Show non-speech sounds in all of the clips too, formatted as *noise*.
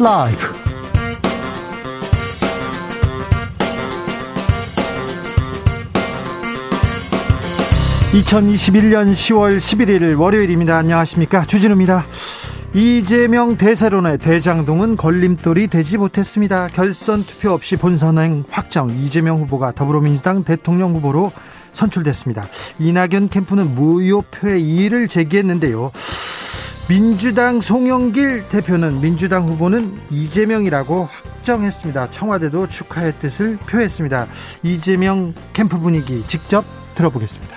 라이브 (2021년 10월 11일) 월요일입니다 안녕하십니까 주진우입니다 이재명 대세론의 대장동은 걸림돌이 되지 못했습니다. 결선 투표 없이 본선행 확정 이재명 후보가 더불어민주당 대통령 후보로 선출됐습니다. 이낙연 캠프는 무효표의 이의를 제기했는데요. 민주당 송영길 대표는 민주당 후보는 이재명이라고 확정했습니다. 청와대도 축하의 뜻을 표했습니다. 이재명 캠프 분위기 직접 들어보겠습니다.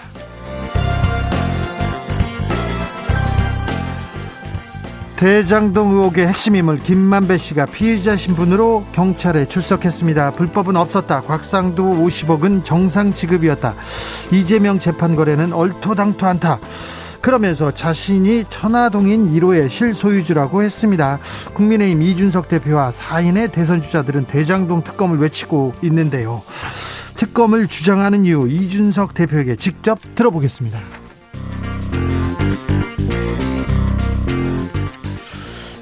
대장동 의혹의 핵심 인물 김만배 씨가 피의자 신분으로 경찰에 출석했습니다. 불법은 없었다. 곽상도 50억은 정상 지급이었다. 이재명 재판 거래는 얼토당토 않다. 그러면서 자신이 천화동인 1호의 실소유주라고 했습니다. 국민의힘 이준석 대표와 사인의 대선 주자들은 대장동 특검을 외치고 있는데요. 특검을 주장하는 이유 이준석 대표에게 직접 들어보겠습니다.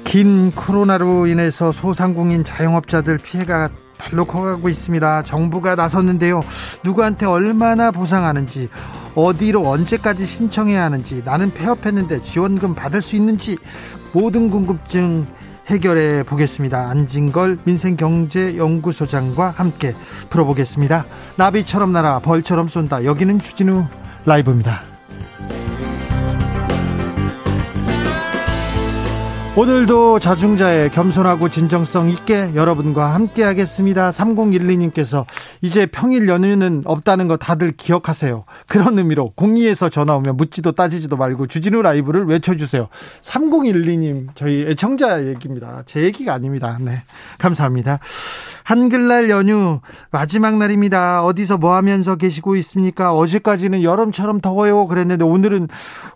긴 코로나로 인해서 소상공인 자영업자들 피해가 달로 커가고 있습니다. 정부가 나섰는데요. 누구한테 얼마나 보상하는지, 어디로 언제까지 신청해야 하는지, 나는 폐업했는데 지원금 받을 수 있는지 모든 궁금증 해결해 보겠습니다. 안진걸 민생경제연구소장과 함께 풀어보겠습니다. 나비처럼 날아 벌처럼 쏜다. 여기는 주진우 라이브입니다. 오늘도 자중자의 겸손하고 진정성 있게 여러분과 함께 하겠습니다. 3012님께서 이제 평일 연휴는 없다는 거 다들 기억하세요. 그런 의미로 공리에서 전화 오면 묻지도 따지지도 말고 주진우 라이브를 외쳐주세요. 3012님 저희 애청자 얘기입니다. 제 얘기가 아닙니다. 네. 감사합니다. 한글날 연휴 마지막 날입니다. 어디서 뭐 하면서 계시고 있습니까? 어제까지는 여름처럼 더워요. 그랬는데 오늘은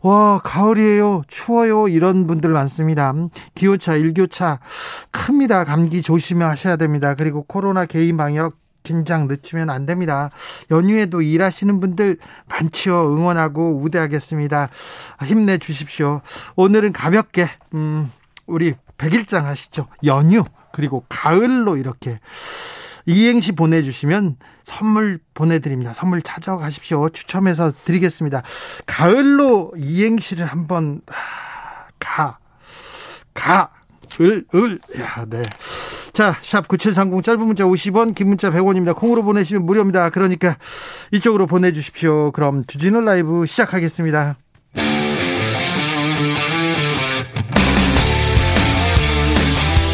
와, 가을이에요. 추워요. 이런 분들 많습니다. 기후차, 일교차 큽니다. 감기 조심하셔야 됩니다. 그리고 코로나 개인 방역 긴장 늦추면 안 됩니다. 연휴에도 일하시는 분들 많지요. 응원하고 우대하겠습니다. 힘내 주십시오. 오늘은 가볍게 음 우리 백일장 하시죠. 연휴 그리고 가을로 이렇게 이행시 보내주시면 선물 보내드립니다. 선물 찾아가십시오. 추첨해서 드리겠습니다. 가을로 이행시를 한번 가, 가, 을, 을. 야, 네. 자, 샵 9730 짧은 문자 50원, 긴 문자 100원입니다. 콩으로 보내시면 무료입니다. 그러니까 이쪽으로 보내주십시오. 그럼 주진우 라이브 시작하겠습니다.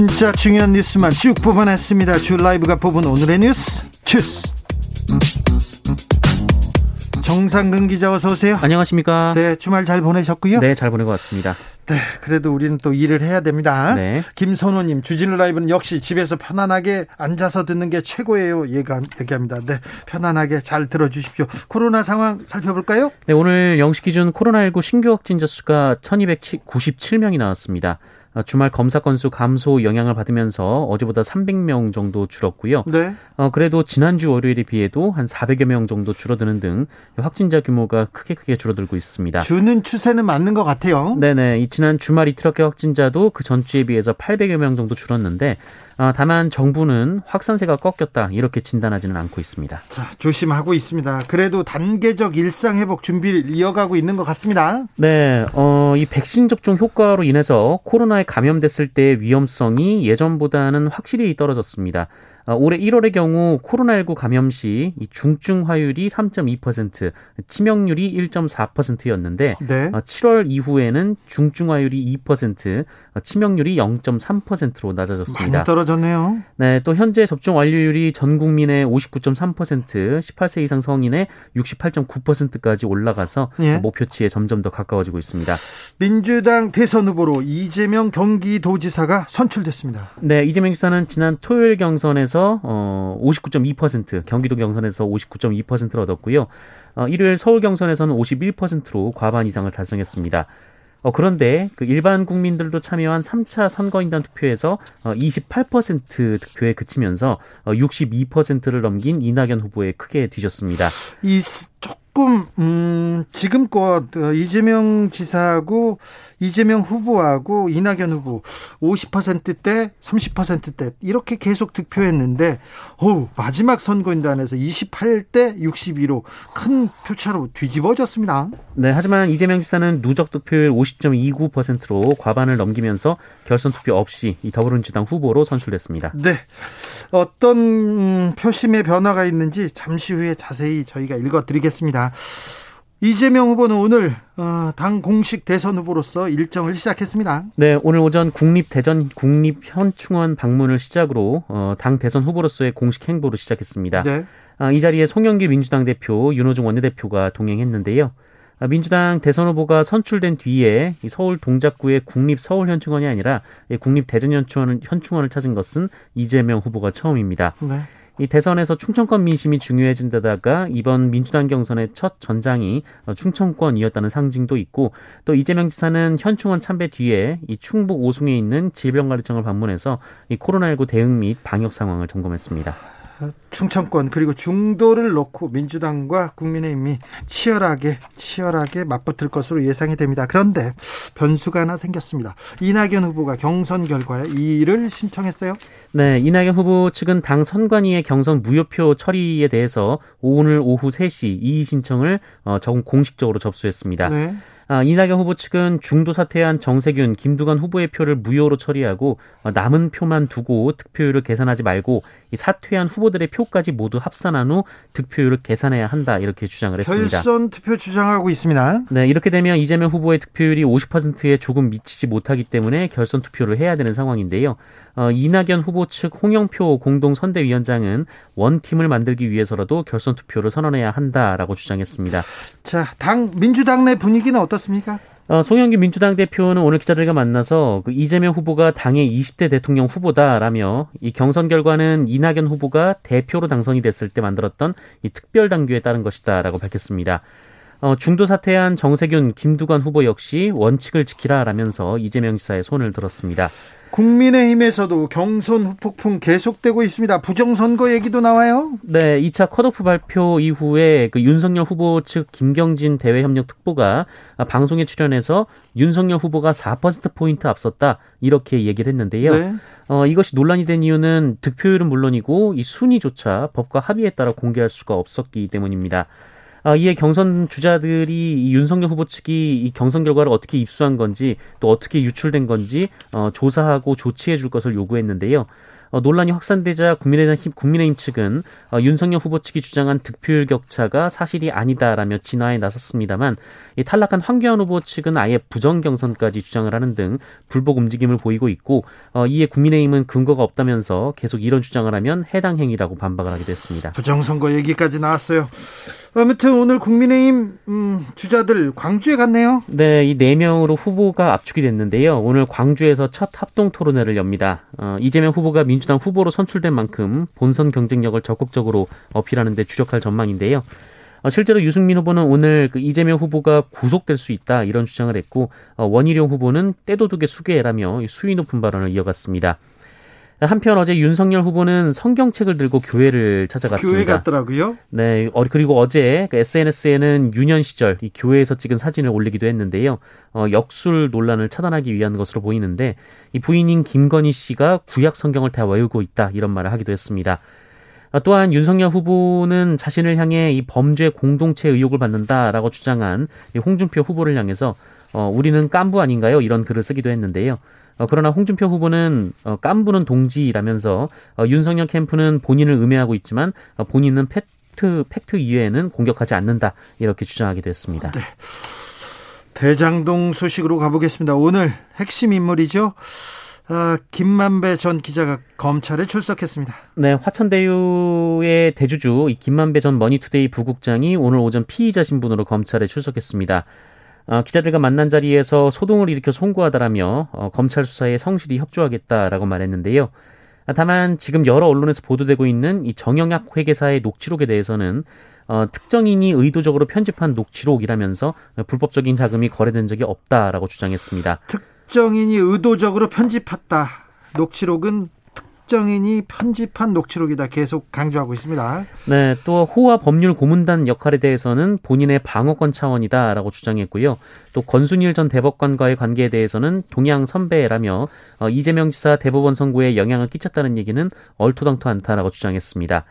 진짜 중요한 뉴스만 쭉 뽑아냈습니다. 주 라이브가 뽑은 오늘의 뉴스 주스. 정상근 기자 어서 오세요. 안녕하십니까? 네, 주말 잘 보내셨고요. 네, 잘 보내고 왔습니다. 네, 그래도 우리는 또 일을 해야 됩니다. 네. 김선호님, 주진우 라이브는 역시 집에서 편안하게 앉아서 듣는 게 최고예요. 얘기합니다. 네, 편안하게 잘 들어주십시오. 코로나 상황 살펴볼까요? 네, 오늘 영시 기준 코로나19 신규 확진자 수가 1297명이 나왔습니다. 어, 주말 검사 건수 감소 영향을 받으면서 어제보다 300명 정도 줄었고요. 네. 어, 그래도 지난주 월요일에 비해도 한 400여 명 정도 줄어드는 등 확진자 규모가 크게 크게 줄어들고 있습니다. 주는 추세는 맞는 것 같아요. 네네. 이 지난 주말 이틀 어깨 확진자도 그 전주에 비해서 800여 명 정도 줄었는데 어, 다만 정부는 확산세가 꺾였다 이렇게 진단하지는 않고 있습니다. 자 조심하고 있습니다. 그래도 단계적 일상 회복 준비를 이어가고 있는 것 같습니다. 네, 어, 이 백신 접종 효과로 인해서 코로나에 감염됐을 때 위험성이 예전보다는 확실히 떨어졌습니다. 어, 올해 1월의 경우 코로나19 감염 시 중증 화율이 3.2%, 치명률이 1.4%였는데 네. 7월 어, 이후에는 중증 화율이 2%, 어, 치명률이 0.3%로 낮아졌습니다. 많이 떨어졌네요. 네, 또 현재 접종 완료율이 전 국민의 59.3%, 18세 이상 성인의 68.9%까지 올라가서 예. 목표치에 점점 더 가까워지고 있습니다. 민주당 대선 후보로 이재명 경기도지사가 선출됐습니다. 네, 이재명 지사는 지난 토요일 경선에서 경선에서 어 59.2% 경기도 경선에서 59.2%를 얻었고요. 어, 일요일 서울 경선에서는 51%로 과반 이상을 달성했습니다. 어, 그런데 그 일반 국민들도 참여한 3차 선거인단 투표에서 어, 28% 득표에 그치면서 어, 62%를 넘긴 이낙연 후보에 크게 뒤졌습니다. 이 조금 음, 지금껏 어, 이재명 지사하고 이재명 후보하고 이낙연 후보 50%대, 30%대 이렇게 계속 득표했는데 오, 마지막 선거인단에서 28대 62로 큰 표차로 뒤집어졌습니다. 네, 하지만 이재명 지사는 누적 득표율 50.29%로 과반을 넘기면서 결선 투표 없이 이 더불어민주당 후보로 선출됐습니다. 네. 어떤 음, 표심의 변화가 있는지 잠시 후에 자세히 저희가 읽어 드리겠습니다. 이재명 후보는 오늘 어, 당 공식 대선 후보로서 일정을 시작했습니다. 네, 오늘 오전 국립 대전 국립 현충원 방문을 시작으로 어, 당 대선 후보로서의 공식 행보를 시작했습니다. 네. 아, 이 자리에 송영길 민주당 대표, 윤호중 원내대표가 동행했는데요. 아, 민주당 대선 후보가 선출된 뒤에 서울 동작구의 국립 서울 현충원이 아니라 국립 대전 현충원을, 현충원을 찾은 것은 이재명 후보가 처음입니다. 네. 이 대선에서 충청권 민심이 중요해진 데다가 이번 민주당 경선의 첫 전장이 충청권이었다는 상징도 있고 또 이재명 지사는 현충원 참배 뒤에 이 충북 오송에 있는 질병관리청을 방문해서 이 코로나19 대응 및 방역 상황을 점검했습니다. 충청권 그리고 중도를 놓고 민주당과 국민의힘이 치열하게 치열하게 맞붙을 것으로 예상이 됩니다. 그런데 변수가 하나 생겼습니다. 이낙연 후보가 경선 결과에 이의를 신청했어요. 네, 이낙연 후보 측은 당 선관위의 경선 무효표 처리에 대해서 오늘 오후 3시 이의 신청을 어, 공식적으로 접수했습니다. 네. 아, 이낙연 후보 측은 중도 사퇴한 정세균, 김두관 후보의 표를 무효로 처리하고 어, 남은 표만 두고 득표율을 계산하지 말고 이 사퇴한 후보들의 표까지 모두 합산한 후 득표율을 계산해야 한다 이렇게 주장을 했습니다. 결선 투표 주장하고 있습니다. 네, 이렇게 되면 이재명 후보의 득표율이 50%에 조금 미치지 못하기 때문에 결선 투표를 해야 되는 상황인데요. 어, 이낙연 후보 측 홍영표 공동 선대위원장은 원팀을 만들기 위해서라도 결선 투표를 선언해야 한다라고 주장했습니다. 자, 당 민주당 내 분위기는 어떻습니까? 어, 송영기 민주당 대표는 오늘 기자들과 만나서 그 이재명 후보가 당의 20대 대통령 후보다라며 이 경선 결과는 이낙연 후보가 대표로 당선이 됐을 때 만들었던 이 특별 당규에 따른 것이다라고 밝혔습니다. 어, 중도 사퇴한 정세균, 김두관 후보 역시 원칙을 지키라라면서 이재명 지사의 손을 들었습니다. 국민의힘에서도 경선 후폭풍 계속되고 있습니다. 부정선거 얘기도 나와요? 네, 2차 컷오프 발표 이후에 그 윤석열 후보 측 김경진 대외협력 특보가 방송에 출연해서 윤석열 후보가 4%포인트 앞섰다. 이렇게 얘기를 했는데요. 네. 어, 이것이 논란이 된 이유는 득표율은 물론이고 이 순위조차 법과 합의에 따라 공개할 수가 없었기 때문입니다. 아, 이에 경선 주자들이 이 윤석열 후보 측이 이 경선 결과를 어떻게 입수한 건지 또 어떻게 유출된 건지 어, 조사하고 조치해 줄 것을 요구했는데요. 어, 논란이 확산되자 국민의힘, 국민의힘 측은 어, 윤석열 후보 측이 주장한 득표율 격차가 사실이 아니다라며 진화에 나섰습니다만 이 탈락한 황교안 후보 측은 아예 부정 경선까지 주장을 하는 등 불복 움직임을 보이고 있고 어, 이에 국민의힘은 근거가 없다면서 계속 이런 주장을 하면 해당 행위라고 반박을 하기도 했습니다. 부정선거 얘기까지 나왔어요. 아무튼 오늘 국민의힘 음, 주자들 광주에 갔네요. 네, 이 네 명으로 후보가 압축이 됐는데요. 오늘 광주에서 첫 합동 토론회를 엽니다. 어, 이재명 후보가 민 주당 후보로 선출된 만큼 본선 경쟁력을 적극적으로 어필하는 데 주력할 전망인데요. 어, 실제로 유승민 후보는 오늘 그 이재명 후보가 구속될 수 있다 이런 주장을 했고 어, 원희룡 후보는 때도둑의 수계라며 수위 높은 발언을 이어갔습니다. 한편 어제 윤석열 후보는 성경책을 들고 교회를 찾아갔습니다. 교회 갔더라고요. 네, 어, 그리고 어제 그 SNS에는 유년 시절 이 교회에서 찍은 사진을 올리기도 했는데요. 어, 역술 논란을 차단하기 위한 것으로 보이는데 이 부인인 김건희 씨가 구약 성경을 다 외우고 있다 이런 말을 하기도 했습니다. 아, 또한 윤석열 후보는 자신을 향해 이 범죄 공동체 의혹을 받는다라고 주장한 홍준표 후보를 향해서 어, 우리는 깐부 아닌가요? 이런 글을 쓰기도 했는데요. 어, 그러나 홍준표 후보는 어, 깐부는 동지라면서 어, 윤석열 캠프는 본인을 음해하고 있지만 어, 본인은 팩트 팩트 이외에는 공격하지 않는다 이렇게 주장하기도 했습니다. 네. 대장동 소식으로 가보겠습니다. 오늘 핵심 인물이죠. 어, 김만배 전 기자가 검찰에 출석했습니다. 네, 화천대유의 대주주 김만배 전 머니투데이 부국장이 오늘 오전 피의자 신분으로 검찰에 출석했습니다. 어, 기자들과 만난 자리에서 소동을 일으켜 송구하다라며 어, 검찰 수사에 성실히 협조하겠다라고 말했는데요. 다만 지금 여러 언론에서 보도되고 있는 이 정영학 회계사의 녹취록에 대해서는 어, 특정인이 의도적으로 편집한 녹취록이라면서 불법적인 자금이 거래된 적이 없다라고 주장했습니다. 특정인이 의도적으로 편집했다. 녹취록은 특정인이 편집한 녹취록이다 계속 강조하고 있습니다. 네, 또 호화 법률 고문단 역할에 대해서는 본인의 방어권 차원이다라고 주장했고요. 또 권순일 전 대법관과의 관계에 대해서는 동양 선배라며 어, 이재명 지사 대법원 선고에 영향을 끼쳤다는 얘기는 얼토당토 않다라고 주장했습니다.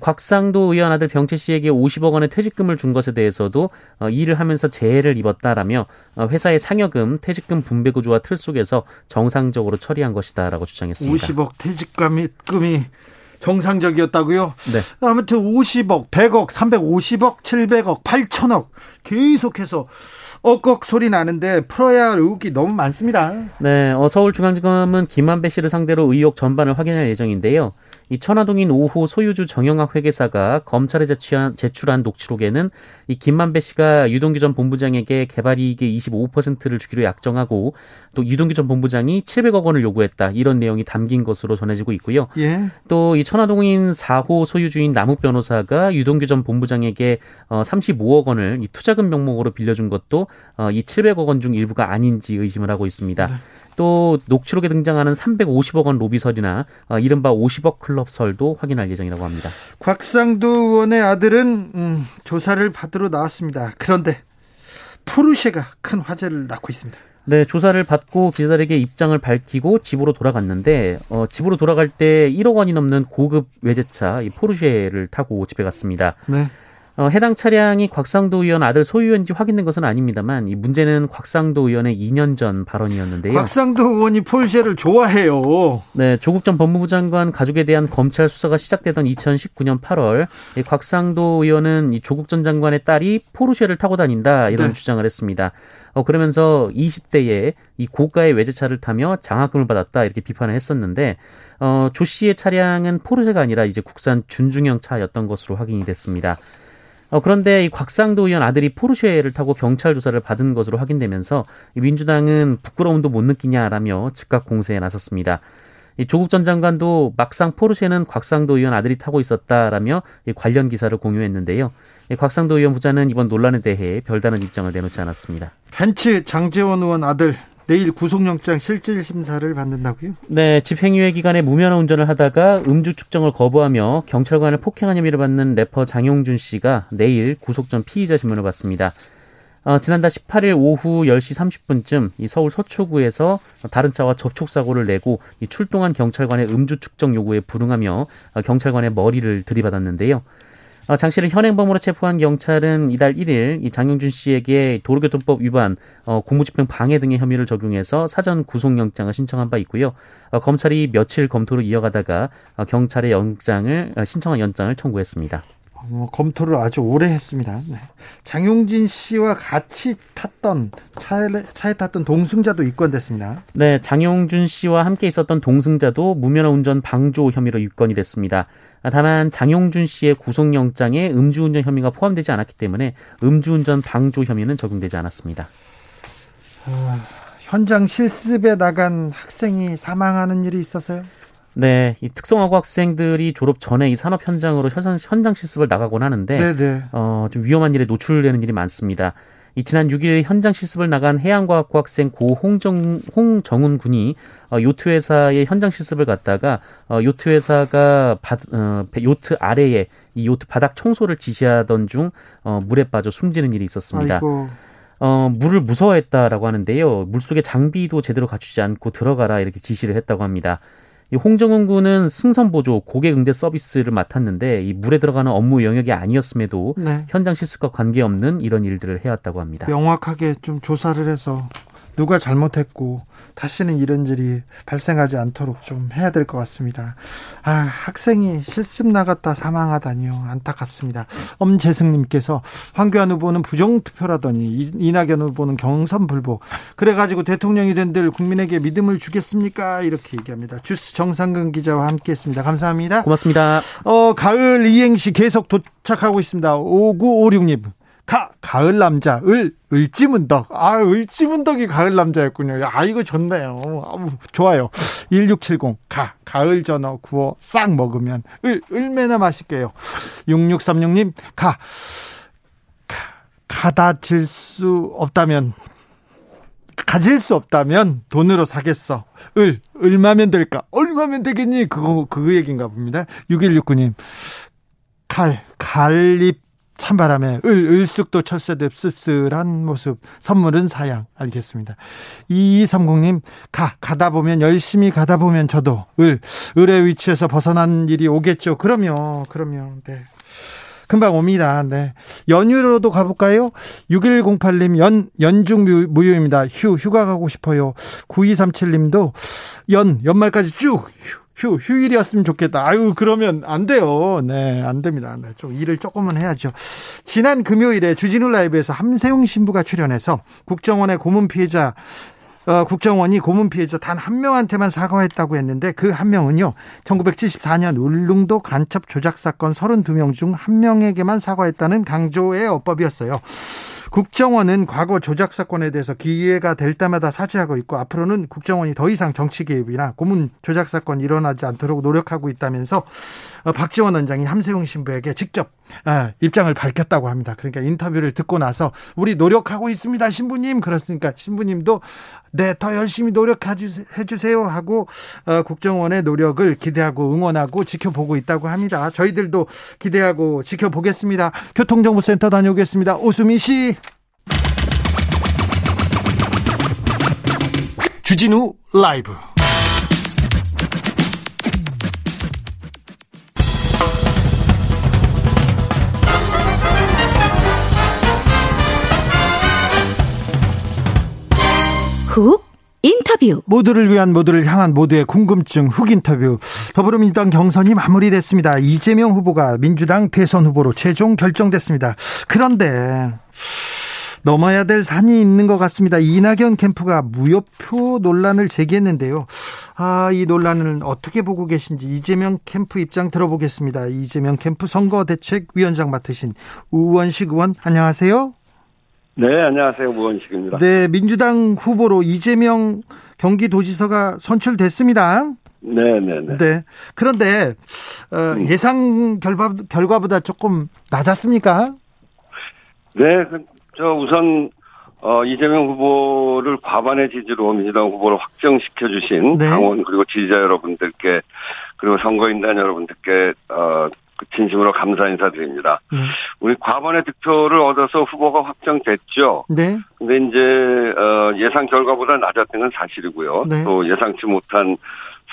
곽상도 의원 아들 병채 씨에게 50억 원의 퇴직금을 준 것에 대해서도 어, 일을 하면서 재해를 입었다라며 어, 회사의 상여금, 퇴직금 분배 구조와 틀 속에서 정상적으로 처리한 것이다라고 주장했습니다. 50억 퇴직금이 정상적이었다고요? 네. 아무튼 50억, 100억, 350억, 700억, 8천억 계속해서 억억 소리 나는데 풀어야 할 의혹이 너무 많습니다. 네, 어, 서울중앙지검은 김만배 씨를 상대로 의혹 전반을 확인할 예정인데요. 이 천화동인 5호 소유주 정영학 회계사가 검찰에 제출한, 제출한 녹취록에는 이 김만배 씨가 유동규 전 본부장에게 개발 이익의 25%를 주기로 약정하고 또 유동규 전 본부장이 700억 원을 요구했다 이런 내용이 담긴 것으로 전해지고 있고요. 예. 또 이 천화동인 4호 소유주인 남욱 변호사가 유동규 전 본부장에게 어 35억 원을 이 투자금 명목으로 빌려준 것도 어이 700억 원 중 일부가 아닌지 의심을 하고 있습니다. 네. 또 녹취록에 등장하는 350억 원 로비설이나 어, 이른바 50억 클럽설도 확인할 예정이라고 합니다. 곽상도 의원의 아들은 음, 조사를 받으러 나왔습니다. 그런데 포르쉐가 큰 화제를 낳고 있습니다. 네, 조사를 받고 기자들에게 입장을 밝히고 집으로 돌아갔는데 어, 집으로 돌아갈 때 1억 원이 넘는 고급 외제차 이 포르쉐를 타고 집에 갔습니다. 네. 어, 해당 차량이 곽상도 의원 아들 소유인지 확인된 것은 아닙니다만 이 문제는 곽상도 의원의 2년 전 발언이었는데요. 곽상도 의원이 폴쉐를 좋아해요. 네, 조국 전 법무부 장관 가족에 대한 검찰 수사가 시작되던 2019년 8월 이 곽상도 의원은 이 조국 전 장관의 딸이 포르쉐를 타고 다닌다 이런 네. 주장을 했습니다. 어, 그러면서 20대에 이 고가의 외제차를 타며 장학금을 받았다 이렇게 비판을 했었는데 어, 조 씨의 차량은 포르쉐가 아니라 이제 국산 준중형 차였던 것으로 확인이 됐습니다. 어, 그런데 이 곽상도 의원 아들이 포르쉐를 타고 경찰 조사를 받은 것으로 확인되면서 민주당은 부끄러움도 못 느끼냐라며 즉각 공세에 나섰습니다. 이 조국 전 장관도 막상 포르쉐는 곽상도 의원 아들이 타고 있었다라며 관련 기사를 공유했는데요. 곽상도 의원 부자는 이번 논란에 대해 별다른 입장을 내놓지 않았습니다. 벤츠 장재원 의원 아들 내일 구속영장 실질 심사를 받는다고요? 네, 집행유예 기간에 무면허 운전을 하다가 음주 측정을 거부하며 경찰관을 폭행한 혐의를 받는 래퍼 장용준 씨가 내일 구속 전 피의자 신문을 받습니다. 어, 지난달 18일 오후 10시 30분쯤 이 서울 서초구에서 다른 차와 접촉 사고를 내고 이 출동한 경찰관의 음주 측정 요구에 불응하며 어, 경찰관의 머리를 들이받았는데요. 어, 장 씨를 현행범으로 체포한 경찰은 이달 1일 이 장영준 씨에게 도로교통법 위반, 어, 공무집행 방해 등의 혐의를 적용해서 사전 구속영장을 신청한 바 있고요. 어, 검찰이 며칠 검토를 이어가다가 어, 경찰의 영장을 어, 신청한 연장을 청구했습니다. 어, 검토를 아주 오래 했습니다. 네. 장용진 씨와 같이 탔던 차에, 차에 탔던 동승자도 입건됐습니다. 네, 장용준 씨와 함께 있었던 동승자도 무면허 운전 방조 혐의로 입건이 됐습니다. 다만 장용준 씨의 구속영장에 음주운전 혐의가 포함되지 않았기 때문에 음주운전 방조 혐의는 적용되지 않았습니다. 어, 현장 실습에 나간 학생이 사망하는 일이 있어서요? 네, 이 특성화고 학생들이 졸업 전에 이 산업 현장으로 현장, 현장 실습을 나가곤 하는데, 네네. 어, 좀 위험한 일에 노출되는 일이 많습니다. 이 지난 6일 현장 실습을 나간 해양과학고 학생 고 홍정, 홍정훈 군이 어, 요트 회사의 현장 실습을 갔다가 어, 요트 회사가 바, 어, 요트 아래에 이 요트 바닥 청소를 지시하던 중 어, 물에 빠져 숨지는 일이 있었습니다. 아이고. 어, 물을 무서워했다라고 하는데요. 물속에 장비도 제대로 갖추지 않고 들어가라 이렇게 지시를 했다고 합니다. 이 홍정은 군은 승선 보조 고객 응대 서비스를 맡았는데 이 물에 들어가는 업무 영역이 아니었음에도 네. 현장 실습과 관계없는 이런 일들을 해왔다고 합니다. 명확하게 좀 조사를 해서 누가 잘못했고 다시는 이런 일이 발생하지 않도록 좀 해야 될 것 같습니다. 아, 학생이 실습 나갔다 사망하다니요. 안타깝습니다. 엄재승님께서 황교안 후보는 부정투표라더니 이낙연 후보는 경선불복. 그래가지고 대통령이 된들 국민에게 믿음을 주겠습니까? 이렇게 얘기합니다. 주스 정상근 기자와 함께 했습니다. 감사합니다. 고맙습니다. 어, 가을 이행시 계속 도착하고 있습니다. 5956님. 가, 가. 가을 남자 을 을지문덕 아 을지문덕이 가을 남자였군요 아 이거 좋네요 아, 좋아요 1670가 가을 전어 구워 싹 먹으면 을 얼마나 맛있게요 6636님 가, 가 가다 질 수 없다면 가질 수 없다면 돈으로 사겠어. 을, 얼마면 될까? 얼마면 되겠니? 그거, 그 얘기인가 봅니다. 6169님. 칼, 갈잎 찬바람에 을, 을쑥도 철새듯 씁쓸한 모습. 선물은 사양. 알겠습니다. 2230님, 가, 가다 보면, 열심히 가다 보면 저도 을, 을의 위치에서 벗어난 일이 오겠죠. 그러면, 그러면, 네. 금방 옵니다. 네. 연휴로도 가볼까요? 6108님, 연, 연중 무휴입니다. 휴, 휴가 가고 싶어요. 9237님도 연, 연말까지 쭉, 휴. 휴, 휴일이었으면 좋겠다. 아유, 그러면 안 돼요. 네, 안 됩니다. 네, 좀 일을 조금은 해야죠. 지난 금요일에 주진우 라이브에서 함세웅 신부가 출연해서 국정원의 고문 피해자 어, 국정원이 고문 피해자 단 한 명한테만 사과했다고 했는데 그 한 명은요. 1974년 울릉도 간첩 조작 사건 32명 중 한 명에게만 사과했다는 강조의 어법이었어요. 국정원은 과거 조작 사건에 대해서 기회가 될 때마다 사죄하고 있고 앞으로는 국정원이 더 이상 정치 개입이나 고문 조작 사건 일어나지 않도록 노력하고 있다면서 어, 박지원 원장이 함세웅 신부에게 직접 어, 입장을 밝혔다고 합니다. 그러니까 인터뷰를 듣고 나서 우리 노력하고 있습니다, 신부님. 그렇으니까 신부님도 네, 더 열심히 노력해 주세요 하고 어, 국정원의 노력을 기대하고 응원하고 지켜보고 있다고 합니다. 저희들도 기대하고 지켜보겠습니다. 교통정보센터 다녀오겠습니다. 오수미 씨. 주진우 라이브 훅 인터뷰 모두를 위한 모두를 향한 모두의 궁금증 훅 인터뷰 더불어민주당 경선이 마무리됐습니다. 이재명 후보가 민주당 대선 후보로 최종 결정됐습니다. 그런데 넘어야 될 산이 있는 것 같습니다. 이낙연 캠프가 무효표 논란을 제기했는데요. 아, 이 논란을 어떻게 보고 계신지 이재명 캠프 입장 들어보겠습니다. 이재명 캠프 선거대책위원장 맡으신 우원식 의원 안녕하세요. 네, 안녕하세요. 무원식입니다. 네, 민주당 후보로 이재명 경기도지사가 선출됐습니다. 네, 네, 네. 네. 그런데 어, 음. 예상 결과 결과보다 조금 낮았습니까? 네, 그, 저 우선 어, 이재명 후보를 과반의 지지로 민주당 후보를 확정시켜 주신 네. 당원 그리고 지지자 여러분들께 그리고 선거인단 여러분들께 어, 그 진심으로 감사 인사드립니다. 네. 우리 과반의 득표를 얻어서 후보가 확정됐죠. 네. 근데 이제 어 예상 결과보다 낮았던 건 사실이고요. 네. 또 예상치 못한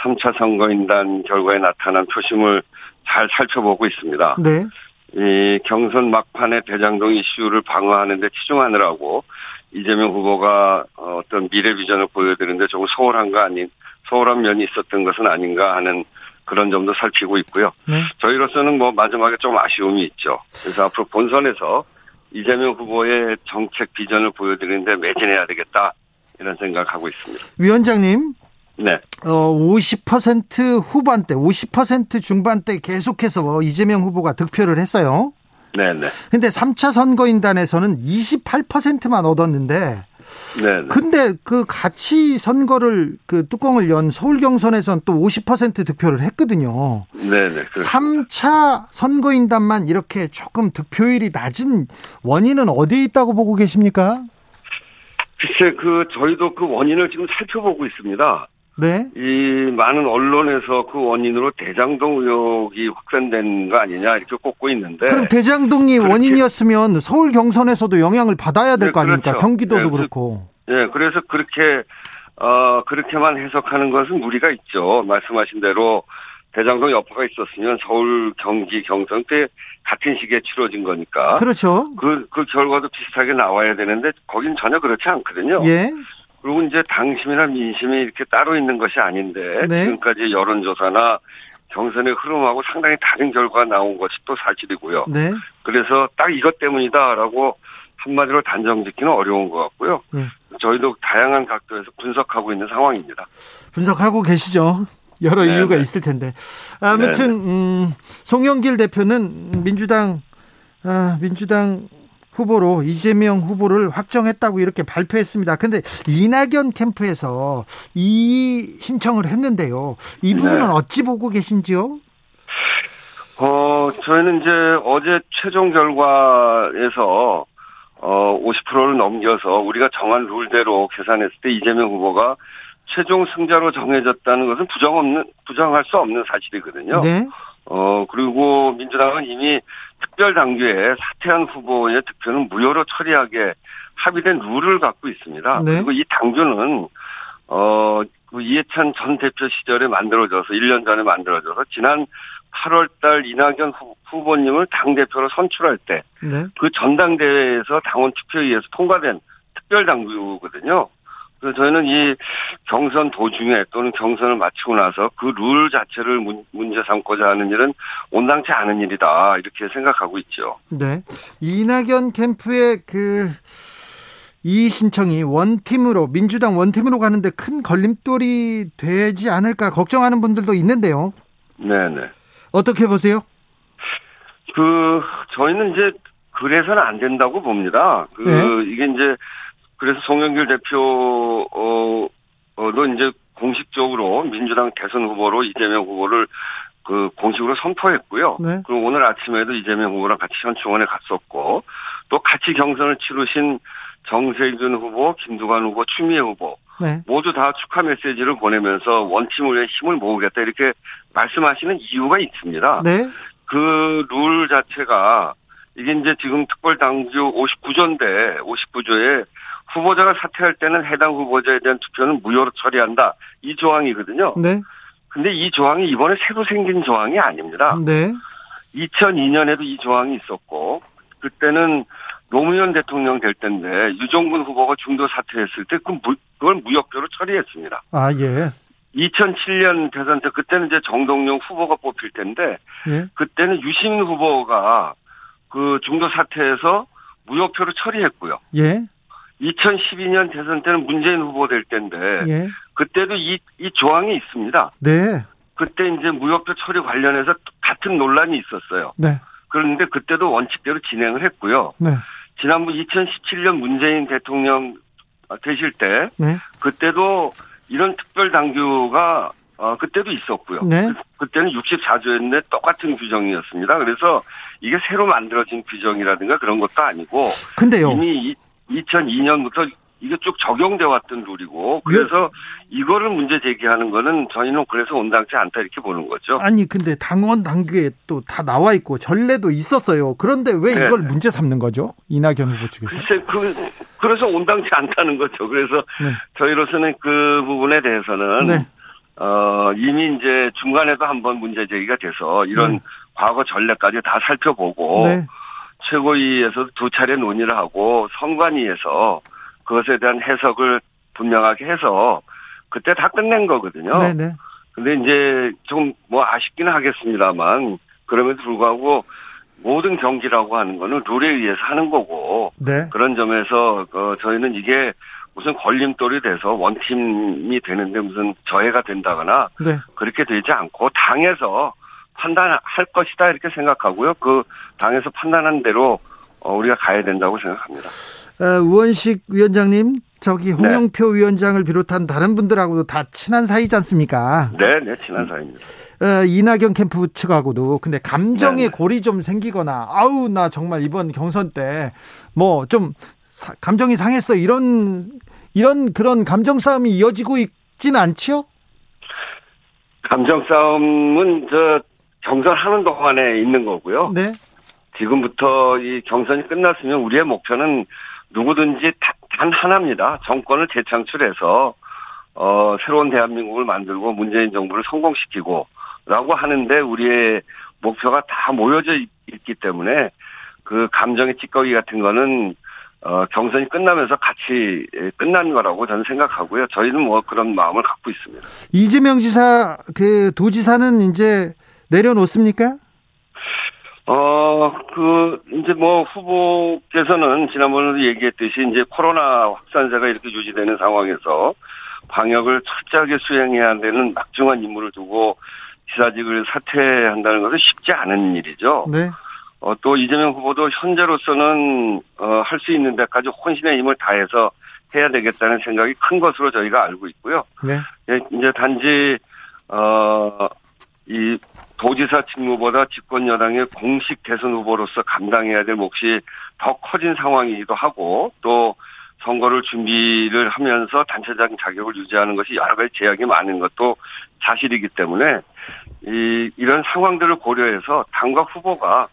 3차 선거인단 결과에 나타난 표심을 잘 살펴보고 있습니다. 네. 이 경선 막판에 대장동 이슈를 방어하는데 치중하느라고 이재명 후보가 어떤 미래 비전을 보여드리는데 조금 소홀한 거 아닌 소홀한 면이 있었던 것은 아닌가 하는 그런 점도 살피고 있고요. 네. 저희로서는 뭐 마지막에 좀 아쉬움이 있죠. 그래서 앞으로 본선에서 이재명 후보의 정책 비전을 보여드리는데 매진해야 되겠다 이런 생각하고 있습니다. 위원장님. 네. 어, 50% 후반대, 50% 중반대 계속해서 이재명 후보가 득표를 했어요. 네네. 근데 3차 선거인단에서는 28%만 얻었는데 네. 근데 그 같이 선거를 그 뚜껑을 연 서울 경선에선 또 50% 득표를 했거든요. 네, 네. 3차 선거인단만 이렇게 조금 득표율이 낮은 원인은 어디에 있다고 보고 계십니까? 글쎄 그 저희도 그 원인을 지금 살펴보고 있습니다. 네. 이 많은 언론에서 그 원인으로 대장동 의혹이 확산된 거 아니냐 이렇게 꼽고 있는데. 그럼 대장동이 원인이었으면 서울 경선에서도 영향을 받아야 될거 네, 아닙니까? 그렇죠. 경기도도 네, 그렇고. 예, 네, 그래서 그렇게 어 그렇게만 해석하는 것은 무리가 있죠. 말씀하신 대로 대장동 여파가 있었으면 서울, 경기, 경선 때 같은 시기에 치러진 거니까. 그렇죠. 그, 그 결과도 비슷하게 나와야 되는데 거긴 전혀 그렇지 않거든요. 예. 그리고 이제 당심이나 민심이 이렇게 따로 있는 것이 아닌데 네. 지금까지 여론조사나 경선의 흐름하고 상당히 다른 결과가 나온 것이 또 사실이고요. 네. 그래서 딱 이것 때문이다라고 한마디로 단정짓기는 어려운 것 같고요. 네. 저희도 다양한 각도에서 분석하고 있는 상황입니다. 분석하고 계시죠? 여러 네 이유가 네. 있을 텐데. 아무튼 네, 네. 음, 송영길 대표는 민주당 아, 민주당 후보로 이재명 후보를 확정했다고 이렇게 발표했습니다. 근데 이낙연 캠프에서 이 신청을 했는데요. 이 부분은 네. 어찌 보고 계신지요? 어, 저희는 이제 어제 최종 결과에서 어, 50%를 넘겨서 우리가 정한 룰대로 계산했을 때 이재명 후보가 최종 승자로 정해졌다는 것은 부정 없는, 부정할 수 없는 사실이거든요. 네. 어, 그리고 민주당은 이미 특별 당규에 사퇴한 후보의 득표는 무효로 처리하게 합의된 룰을 갖고 있습니다. 네. 그리고 이 당규는, 어, 그 이해찬 전 대표 시절에 만들어져서, 1년 전에 만들어져서, 지난 8월 달 이낙연 후보님을 당대표로 선출할 때, 네. 그 전당대회에서 당원 투표에 의해서 통과된 특별 당규거든요. 그래서 저희는 이 경선 도중에 또는 경선을 마치고 나서 그 룰 자체를 문제 삼고자 하는 일은 온당치 않은 일이다 이렇게 생각하고 있죠. 네, 이낙연 캠프의 그 이 신청이 원팀으로 민주당 원팀으로 가는데 큰 걸림돌이 되지 않을까 걱정하는 분들도 있는데요. 네, 네. 어떻게 보세요? 그 저희는 이제 그래서는 안 된다고 봅니다. 그 네. 이게 이제 그래서 송영길 대표 어도 이제 공식적으로 민주당 대선 후보로 이재명 후보를 그 공식으로 선포했고요. 네. 그리고 오늘 아침에도 이재명 후보랑 같이 현충원에 갔었고 또 같이 경선을 치르신 정세균 후보, 김두관 후보, 추미애 후보 네. 모두 다 축하 메시지를 보내면서 원팀을 위해 힘을 모으겠다 이렇게 말씀하시는 이유가 있습니다. 네. 그 룰 자체가 이게 이제 지금 특별당규 59조인데 59조에 후보자가 사퇴할 때는 해당 후보자에 대한 투표는 무효로 처리한다. 이 조항이거든요. 네. 근데 이 조항이 이번에 새로 생긴 조항이 아닙니다. 네. 2002년에도 이 조항이 있었고 그때는 노무현 대통령 될 때인데 유종근 후보가 중도 사퇴했을 때그 그걸 무효표로 처리했습니다. 아 예. 2007년 대선 때 그때는 이제 정동영 후보가 뽑힐 텐데 예? 그때는 유시민 후보가 그 중도 사퇴해서 무효표로 처리했고요. 예. 2012년 대선 때는 문재인 후보 될 때인데 예. 그때도 이, 이 조항이 있습니다. 네. 그때 이제 무효표 처리 관련해서 같은 논란이 있었어요. 네. 그런데 그때도 원칙대로 진행을 했고요. 네. 지난번 2017년 문재인 대통령 되실 때 네. 그때도 이런 특별 당규가 어, 그때도 있었고요. 네. 그, 때는 64조였는데 똑같은 규정이었습니다. 그래서 이게 새로 만들어진 규정이라든가 그런 것도 아니고 근데요. 이미 2002년부터 이게 쭉 적용돼 왔던 룰이고 그래서 예. 이거를 문제 제기하는 거는 저희는 그래서 온당치 않다 이렇게 보는 거죠. 아니 근데 당원 당규에 또 다 나와 있고 전례도 있었어요. 그런데 왜 네. 이걸 네. 문제 삼는 거죠? 이낙연 후보 측에서. 글쎄 그 그래서 온당치 않다는 거죠. 그래서 네. 저희로서는 그 부분에 대해서는 네. 어 이미 이제 중간에도 한번 문제 제기가 돼서 이런 네. 과거 전례까지 다 살펴보고 네. 최고위에서 두 차례 논의를 하고 선관위에서 그것에 대한 해석을 분명하게 해서 그때 다 끝낸 거거든요. 네네. 근데 이제 좀 뭐 아쉽기는 하겠습니다만 그럼에도 불구하고 모든 경기라고 하는 거는 룰에 의해서 하는 거고 네. 그런 점에서 어, 저희는 이게 무슨 걸림돌이 돼서 원팀이 되는데 무슨 저해가 된다거나 네. 그렇게 되지 않고 당에서 판단할 것이다 이렇게 생각하고요. 그 당에서 판단한 대로 어, 우리가 가야 된다고 생각합니다. 어, 우원식 위원장님, 저기 네. 홍영표 네. 위원장을 비롯한 다른 분들하고도 다 친한 사이지 않습니까? 네, 네, 친한 사이입니다. 어, 이낙연 캠프 측하고도 근데 감정의 네. 네. 골이 좀 생기거나 아우 나 정말 이번 경선 때 뭐 좀 감정이 상했어 이런 이런 그런 감정 싸움이 이어지고 있지는 않지요? 감정 싸움은 저 경선하는 동안에 있는 거고요. 네. 지금부터 이 경선이 끝났으면 우리의 목표는 누구든지 단 하나입니다. 정권을 재창출해서 어 새로운 대한민국을 만들고 문재인 정부를 성공시키고 라고 하는데 우리의 목표가 다 모여져 있기 때문에 그 감정의 찌꺼기 같은 거는 어 경선이 끝나면서 같이 끝난 거라고 저는 생각하고요. 저희는 뭐 그런 마음을 갖고 있습니다. 이재명 지사 그 도지사는 이제 내려놓습니까? 어, 그, 이제 뭐 후보께서는 지난번에도 얘기했듯이 이제 코로나 확산세가 이렇게 유지되는 상황에서 방역을 철저하게 수행해야 되는 막중한 임무를 두고 지사직을 사퇴한다는 것은 쉽지 않은 일이죠. 네. 어, 또 이재명 후보도 현재로서는 어, 할 수 있는 데까지 혼신의 힘을 다해서 해야 되겠다는 생각이 큰 것으로 저희가 알고 있고요. 네. 예, 이제 단지 어, 이 도지사 직무보다 집권 여당의 공식 대선 후보로서 감당해야 될 몫이 더 커진 상황이기도 하고 또 선거를 준비를 하면서 단체적인 자격을 유지하는 것이 여러 가지 제약이 많은 것도 사실이기 때문에 이 이런 상황들을 고려해서 당과 후보가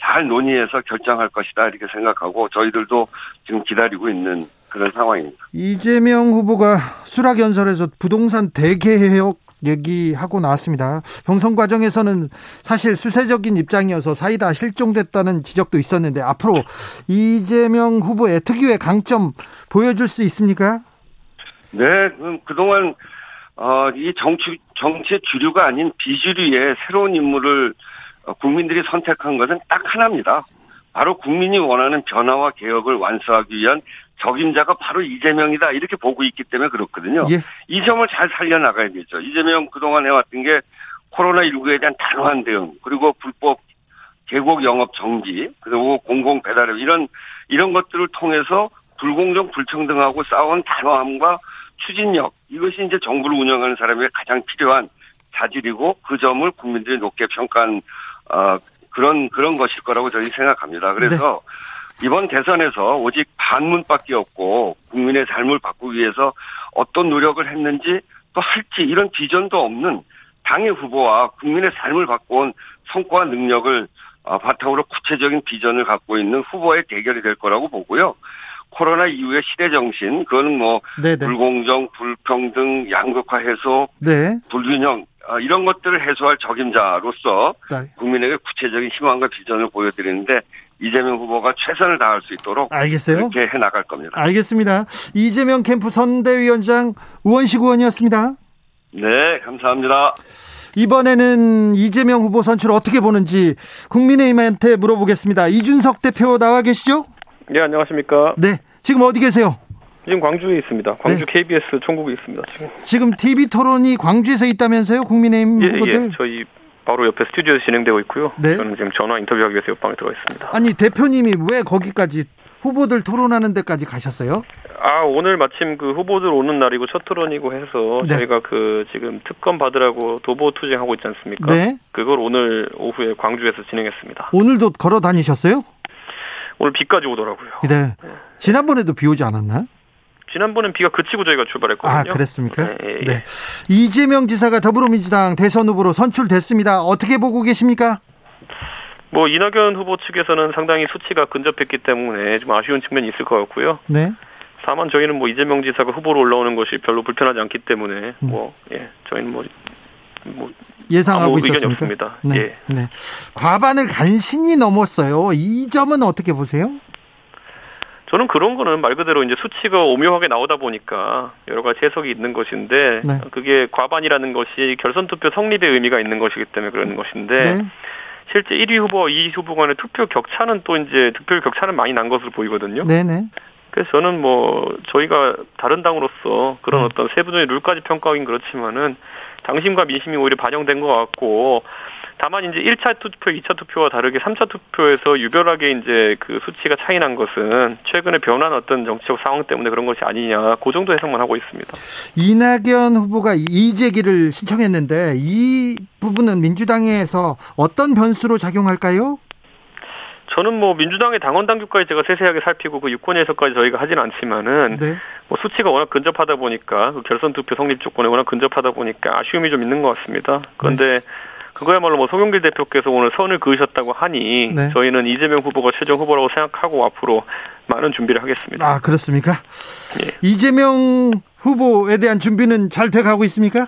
잘 논의해서 결정할 것이다 이렇게 생각하고 저희들도 지금 기다리고 있는 그런 상황입니다. 이재명 후보가 수락연설에서 부동산 대개혁 얘기하고 나왔습니다. 경선 과정에서는 사실 수세적인 입장이어서 사이다 실종됐다는 지적도 있었는데 앞으로 이재명 후보의 특유의 강점 보여줄 수 있습니까? 네, 그동안 어, 이 정치 정치의 주류가 아닌 비주류의 새로운 인물을 국민들이 선택한 것은 딱 하나입니다. 바로 국민이 원하는 변화와 개혁을 완수하기 위한 적임자가 바로 이재명이다 이렇게 보고 있기 때문에 그렇거든요. 예. 이 점을 잘 살려나가야 되죠. 이재명 그동안 해왔던 게 코로나19에 대한 단호한 대응 그리고 불법 계곡 영업 정지 그리고 공공 배달앱 이런 이런 것들을 통해서 불공정 불평등하고 싸운 단호함과 추진력 이것이 이제 정부를 운영하는 사람의 가장 필요한 자질이고 그 점을 국민들이 높게 평가한 어, 그런 그런 것일 거라고 저희 생각합니다. 그래서 네. 이번 대선에서 오직 반문밖에 없고 국민의 삶을 바꾸기 위해서 어떤 노력을 했는지 또 할지 이런 비전도 없는 당의 후보와 국민의 삶을 바꿔온 성과와 능력을 어, 바탕으로 구체적인 비전을 갖고 있는 후보의 대결이 될 거라고 보고요. 코로나 이후의 시대 정신, 그거는 뭐 네네. 불공정, 불평등, 양극화 해소, 네. 불균형 어, 이런 것들을 해소할 적임자로서 네. 국민에게 구체적인 희망과 비전을 보여드리는데 이재명 후보가 최선을 다할 수 있도록 알겠어요. 그렇게 해 나갈 겁니다. 알겠습니다. 이재명 캠프 선대위원장 우원식 의원이었습니다. 네, 감사합니다. 이번에는 이재명 후보 선출 어떻게 보는지 국민의힘한테 물어보겠습니다. 이준석 대표 나와 계시죠? 네, 안녕하십니까? 네. 지금 어디 계세요? 지금 광주에 있습니다. 광주 네. KBS 총국에 있습니다. 지금. 지금 TV 토론이 광주에서 있다면서요? 국민의힘 예, 후보들? 예. 저희 바로 옆에 스튜디오에서 진행되고 있고요. 네. 저는 지금 전화 인터뷰하기 위해서 옆방에 들어가 있습니다. 아니 대표님이 왜 거기까지 후보들 토론하는 데까지 가셨어요? 아 오늘 마침 그 후보들 오는 날이고 첫 토론이고 해서 네. 저희가 그 지금 특검 받으라고 도보 투쟁하고 있지 않습니까? 네. 그걸 오늘 오후에 광주에서 진행했습니다. 오늘도 걸어 다니셨어요? 오늘 비까지 오더라고요. 네. 지난번에도 비 오지 않았나? 지난번엔 비가 그치고 저희가 출발했거든요. 아, 그랬습니까? 네, 예, 예. 네. 이재명 지사가 더불어민주당 대선 후보로 선출됐습니다. 어떻게 보고 계십니까? 뭐 이낙연 후보 측에서는 상당히 수치가 근접했기 때문에 좀 아쉬운 측면이 있을 것 같고요. 네. 다만 저희는 뭐 이재명 지사가 후보로 올라오는 것이 별로 불편하지 않기 때문에 음. 뭐 예, 저희는 뭐, 뭐 예상하고 있었습니다. 네. 예. 네. 과반을 간신히 넘었어요. 이 점은 어떻게 보세요? 저는 그런 거는 말 그대로 이제 수치가 오묘하게 나오다 보니까 여러 가지 해석이 있는 것인데 네. 그게 과반이라는 것이 결선 투표 성립의 의미가 있는 것이기 때문에 그러는 것인데 네. 실제 1위 후보와 2위 후보 간의 투표 격차는 또 이제 득표 격차는 많이 난 것으로 보이거든요. 네네. 그래서 저는 뭐 저희가 다른 당으로서 그런 네. 어떤 세부적인 룰까지 평가하긴 그렇지만은 당심과 민심이 오히려 반영된 것 같고 다만 이제 1차 투표, 2차 투표와 다르게 3차 투표에서 유별하게 이제 그 수치가 차이 난 것은 최근에 변한 어떤 정치적 상황 때문에 그런 것이 아니냐. 그 정도 해석만 하고 있습니다. 이낙연 후보가 이재기를 신청했는데 이 부분은 민주당에서 어떤 변수로 작용할까요? 저는 뭐 민주당의 당원 당규까지 제가 세세하게 살피고 그 유권 해석까지 저희가 하진 않지만은 네. 뭐 수치가 워낙 근접하다 보니까 그 결선 투표 성립 조건에 워낙 근접하다 보니까 아쉬움이 좀 있는 것 같습니다. 그런데 네. 그거야말로 뭐 송영길 대표께서 오늘 선을 그으셨다고 하니 네. 저희는 이재명 후보가 최종 후보라고 생각하고 앞으로 많은 준비를 하겠습니다. 아 그렇습니까? 예. 이재명 후보에 대한 준비는 잘 돼가고 있습니까?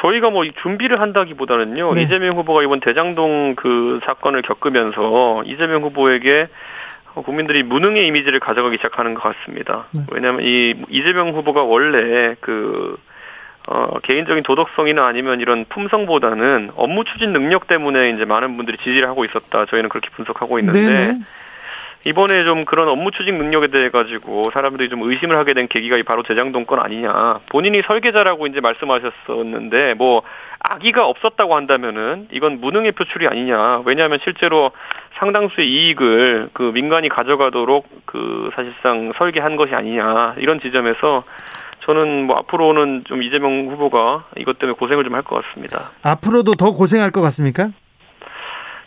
저희가 뭐 준비를 한다기보다는요 네. 이재명 후보가 이번 대장동 그 사건을 겪으면서 이재명 후보에게 국민들이 무능의 이미지를 가져가기 시작하는 것 같습니다. 네. 왜냐하면 이 이재명 후보가 원래 그 어, 개인적인 도덕성이나 아니면 이런 품성보다는 업무 추진 능력 때문에 이제 많은 분들이 지지를 하고 있었다. 저희는 그렇게 분석하고 있는데 네네. 이번에 좀 그런 업무 추진 능력에 대해 가지고 사람들이 좀 의심을 하게 된 계기가 바로 재장동 건 아니냐. 본인이 설계자라고 이제 말씀하셨었는데 뭐 악의가 없었다고 한다면은 이건 무능의 표출이 아니냐. 왜냐하면 실제로 상당수의 이익을 그 민간이 가져가도록 그 사실상 설계한 것이 아니냐. 이런 지점에서 저는 뭐 앞으로는 좀 이재명 후보가 이것 때문에 고생을 좀 할 것 같습니다. 앞으로도 더 고생할 것 같습니까?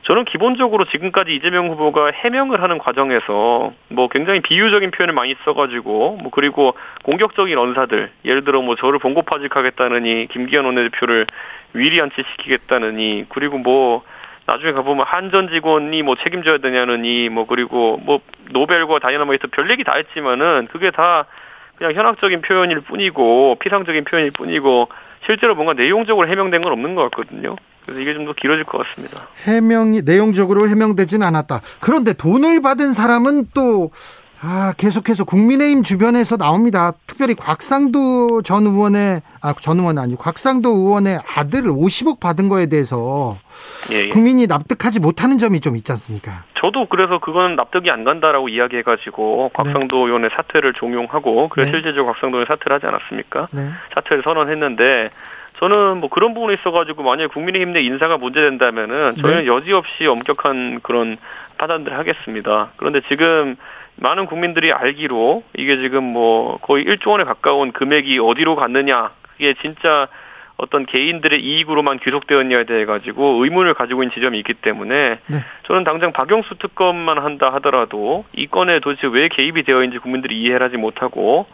저는 기본적으로 지금까지 이재명 후보가 해명을 하는 과정에서 뭐 굉장히 비유적인 표현을 많이 써가지고 뭐 그리고 공격적인 언사들 예를 들어 뭐 저를 봉고파직하겠다느니 김기현 원내대표를 위리안치시키겠다느니 그리고 뭐 나중에 가보면 한전 직원이 뭐 책임져야 되냐느니 뭐 그리고 뭐 노벨과 다이나마이트 별 얘기 다 했지만은 그게 다 그냥 현학적인 표현일 뿐이고 피상적인 표현일 뿐이고 실제로 뭔가 내용적으로 해명된 건 없는 것 같거든요. 그래서 이게 좀 더 길어질 것 같습니다. 해명이 내용적으로 해명되진 않았다. 그런데 돈을 받은 사람은 또 아, 계속해서 국민의힘 주변에서 나옵니다. 특별히 곽상도 전 의원의, 아, 전 의원 아니고 곽상도 의원의 아들을 50억 받은 거에 대해서 예, 예. 국민이 납득하지 못하는 점이 좀 있지 않습니까? 저도 그래서 그건 납득이 안 간다라고 이야기해 가지고 곽상도 네. 의원의 사퇴를 종용하고 그래서 네. 실제적으로 곽상도 의원 사퇴를 하지 않았습니까? 네. 사퇴를 선언했는데 저는 뭐 그런 부분에 있어가지고 만약에 국민의힘 내 인사가 문제된다면은 저희는 네. 여지없이 엄격한 그런 판단들을 하겠습니다. 그런데 지금 많은 국민들이 알기로 이게 지금 뭐 거의 1조 원에 가까운 금액이 어디로 갔느냐 그게 진짜 어떤 개인들의 이익으로만 귀속되었냐에 대해 가지고 의문을 가지고 있는 지점이 있기 때문에 네. 저는 당장 박영수 특검만 한다 하더라도 이 건에 도대체 왜 개입이 되어 있는지 국민들이 이해를 하지 못하고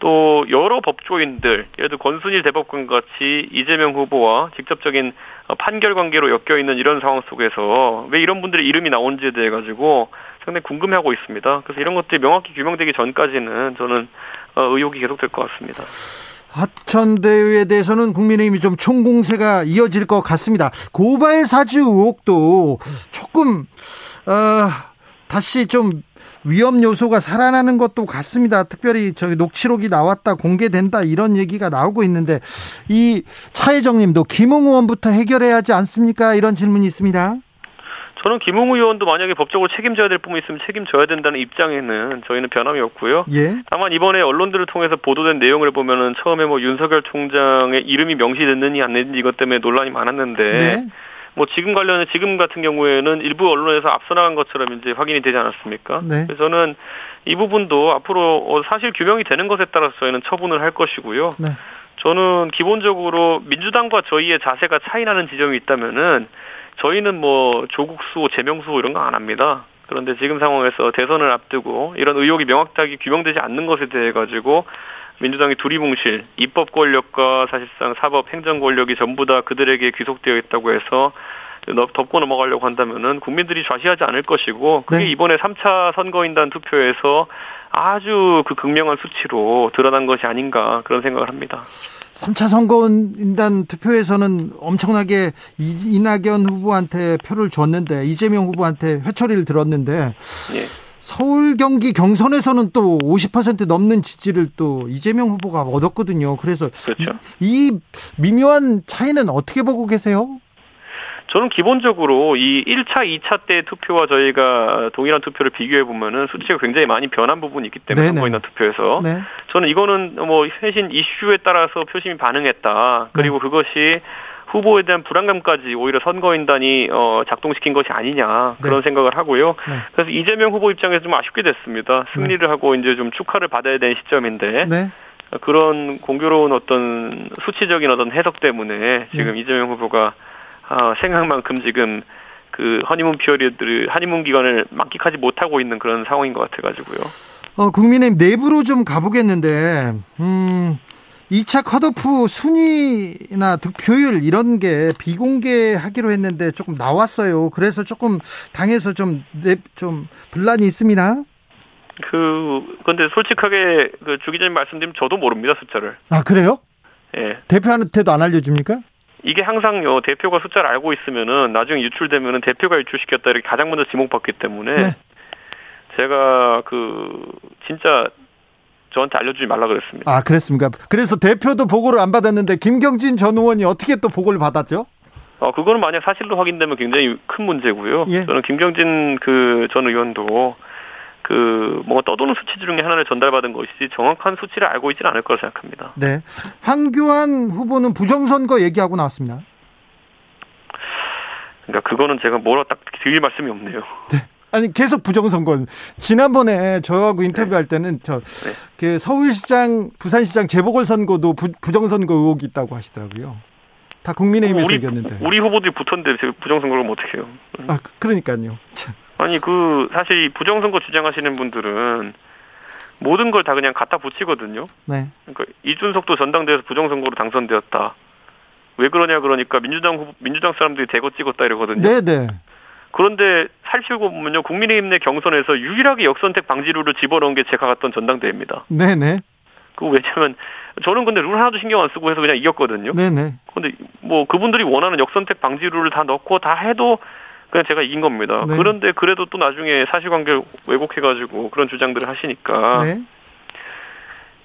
또 여러 법조인들 예를 들어 권순일 대법관 같이 이재명 후보와 직접적인 판결 관계로 엮여 있는 이런 상황 속에서 왜 이런 분들의 이름이 나온지에 대해 가지고 상당히 궁금해하고 있습니다. 그래서 이런 것들이 명확히 규명되기 전까지는 저는 어, 의혹이 계속될 것 같습니다. 하천대유에 대해서는 국민의힘이 좀 총공세가 이어질 것 같습니다. 고발 사주 의혹도 조금 어, 다시 좀 위험 요소가 살아나는 것도 같습니다. 특별히 저기 녹취록이 나왔다 공개된다 이런 얘기가 나오고 있는데 이 차혜정님도 김웅 의원부터 해결해야 하지 않습니까? 이런 질문이 있습니다. 저는 김웅 의원도 만약에 법적으로 책임져야 될 부분이 있으면 책임져야 된다는 입장에는 저희는 변함이 없고요. 예. 다만 이번에 언론들을 통해서 보도된 내용을 보면은 처음에 뭐 윤석열 총장의 이름이 명시됐느냐 안 됐는지 이것 때문에 논란이 많았는데 네. 뭐 지금 관련해 지금 같은 경우에는 일부 언론에서 앞서 나간 것처럼 이제 확인이 되지 않았습니까? 네. 그래서 저는 이 부분도 앞으로 어, 사실 규명이 되는 것에 따라서 저희는 처분을 할 것이고요. 네. 저는 기본적으로 민주당과 저희의 자세가 차이 나는 지점이 있다면은 저희는 뭐 조국 수호, 제명 수호 이런 거 안 합니다. 그런데 지금 상황에서 대선을 앞두고 이런 의혹이 명확하게 규명되지 않는 것에 대해 가지고 민주당이 두리뭉실 입법 권력과 사실상 사법 행정 권력이 전부 다 그들에게 귀속되어 있다고 해서 덮고 넘어가려고 한다면은 국민들이 좌시하지 않을 것이고 그게 네. 이번에 3차 선거인단 투표에서 아주 그 극명한 수치로 드러난 것이 아닌가 그런 생각을 합니다. 3차 선거인단 투표에서는 엄청나게 이낙연 후보한테 표를 줬는데 이재명 후보한테 회초리를 들었는데 예. 서울 경기 경선에서는 또 50% 넘는 지지를 또 이재명 후보가 얻었거든요. 그래서 그렇죠. 이, 이 미묘한 차이는 어떻게 보고 계세요? 저는 기본적으로 이 1차, 2차 때 투표와 저희가 동일한 투표를 비교해 보면은 수치가 굉장히 많이 변한 부분이 있기 때문에 선거인단 투표에서 네. 저는 이거는 뭐 최신 이슈에 따라서 표심이 반응했다. 그리고 네. 그것이 후보에 대한 불안감까지 오히려 선거인단이 어, 작동시킨 것이 아니냐 그런 네. 생각을 하고요. 네. 그래서 이재명 후보 입장에서 좀 아쉽게 됐습니다. 승리를 네. 하고 이제 좀 축하를 받아야 되는 시점인데 네. 그런 공교로운 어떤 수치적인 어떤 해석 때문에 지금 네. 이재명 후보가 어, 생각만큼 지금 그 허니문 피어리드를 허니문 기간을 만끽하지 못하고 있는 그런 상황인 것 같아가지고요. 어, 국민의힘 내부로 좀 가보겠는데, 음, 2차 컷오프 순위나 득표율 이런 게 비공개하기로 했는데 조금 나왔어요. 그래서 조금 당에서 좀, 좀 분란이 있습니다. 그, 근데 솔직하게 그 주기자님 말씀드리면 저도 모릅니다, 숫자를. 아, 그래요? 예. 대표한테도 안 알려줍니까? 이게 항상 요 대표가 숫자를 알고 있으면은 나중에 유출되면은 대표가 유출시켰다 이렇게 가장 먼저 지목받기 때문에 네. 제가 그 진짜 저한테 알려주지 말라 그랬습니다. 아 그랬습니까? 그래서 대표도 보고를 안 받았는데 김경진 전 의원이 어떻게 또 보고를 받았죠? 어 그거는 만약 사실로 확인되면 굉장히 큰 문제고요. 예. 저는 김경진 그 전 의원도 그 뭔가 떠도는 수치 중에 하나를 전달받은 것이지 정확한 수치를 알고 있지는 않을 거라 생각합니다. 네. 황교안 후보는 부정선거 얘기하고 나왔습니다. 그러니까 그거는 제가 뭐라 딱 드릴 말씀이 없네요. 네. 아니 계속 부정선거. 지난번에 저하고 인터뷰할 네. 때는 저그 네. 서울시장, 부산시장 재보궐 선거도 부, 정선거 의혹이 있다고 하시더라고요. 다 국민의힘에서 우리, 이겼는데. 우리 후보들이 붙었는데 부정선거를 뭐 어떻게 해요? 아, 그러니까요. 아니 그 사실 부정선거 주장하시는 분들은 모든 걸 다 그냥 갖다 붙이거든요. 네. 그러니까 이준석도 전당대회에서 부정선거로 당선되었다. 왜 그러냐 그러니까 민주당 후보, 민주당 사람들이 대거 찍었다 이러거든요. 네, 네. 그런데 살피고 보면요 국민의힘 내 경선에서 유일하게 역선택 방지룰을 집어넣은 게 제가 갔던 전당대회입니다. 네네. 네. 그 왜냐면 저는 근데 룰 하나도 신경 안 쓰고 해서 그냥 이겼거든요. 네네. 근데 뭐 그분들이 원하는 역선택 방지 룰을 다 넣고 다 해도 그냥 제가 이긴 겁니다. 네. 그런데 그래도 또 나중에 사실관계를 왜곡해가지고 그런 주장들을 하시니까 네.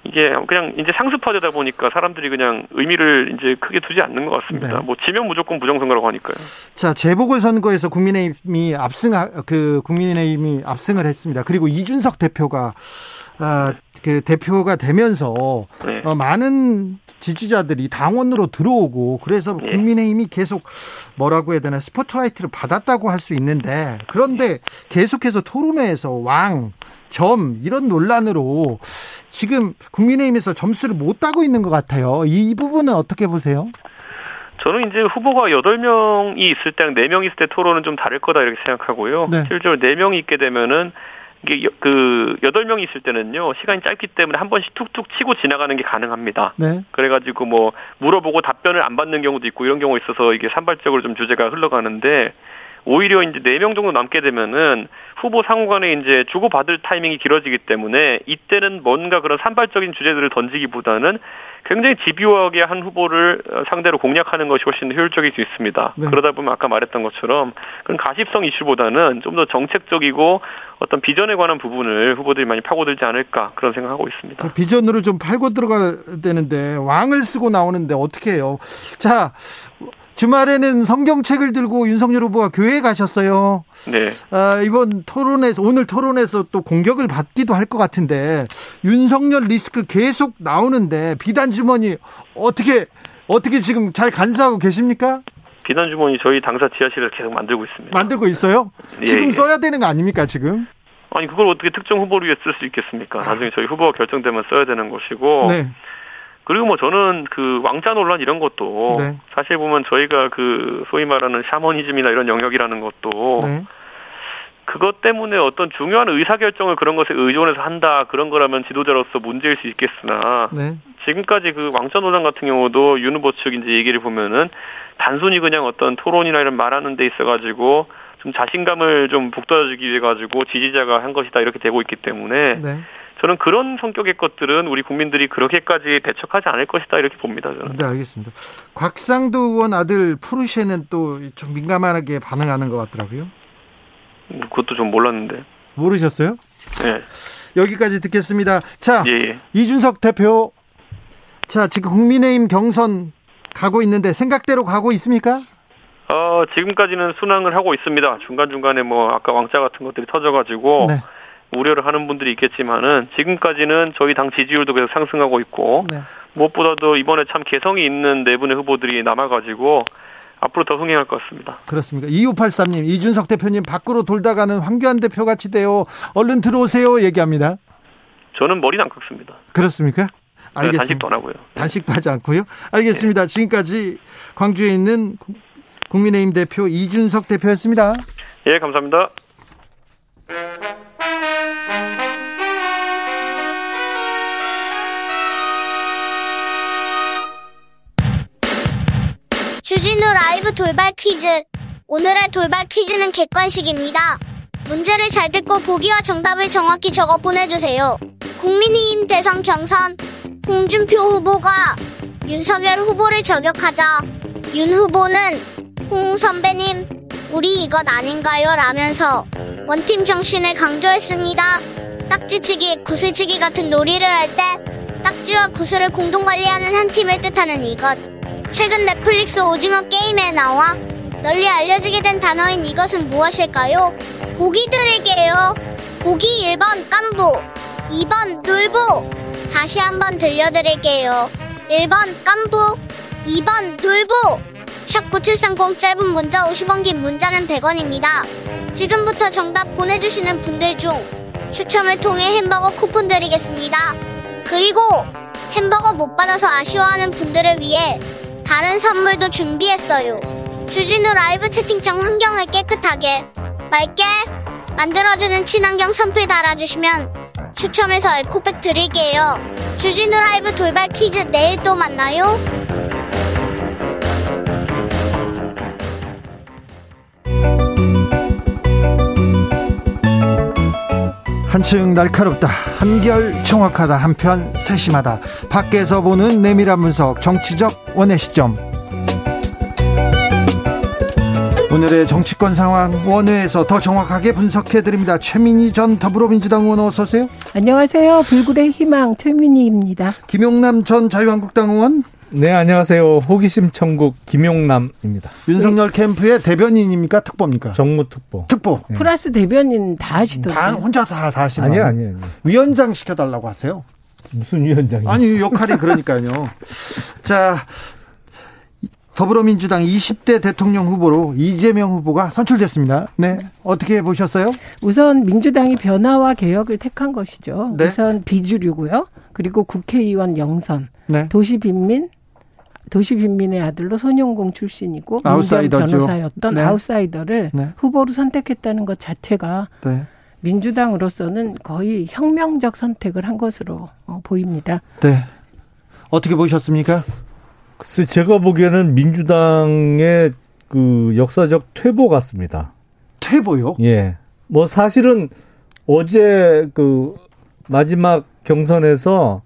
이게 그냥 이제 상습화되다 보니까 사람들이 그냥 의미를 이제 크게 두지 않는 것 같습니다. 네. 뭐 지면 무조건 부정선거라고 하니까요. 자 재보궐 선거에서 국민의힘이 압승 그 국민의힘이 압승을 했습니다. 그리고 이준석 대표가 아, 그 대표가 되면서 네. 어, 많은 지지자들이 당원으로 들어오고 그래서 네. 국민의힘이 계속 뭐라고 해야 되나 스포트라이트를 받았다고 할 수 있는데 그런데 계속해서 토론회에서 왕, 점 이런 논란으로 지금 국민의힘에서 점수를 못 따고 있는 것 같아요. 이 부분은 어떻게 보세요? 저는 이제 후보가 8명이 있을 때랑 4명 있을 때 토론은 좀 다를 거다 이렇게 생각하고요. 네. 실제로 4명이 있게 되면은 이게 그 여덟 명이 있을 때는요 시간이 짧기 때문에 한 번씩 툭툭 치고 지나가는 게 가능합니다. 네. 그래가지고 뭐 물어보고 답변을 안 받는 경우도 있고 이런 경우 있어서 이게 산발적으로 좀 주제가 흘러가는데 오히려 이제 네 명 정도 남게 되면은 후보 상호 간에 이제 주고받을 타이밍이 길어지기 때문에 이때는 뭔가 그런 산발적인 주제들을 던지기보다는 굉장히 집요하게 한 후보를 상대로 공략하는 것이 훨씬 효율적일 수 있습니다. 네. 그러다 보면 아까 말했던 것처럼 그런 가십성 이슈보다는 좀 더 정책적이고 어떤 비전에 관한 부분을 후보들이 많이 파고들지 않을까 그런 생각하고 있습니다. 그 비전으로 좀 팔고 들어가야 되는데 왕을 쓰고 나오는데 어떻게 해요? 자, 주말에는 성경책을 들고 윤석열 후보가 교회에 가셨어요. 네. 아, 이번 토론에서 오늘 토론에서 또 공격을 받기도 할 것 같은데 윤석열 리스크 계속 나오는데 비단 주머니 어떻게 어떻게 지금 잘 간사하고 계십니까? 비단 주머니 저희 당사 지하실을 계속 만들고 있습니다. 만들고 있어요? 예, 지금 예. 써야 되는 거 아닙니까 지금? 아니 그걸 어떻게 특정 후보를 위해 쓸 수 있겠습니까? 나중에 저희 후보가 결정되면 써야 되는 것이고. 네. 그리고 뭐 저는 그 왕자 논란 이런 것도 네. 사실 보면 저희가 그 소위 말하는 샤머니즘이나 이런 영역이라는 것도 네. 그것 때문에 어떤 중요한 의사결정을 그런 것에 의존해서 한다 그런 거라면 지도자로서 문제일 수 있겠으나 네. 지금까지 그 왕자 논란 같은 경우도 윤 후보 측 이제 얘기를 보면은 단순히 그냥 어떤 토론이나 이런 말하는 데 있어 가지고 좀 자신감을 좀 북돋아주기 위해 가지고 지지자가 한 것이다 이렇게 되고 있기 때문에 네. 저는 그런 성격의 것들은 우리 국민들이 그렇게까지 배척하지 않을 것이다 이렇게 봅니다. 저는. 네, 알겠습니다. 곽상도 의원 아들 포르쉐는 또 좀 민감하게 반응하는 것 같더라고요. 그것도 좀 몰랐는데. 모르셨어요? 네. 여기까지 듣겠습니다. 자, 예, 예. 이준석 대표. 자, 지금 국민의힘 경선 가고 있는데 생각대로 가고 있습니까? 어, 지금까지는 순항을 하고 있습니다. 중간중간에 뭐 아까 왕자 같은 것들이 터져가지고 네. 우려를 하는 분들이 있겠지만은 지금까지는 저희 당 지지율도 계속 상승하고 있고 네. 무엇보다도 이번에 참 개성이 있는 네 분의 후보들이 남아가지고 앞으로 더 흥행할 것 같습니다. 그렇습니까? 2583님, 이준석 대표님 밖으로 돌다가는 황교안 대표 같이 돼요. 얼른 들어오세요. 얘기합니다. 저는 머리는 안 깎습니다. 그렇습니까? 알겠습니다. 단식도 안 하고요. 단식도 하지 않고요. 알겠습니다. 네. 지금까지 광주에 있는 국민의힘 대표 이준석 대표였습니다. 예, 감사합니다. 주진우 라이브 돌발 퀴즈. 오늘의 돌발 퀴즈는 객관식입니다. 문제를 잘 듣고 보기와 정답을 정확히 적어 보내주세요. 국민의힘 대선 경선 홍준표 후보가 윤석열 후보를 저격하자 윤 후보는 홍 선배님 우리 이것 아닌가요? 라면서 원팀 정신을 강조했습니다. 딱지치기, 구슬치기 같은 놀이를 할 때 딱지와 구슬을 공동 관리하는 한 팀을 뜻하는 이것. 최근 넷플릭스 오징어 게임에 나와 널리 알려지게 된 단어인 이것은 무엇일까요? 보기 드릴게요. 보기 1번 깐부, 2번 눌보. 다시 한번 들려드릴게요. 1번 깐부, 2번 눌보. 샵9730 짧은 문자 50원 긴 문자는 100원입니다. 지금부터 정답 보내주시는 분들 중 추첨을 통해 햄버거 쿠폰 드리겠습니다. 그리고 햄버거 못 받아서 아쉬워하는 분들을 위해 다른 선물도 준비했어요. 주진우 라이브 채팅창 환경을 깨끗하게 맑게 만들어주는 친환경 선풀 달아주시면 추첨해서 에코백 드릴게요. 주진우 라이브 돌발 퀴즈 내일 또 만나요. 한층 날카롭다 한결 정확하다 한편 세심하다 밖에서 보는 내밀한 분석 정치적 원의 시점 오늘의 정치권 상황 원회에서 더 정확하게 분석해 드립니다. 최민희 전 더불어민주당 의원 어서 오세요. 안녕하세요. 불굴의 희망 최민희입니다. 김용남 전 자유한국당 의원 네, 안녕하세요. 호기심 천국 김용남입니다. 윤석열 캠프의 대변인입니까? 특보입니까? 정무특보. 특보. 네. 플러스 대변인 다 하시던데. 다 혼자 다, 다 하시는 아니요, 아니요, 아니요. 위원장 시켜달라고 하세요. 무슨 위원장이요? 아니, 역할이 그러니까요. *laughs* 자, 더불어민주당 20대 대통령 후보로 이재명 후보가 선출됐습니다. 네. 어떻게 보셨어요? 우선 민주당이 변화와 개혁을 택한 것이죠. 네. 우선 비주류고요. 그리고 국회의원 영선, 네. 도시빈민, 도시빈민의 아들로 손용공 출신이고 아웃사이더죠. 변호사였던 네. 아웃사이더를 네. 후보로 선택했다는 것 자체가 네. 민주당으로서는 거의 혁명적 선택을 한 것으로 어, 보입니다. 네. 어떻게 보셨습니까? 글쎄, 제가 보기에는 민주당의 그 역사적 퇴보 같습니다. 퇴보요? 예. 뭐 사실은 어제 그 마지막 경선에서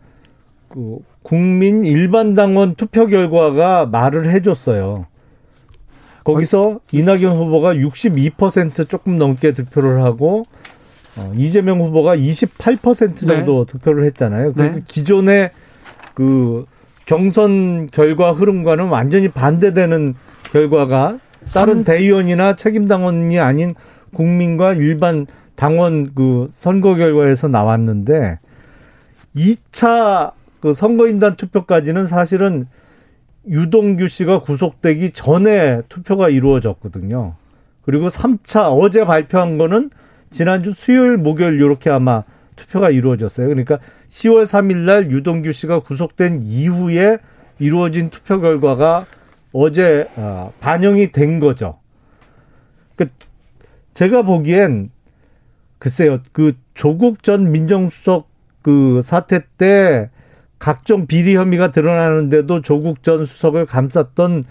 그 국민 일반 당원 투표 결과가 말을 해줬어요. 거기서 이낙연 후보가 62% 조금 넘게 득표를 하고 어, 이재명 후보가 28% 정도 득표를 했잖아요. 그래서 네. 기존의 그 경선 결과 흐름과는 완전히 반대되는 결과가 다른 대의원이나 책임 당원이 아닌 국민과 일반 당원 그 선거 결과에서 나왔는데 2차 그 선거인단 투표까지는 사실은 유동규 씨가 구속되기 전에 투표가 이루어졌거든요. 그리고 3차 어제 발표한 거는 지난주 수요일 목요일 이렇게 아마 투표가 이루어졌어요. 그러니까 10월 3일 날 유동규 씨가 구속된 이후에 이루어진 투표 결과가 어제 아, 반영이 된 거죠. 그 제가 보기엔 글쎄요. 그 조국 전 민정수석 그 사태 때 각종 비리 혐의가 드러나는데도 조국 전 수석을 감쌌던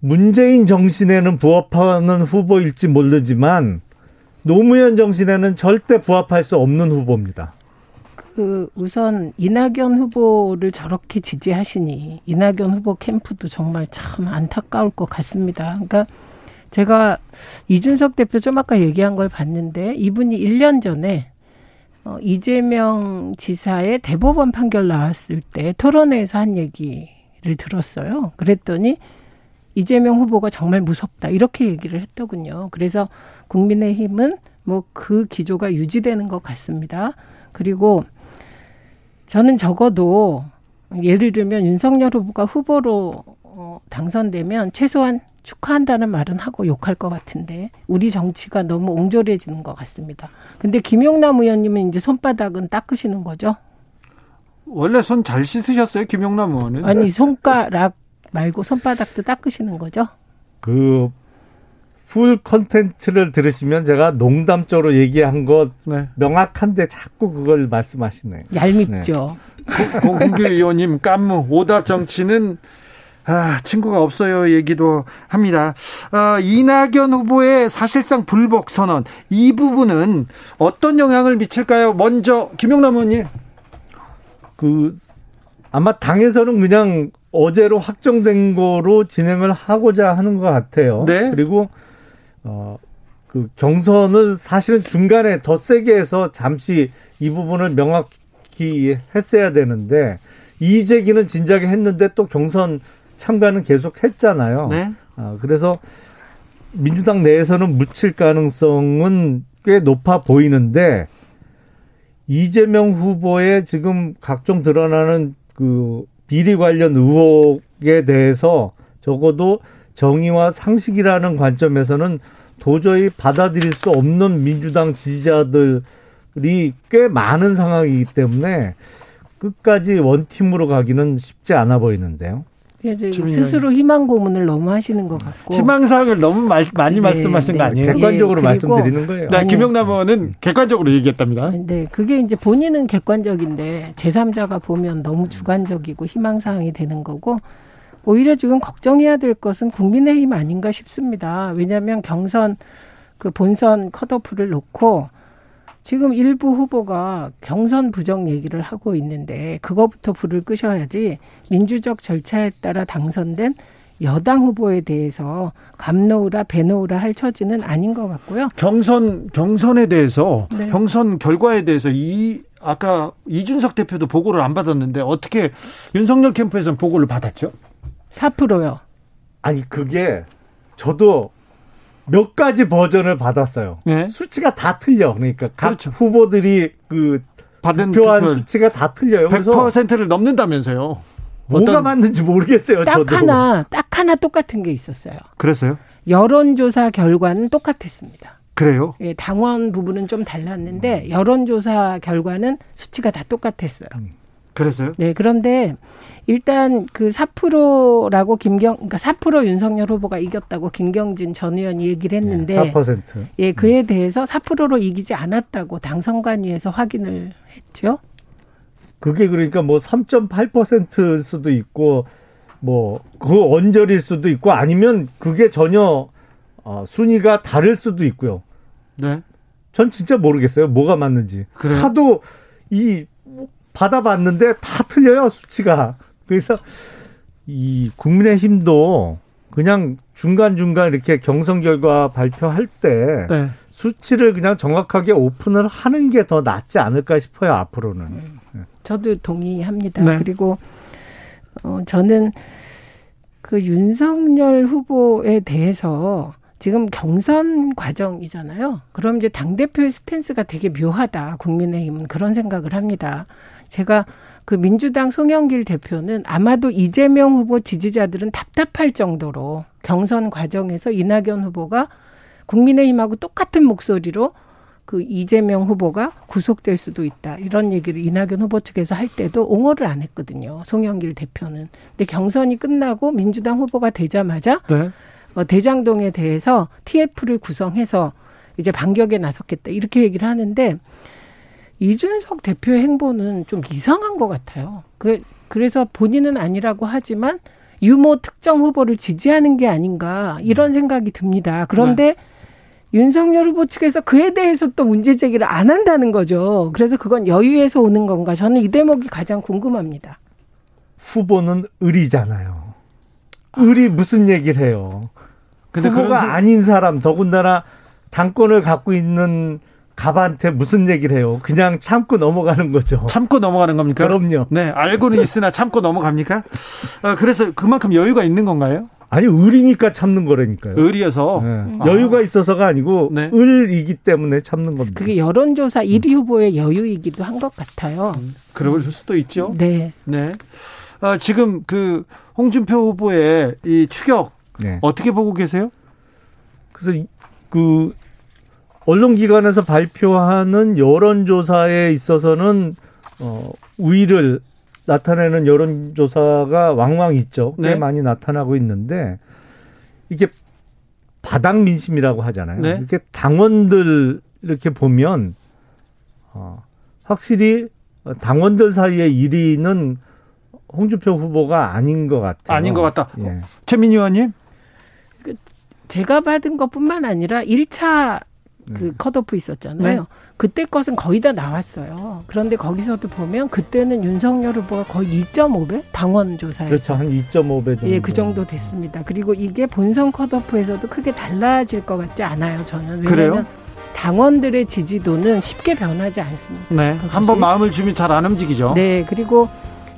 문재인 정신에는 부합하는 후보일지 모르지만 노무현 정신에는 절대 부합할 수 없는 후보입니다. 그 우선 이낙연 후보를 저렇게 지지하시니 이낙연 후보 캠프도 정말 참 안타까울 것 같습니다. 그러니까 제가 이준석 대표 좀 아까 얘기한 걸 봤는데 이분이 1년 전에 어, 이재명 지사의 대법원 판결 나왔을 때 토론회에서 한 얘기를 들었어요. 그랬더니 이재명 후보가 정말 무섭다 이렇게 얘기를 했더군요. 그래서 국민의힘은 뭐 그 기조가 유지되는 것 같습니다. 그리고 저는 적어도 예를 들면 윤석열 후보가 후보로 어, 당선되면 최소한 축하한다는 말은 하고 욕할 것 같은데 우리 정치가 너무 옹졸해지는 것 같습니다. 근데 김용남 의원님은 이제 손바닥은 닦으시는 거죠? 원래 손 잘 씻으셨어요, 김용남 의원은? 아니 손가락 말고 손바닥도 닦으시는 거죠? 그 full 컨텐츠를 들으시면 제가 농담적으로 얘기한 것 네. 명확한데 자꾸 그걸 말씀하시네요. 얄밉죠. 공규 의원님 깐부 오답 정치는 아, 친구가 없어요 얘기도 합니다. 어, 이낙연 후보의 사실상 불복 선언 이 부분은 어떤 영향을 미칠까요? 먼저 김용남 의원님. 그 아마 당에서는 그냥 어제로 확정된 거로 진행을 하고자 하는 것 같아요. 네. 그리고 어 그 경선을 사실은 중간에 더 세게 해서 잠시 이 부분을 명확히 했어야 되는데 이재기는 진작에 했는데 또 경선 참가는 계속 했잖아요. 네. 아, 그래서 민주당 내에서는 묻힐 가능성은 꽤 높아 보이는데 이재명 후보의 지금 각종 드러나는 그 비리 관련 의혹에 대해서 적어도 정의와 상식이라는 관점에서는 도저히 받아들일 수 없는 민주당 지지자들이 꽤 많은 상황이기 때문에 끝까지 원팀으로 가기는 쉽지 않아 보이는데요. 스스로 희망 고문을 너무 하시는 것 같고 희망사항을 너무 말, 많이 네, 말씀하신 네. 거 아니에요? 객관적으로 네, 말씀드리는 거예요. 네, 김영남 의원은 객관적으로 얘기했답니다. 네, 그게 이제 본인은 객관적인데 제3자가 보면 너무 주관적이고 희망사항이 되는 거고 오히려 지금 걱정해야 될 것은 국민의힘 아닌가 싶습니다. 왜냐하면 경선 그 본선 컷오프를 놓고 지금 일부 후보가 경선 부정 얘기를 하고 있는데 그거부터 불을 끄셔야지 민주적 절차에 따라 당선된 여당 후보에 대해서 감노우라 배노우라 할 처지는 아닌 것 같고요. 경선 경선에 대해서 네. 경선 결과에 대해서 이 아까 이준석 대표도 보고를 안 받았는데 어떻게 윤석열 캠프에서는 보고를 받았죠? 4%요. 아니 그게 저도 몇 가지 버전을 받았어요. 네. 수치가 다 틀려. 그러니까 각 그렇죠. 후보들이 그 받은 표한 수치가 다 틀려요. 100%를 넘는다면서요. 뭐가 맞는지 모르겠어요. 딱 저도. 하나 딱 하나 똑같은 게 있었어요. 그랬어요? 여론조사 결과는 똑같았습니다. 그래요? 예, 당원 부분은 좀 달랐는데 여론조사 결과는 수치가 다 똑같았어요. 음. 그랬어요? 네, 그런데 일단 그 4%라고 김경 그러니까 4% 윤석열 후보가 이겼다고 김경진 전 의원이 얘기를 했는데 네, 4%. 예, 그에 대해서 4%로 이기지 않았다고 당선관위에서 확인을 했죠. 그게 그러니까 뭐 3.8%일 수도 있고 뭐 그 언저리일 수도 있고 아니면 그게 전혀 어, 순위가 다를 수도 있고요. 네. 전 진짜 모르겠어요. 뭐가 맞는지. 그래요? 하도 이 받아봤는데 다 틀려요 수치가. 그래서 이 국민의힘도 그냥 중간중간 이렇게 경선 결과 발표할 때 네. 수치를 그냥 정확하게 오픈을 하는 게 더 낫지 않을까 싶어요, 앞으로는. 네. 저도 동의합니다. 네. 그리고 어 저는 그 윤석열 후보에 대해서 지금 경선 과정이잖아요. 그럼 이제 당대표의 스탠스가 되게 묘하다. 국민의힘은 그런 생각을 합니다. 제가 그 민주당 송영길 대표는 아마도 이재명 후보 지지자들은 답답할 정도로 경선 과정에서 이낙연 후보가 국민의힘하고 똑같은 목소리로 그 이재명 후보가 구속될 수도 있다. 이런 얘기를 이낙연 후보 측에서 할 때도 옹호를 안 했거든요. 송영길 대표는. 근데 경선이 끝나고 민주당 후보가 되자마자 네. 어, 대장동에 대해서 TF를 구성해서 이제 반격에 나섰겠다. 이렇게 얘기를 하는데 이준석 대표의 행보는 좀 이상한 것 같아요. 그, 그래서 본인은 아니라고 하지만 유모 특정 후보를 지지하는 게 아닌가 이런 음. 생각이 듭니다. 그런데 네. 윤석열 후보 측에서 그에 대해서 또 문제 제기를 안 한다는 거죠. 그래서 그건 여유에서 오는 건가? 저는 이 대목이 가장 궁금합니다. 후보는 의리잖아요. 의리 무슨 얘기를 해요? 근데 후보가 아닌 사람 더군다나 당권을 갖고 있는 갑한테 무슨 얘기를 해요? 그냥 참고 넘어가는 거죠. 참고 넘어가는 겁니까? 그럼요. 네, 알고는 있으나 참고 넘어갑니까? 아, 그래서 그만큼 여유가 있는 건가요? 아니 의리니까 참는 거라니까요. 의리여서 네. 아. 여유가 있어서가 아니고 네. 을이기 때문에 참는 겁니다. 그게 여론조사 1위 후보의 여유이기도 한 것 같아요. 음, 그럴 수도 있죠. 네. 네. 아, 지금 그 홍준표 후보의 이 추격 네. 어떻게 보고 계세요? 그래서 그 언론기관에서 발표하는 여론조사에 있어서는 어, 우위를 나타내는 여론조사가 왕왕 있죠. 꽤 네. 많이 나타나고 있는데 이게 바닥 민심이라고 하잖아요. 네. 이렇게 당원들 이렇게 보면 어, 확실히 당원들 사이의 1위는 홍준표 후보가 아닌 것 같아요. 아닌 것 같다. 예. 최민희 의원님? 그 제가 받은 것뿐만 아니라 1차 그 네. 컷오프 있었잖아요. 네. 그때 것은 거의 다 나왔어요. 그런데 거기서도 보면 그때는 윤석열 후보가 거의 2.5배 당원 조사에 그렇죠. 한 2.5배 정도. 예, 그 정도 됐습니다. 그리고 이게 본선 컷오프에서도 크게 달라질 것 같지 않아요. 저는. 왜냐하면 당원들의 지지도는 쉽게 변하지 않습니다. 네. 한번 마음을 주면 잘 안 움직이죠. 네. 그리고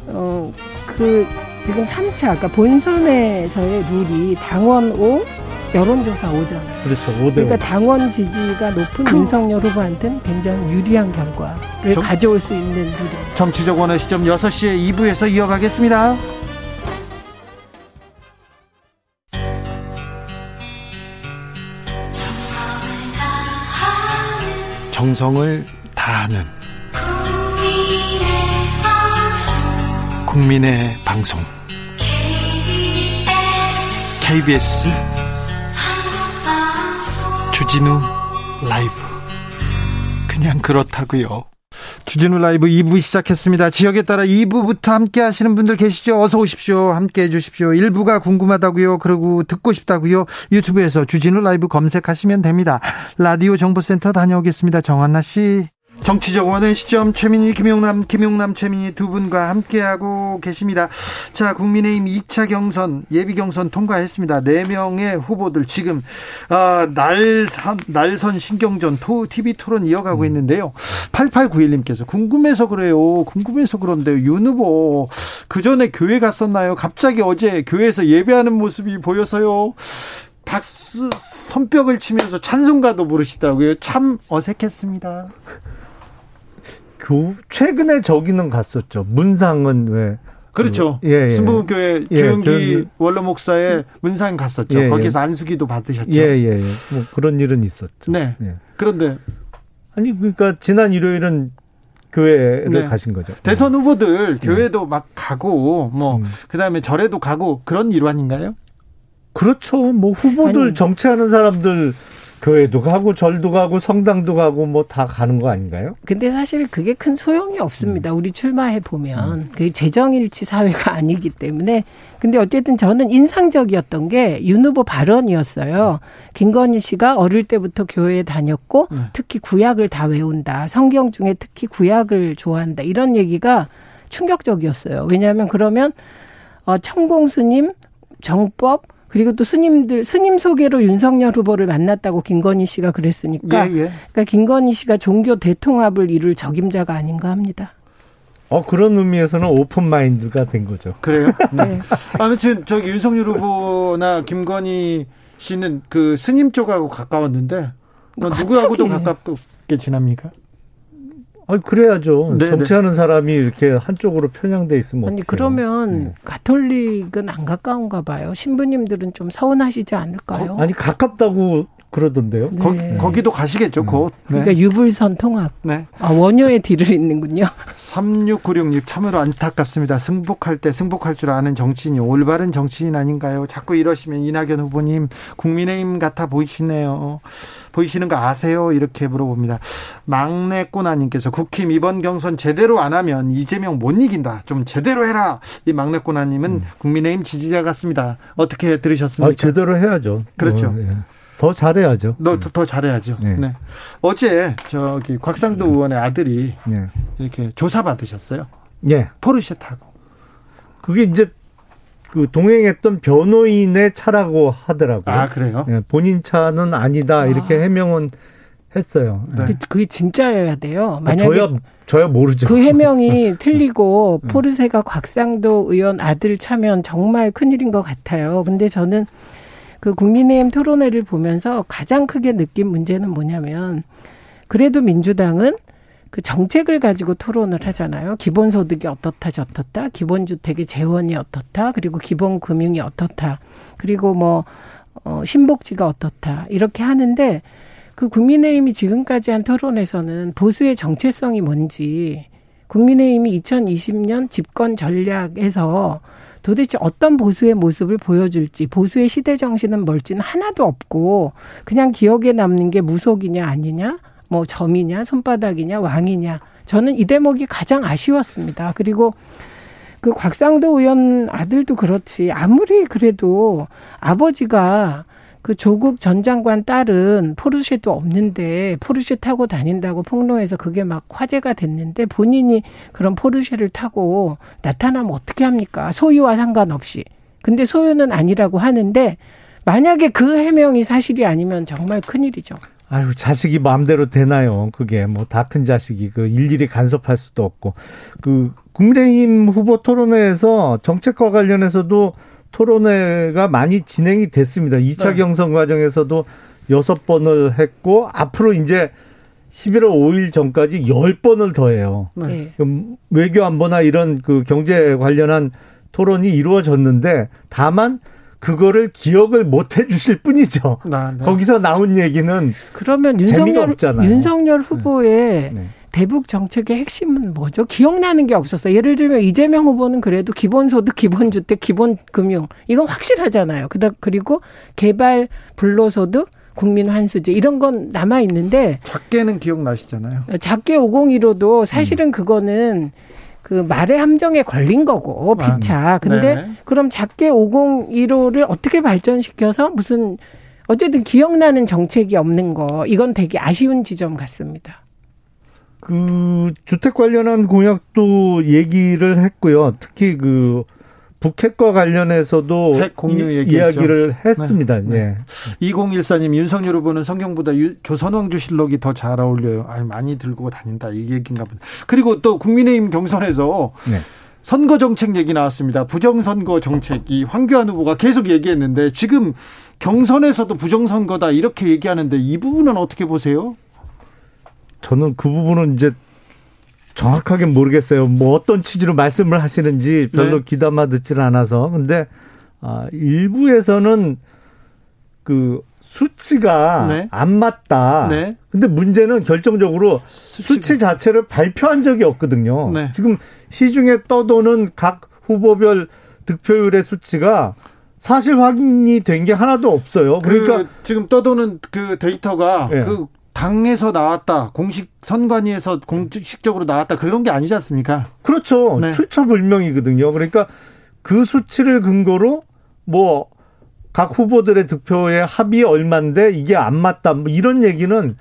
어그 지금 3차 그러니까 본선에서의 룰이 당원 5, 여론조사 오잖아요. 그렇죠. 5대 그러니까 당원 지지가 높은 그... 윤석열 후보한테는 굉장히 유리한 결과를 정... 가져올 수 있는 일입니다. 정치적 원의 시점 6시에 2부에서 이어가겠습니다. 정성을 다하는 국민의 방송 KBS 주진우 라이브 그냥 그렇다고요. 주진우 라이브 2부 시작했습니다. 지역에 따라 2부부터 함께 하시는 분들 계시죠? 어서 오십시오. 함께 해 주십시오. 1부가 궁금하다고요. 그리고 듣고 싶다고요. 유튜브에서 주진우 라이브 검색하시면 됩니다. 라디오 정보센터 다녀오겠습니다. 정한나 씨. 정치적 원의 시점 최민희 김용남 김용남 최민희 두 분과 함께하고 계십니다. 자 국민의힘 2차 경선 예비 경선 통과했습니다. 4 명의 후보들 지금 어, 날선 날선 신경전 토, TV 토론 이어가고 음. 있는데요. 8891님께서 궁금해서 그래요. 궁금해서 그런데요. 윤 후보 그 전에 교회 갔었나요? 갑자기 어제 교회에서 예배하는 모습이 보여서요. 박수 손뼉을 치면서 찬송가도 부르시더라고요. 참 어색했습니다. 교 최근에 저기는 갔었죠. 문상은 왜 그렇죠. 예, 예. 순복음교회 예, 조영기 원로 목사의 문상 갔었죠. 예, 예, 거기서 안수기도 받으셨죠. 예, 예, 예. 뭐 그런 일은 있었죠. 네. 예. 그런데 아니 그러니까 지난 일요일은 교회를 네. 가신 거죠. 대선 후보들 교회도 막 가고 뭐 음. 그다음에 절에도 가고 그런 일환인가요? 그렇죠. 뭐 후보들 아니, 정치하는 사람들 교회도 가고 절도 가고 성당도 가고 뭐 다 가는 거 아닌가요? 근데 사실 그게 큰 소용이 없습니다. 음. 우리 출마해 보면 음. 그 재정일치 사회가 *laughs* 아니기 때문에 근데 어쨌든 저는 인상적이었던 게 윤 후보 발언이었어요. 김건희 씨가 어릴 때부터 교회에 다녔고 음. 특히 구약을 다 외운다. 성경 중에 특히 구약을 좋아한다. 이런 얘기가 충격적이었어요. 왜냐하면 그러면 어, 청공스님 정법 그리고 또 스님들 스님 소개로 윤석열 후보를 만났다고 김건희 씨가 그랬으니까 예, 예. 그러니까 김건희 씨가 종교 대통합을 이룰 적임자가 아닌가 합니다. 어 그런 의미에서는 open mind가 된 거죠. 그래요? *laughs* 네. 아무튼 저기 윤석열 후보나 김건희 씨는 그 스님 쪽하고 가까웠는데 누구하고도 가깝게 지납니까? 아니 그래야죠. 네네. 정치하는 사람이 이렇게 한쪽으로 편향돼 있으면 아니 어떡해요. 그러면 네. 가톨릭은 안 가까운가 봐요. 신부님들은 좀 서운하시지 않을까요? 거, 아니 가깝다고 그러던데요. 네. 거, 기도 가시겠죠, 음. 곧. 네. 그러니까 유불선 통합. 네. 아, 원효의 뒤를 잇는군요. *laughs* 3696님 참으로 안타깝습니다. 승복할 때 승복할 줄 아는 정치인이 올바른 정치인 아닌가요? 자꾸 이러시면 이낙연 후보님 국민의힘 같아 보이시네요. 보이시는 거 아세요? 이렇게 물어봅니다. 막내 꼬나님께서 국힘 이번 경선 제대로 안 하면 이재명 못 이긴다. 좀 제대로 해라. 이 막내 꼬나님은 음. 국민의힘 지지자 같습니다. 어떻게 들으셨습니까? 아, 제대로 해야죠. 그렇죠. 어, 예. 더 잘해야죠. 너, 더, 더 잘해야죠. 네. 네. 어제 저기 곽상도 네. 의원의 아들이 네. 이렇게 조사 받으셨어요. 네. 포르쉐 타고. 그게 이제 그 동행했던 변호인의 차라고 하더라고요. 아 그래요? 네, 본인 차는 아니다 이렇게 아. 해명은 했어요. 네. 그, 그게 진짜여야 돼요. 아, 만약에 아, 저야 저야 모르죠. 그 해명이 *laughs* 틀리고 음. 포르쉐가 곽상도 의원 아들 차면 정말 큰일인 것 같아요. 근데 저는 그 국민의힘 토론회를 보면서 가장 크게 느낀 문제는 뭐냐면 그래도 민주당은 그 정책을 가지고 토론을 하잖아요. 기본소득이 어떻다 저떻다, 기본주택의 재원이 어떻다, 그리고 기본금융이 어떻다, 그리고 뭐 어, 신복지가 어떻다. 이렇게 하는데 그 국민의힘이 지금까지 한 토론에서는 보수의 정체성이 뭔지 국민의힘이 2020년 집권 전략에서 도대체 어떤 보수의 모습을 보여줄지 보수의 시대 정신은 뭘지는 하나도 없고 그냥 기억에 남는 게 무속이냐 아니냐 뭐 점이냐 손바닥이냐 왕이냐 저는 이 대목이 가장 아쉬웠습니다. 그리고 그 곽상도 의원 아들도 그렇지 아무리 그래도 아버지가 그 조국 전 장관 딸은 포르쉐도 없는데 포르쉐 타고 다닌다고 폭로해서 그게 막 화제가 됐는데 본인이 그런 포르쉐를 타고 나타나면 어떻게 합니까? 소유와 상관없이. 근데 소유는 아니라고 하는데 만약에 그 해명이 사실이 아니면 정말 큰일이죠. 아유, 자식이 마음대로 되나요? 그게 뭐 다 큰 자식이 그 일일이 간섭할 수도 없고 그 국민의힘 후보 토론회에서 정책과 관련해서도 토론회가 많이 진행이 됐습니다. 2차 네. 경선 과정에서도 여섯 번을 했고 앞으로 이제 11월 5일 전까지 10번을 더 해요. 네. 외교 안보나 이런 그 경제 관련한 토론이 이루어졌는데 다만 그거를 기억을 못 해주실 뿐이죠. 아, 네. 거기서 나온 얘기는 그러면 윤석열 없잖아요. 윤석열 네. 후보의 네. 대북 정책의 핵심은 뭐죠? 기억나는 게 없었어요. 예를 들면 이재명 후보는 그래도 기본소득, 기본주택, 기본금융 이건 확실하잖아요. 그리고 개발 불로소득 국민 환수제 이런 건 남아 있는데 작게는 기억나시잖아요. 작게 501호도 사실은 음. 그거는 그 말의 함정에 걸린 거고 아, 피차. 근데 네 그럼 작게 501호를 어떻게 발전시켜서 무슨 어쨌든 기억나는 정책이 없는 거 이건 되게 아쉬운 지점 같습니다. 그 주택 관련한 공약도 얘기를 했고요. 특히 그 북핵과 관련해서도 핵 공유 이, 이야기를 했습니다. 네. 네. 예. 2014님 윤석열 후보는 성경보다 유, 조선왕조 실록이 더 잘 어울려요. 아니 많이 들고 다닌다 이 얘기인가 보다. 그리고 또 국민의힘 경선에서 네. 선거 정책 얘기 나왔습니다. 부정선거 정책이 황교안 후보가 계속 얘기했는데 지금 경선에서도 부정선거다 이렇게 얘기하는데 이 부분은 어떻게 보세요? 저는 그 부분은 이제 정확하게 모르겠어요. 뭐 어떤 취지로 말씀을 하시는지 별로 네. 귀담아 듣질 않아서. 근데 아 일부에서는 그 수치가 네. 안 맞다. 네. 근데 문제는 결정적으로 수치가. 수치 자체를 발표한 적이 없거든요. 네. 지금 시중에 떠도는 각 후보별 득표율의 수치가 사실 확인이 된 게 하나도 없어요. 그러니까 그 지금 떠도는 그 데이터가 네. 그 당에서 나왔다, 공식 선관위에서 공식적으로 나왔다 그런 게 아니지 않습니까? 그렇죠. 네. 출처 불명이거든요. 그러니까 그 수치를 근거로 뭐 각 후보들의 득표의 합이 얼마인데 이게 안 맞다 뭐 이런 얘기는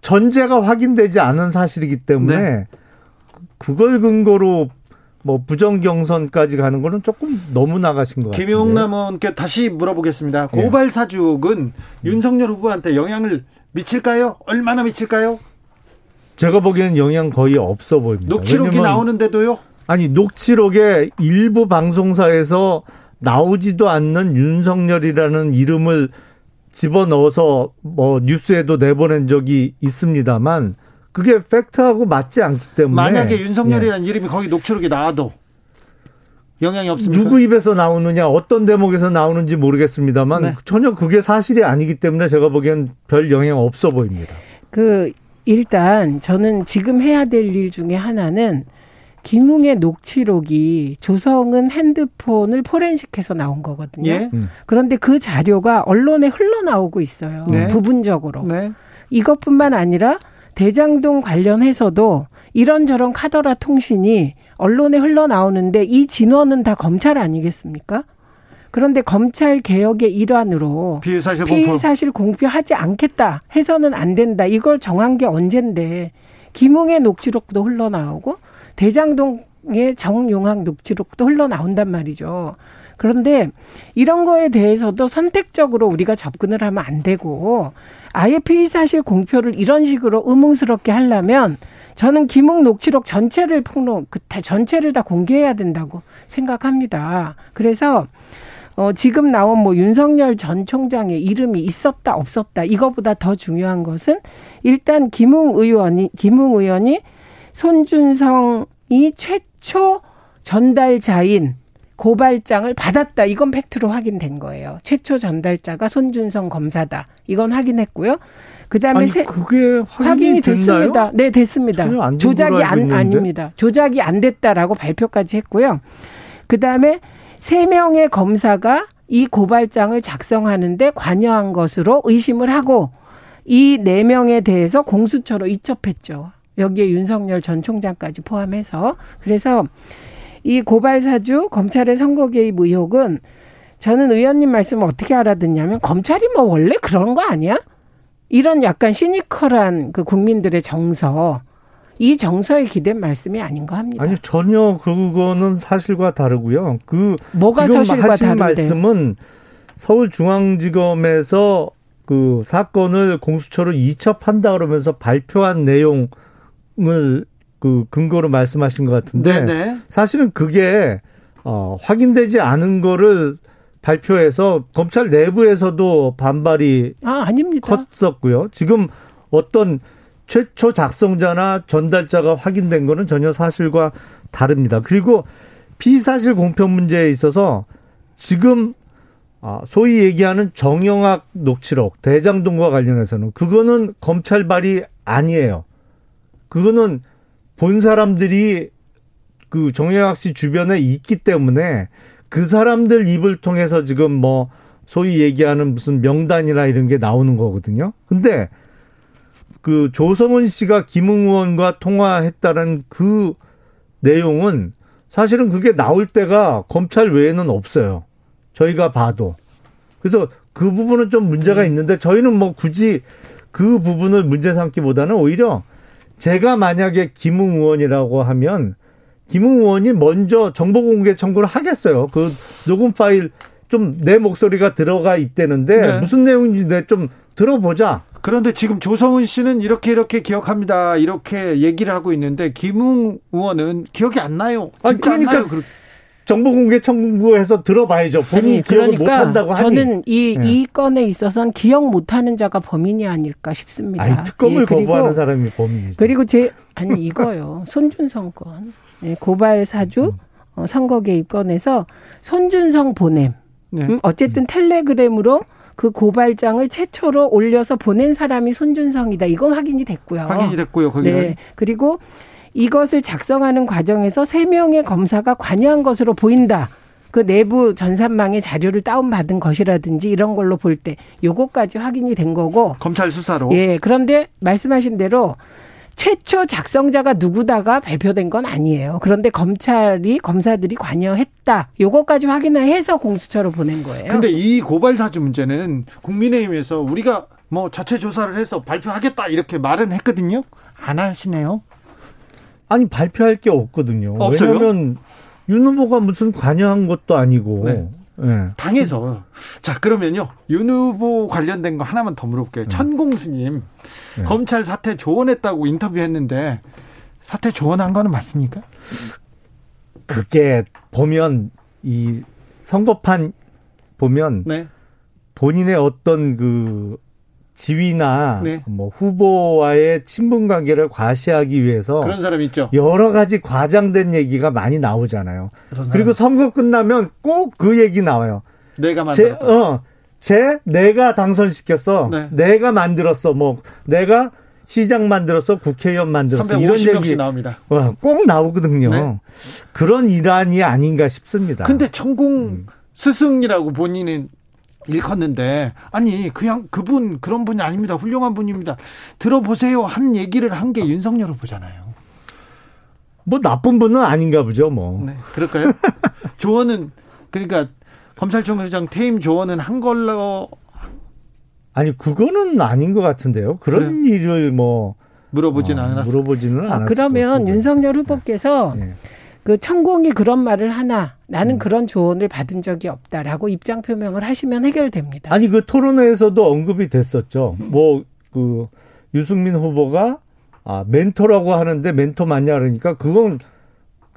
전제가 확인되지 않은 사실이기 때문에 네. 그걸 근거로 뭐 부정 경선까지 가는 거는 조금 너무 나가신 것 같아요. 김용남 의원께 다시 물어보겠습니다. 고발 사주옥은 네. 윤석열 후보한테 영향을 미칠까요? 얼마나 미칠까요? 제가 보기에는 영향 거의 없어 보입니다. 녹취록이 나오는데도요? 아니 녹취록에 일부 방송사에서 나오지도 않는 윤석열이라는 이름을 집어넣어서 뭐 뉴스에도 내보낸 적이 있습니다만 그게 팩트하고 맞지 않기 때문에 만약에 윤석열이라는 예. 이름이 거기 녹취록에 나와도 영향이 없습니까? 누구 입에서 나오느냐, 어떤 대목에서 나오는지 모르겠습니다만 네. 전혀 그게 사실이 아니기 때문에 제가 보기엔 별 영향 없어 보입니다. 그 일단 저는 지금 해야 될 일 중에 하나는 김웅의 녹취록이 조성은 핸드폰을 포렌식해서 나온 거거든요. 예? 음. 그런데 그 자료가 언론에 흘러나오고 있어요. 네. 부분적으로. 네. 이것뿐만 아니라 대장동 관련해서도 이런저런 카더라 통신이 언론에 흘러나오는데 이 진원은 다 검찰 아니겠습니까? 그런데 검찰 개혁의 일환으로 피의사실, 피의사실 공표. 하지 않겠다 해서는 안 된다. 이걸 정한 게 언젠데 김웅의 녹취록도 흘러나오고 대장동의 정용학 녹취록도 흘러나온단 말이죠. 그런데 이런 거에 대해서도 선택적으로 우리가 접근을 하면 안 되고 아예 피의사실 공표를 이런 식으로 의문스럽게 하려면 저는 김웅 녹취록 전체를 폭로, 그 전체를 다 공개해야 된다고 생각합니다. 그래서 어, 지금 나온 뭐 윤석열 전 총장의 이름이 있었다 없었다 이거보다 더 중요한 것은 일단 김웅 의원이 김웅 의원이 손준성이 최초 전달자인 고발장을 받았다. 이건 팩트로 확인된 거예요. 최초 전달자가 손준성 검사다. 이건 확인했고요. 그다음에 아니, 세, 그게 확인이, 됐습니다. 네, 됐습니다. 조작이 안 아닙니다. 조작이 안 됐다라고 발표까지 했고요. 그다음에 세 명의 검사가 이 고발장을 작성하는데 관여한 것으로 의심을 하고 이 네 명에 대해서 공수처로 이첩했죠. 여기에 윤석열 전 총장까지 포함해서 그래서 이 고발 사주 검찰의 선거 개입 의혹은 저는 의원님 말씀을 어떻게 알아듣냐면 검찰이 뭐 원래 그런 거 아니야? 이런 약간 시니컬한 그 국민들의 정서 이 정서에 기댄 말씀이 아닌가 합니다. 아니 전혀 그거는 사실과 다르고요. 그 뭐가 지금 사실과 하신 다른데? 말씀은 서울중앙지검에서 그 사건을 공수처로 이첩한다 그러면서 발표한 내용을 그 근거로 말씀하신 것 같은데 네네. 사실은 그게 어 확인되지 않은 거를 발표해서 검찰 내부에서도 반발이 아, 아닙니다. 컸었고요. 지금 어떤 최초 작성자나 전달자가 확인된 거는 전혀 사실과 다릅니다. 그리고 피사실 공표 문제에 있어서 지금 아, 소위 얘기하는 정영학 녹취록 대장동과 관련해서는 그거는 검찰 발이 아니에요. 그거는 본 사람들이 그 정영학 씨 주변에 있기 때문에 그 사람들 입을 통해서 지금 뭐 소위 얘기하는 무슨 명단이나 이런 게 나오는 거거든요. 근데 그 조성은 씨가 김웅 의원과 통화했다는 그 내용은 사실은 그게 나올 때가 검찰 외에는 없어요. 저희가 봐도. 그래서 그 부분은 좀 문제가 있는데 저희는 뭐 굳이 그 부분을 문제 삼기보다는 오히려 제가 만약에 김웅 의원이라고 하면 김웅 의원이 먼저 정보 공개 청구를 하겠어요. 그 녹음 파일 좀 내 목소리가 들어가 있대는데 네. 무슨 내용인지 내 좀 들어보자. 그런데 지금 조성은 씨는 이렇게 이렇게 기억합니다. 이렇게 얘기를 하고 있는데 김웅 의원은 기억이 안 나요. 아 그러니까 나요. 정보 공개 청구해서 들어봐야죠. 본인이 아니, 기억을 그러니까 못 한다고 하니. 저는 이, 네. 이 건에 있어서는 기억 못 하는 자가 범인이 아닐까 싶습니다. 아니, 특검을 예, 거부하는 사람이 범인이죠. 그리고 제 아니 이거요. 손준성 건. 네, 고발 사주 음. 어, 선거 개입 건에서 손준성 보냄. 네. 음, 어쨌든 텔레그램으로 그 고발장을 최초로 올려서 보낸 사람이 손준성이다. 이건 확인이 됐고요. 확인이 됐고요. 거기는. 네. 그리고 이것을 작성하는 과정에서 세 명의 검사가 관여한 것으로 보인다. 그 내부 전산망의 자료를 다운받은 것이라든지 이런 걸로 볼 때 요거까지 확인이 된 거고 검찰 수사로 예 그런데 말씀하신 대로 최초 작성자가 누구다가 발표된 건 아니에요. 그런데 검찰이 검사들이 관여했다. 요거까지 확인해서 공수처로 보낸 거예요. 근데 이 고발 사주 문제는 국민의힘에서 우리가 뭐 자체 조사를 해서 발표하겠다 이렇게 말은 했거든요. 안 하시네요. 아니 발표할 게 없거든요. 없어요? 왜냐하면 윤 후보가 무슨 관여한 것도 아니고 네. 네. 당에서 자 그러면요 윤 후보 관련된 거 하나만 더 물어볼게요. 네. 천공수님 네. 검찰 사퇴 조언했다고 인터뷰했는데 사퇴 조언한 거는 맞습니까? 그게 보면 이 선거판 보면 네. 본인의 어떤 그 지위나 네. 뭐 후보와의 친분 관계를 과시하기 위해서 그런 사람 있죠. 여러 가지 과장된 얘기가 많이 나오잖아요. 그리고 선거 끝나면 꼭 그 얘기 나와요. 내가 만들었다. 제, 어, 제 내가 당선시켰어. 네. 내가 만들었어. 뭐 내가 시장 만들었어, 국회의원 만들었어 이런 얘기 나옵니다. 어, 꼭 나오거든요. 네. 그런 일환이 아닌가 싶습니다. 근데 천공 음. 스승이라고 본인은 일컫는데 아니 그냥 그분 그런 분이 아닙니다. 훌륭한 분입니다. 들어보세요 한 얘기를 한 게 윤석열 후보잖아요. 뭐 나쁜 분은 아닌가 보죠, 뭐. 네, 그럴까요? *laughs* 조언은 그러니까 검찰총장 퇴임 조언은 한 걸로 아니 그거는 아닌 것 같은데요. 그런 그래. 일을 뭐 물어보지는 어, 않았어요. 물어보지는 아, 않았어요. 그러면 윤석열 후보께서 네. 그 천공이 그런 말을 하나 나는 음. 그런 조언을 받은 적이 없다라고 입장 표명을 하시면 해결됩니다. 아니 그 토론회에서도 언급이 됐었죠. 뭐 그 유승민 후보가 아 멘토라고 하는데 멘토 맞냐 그러니까 그건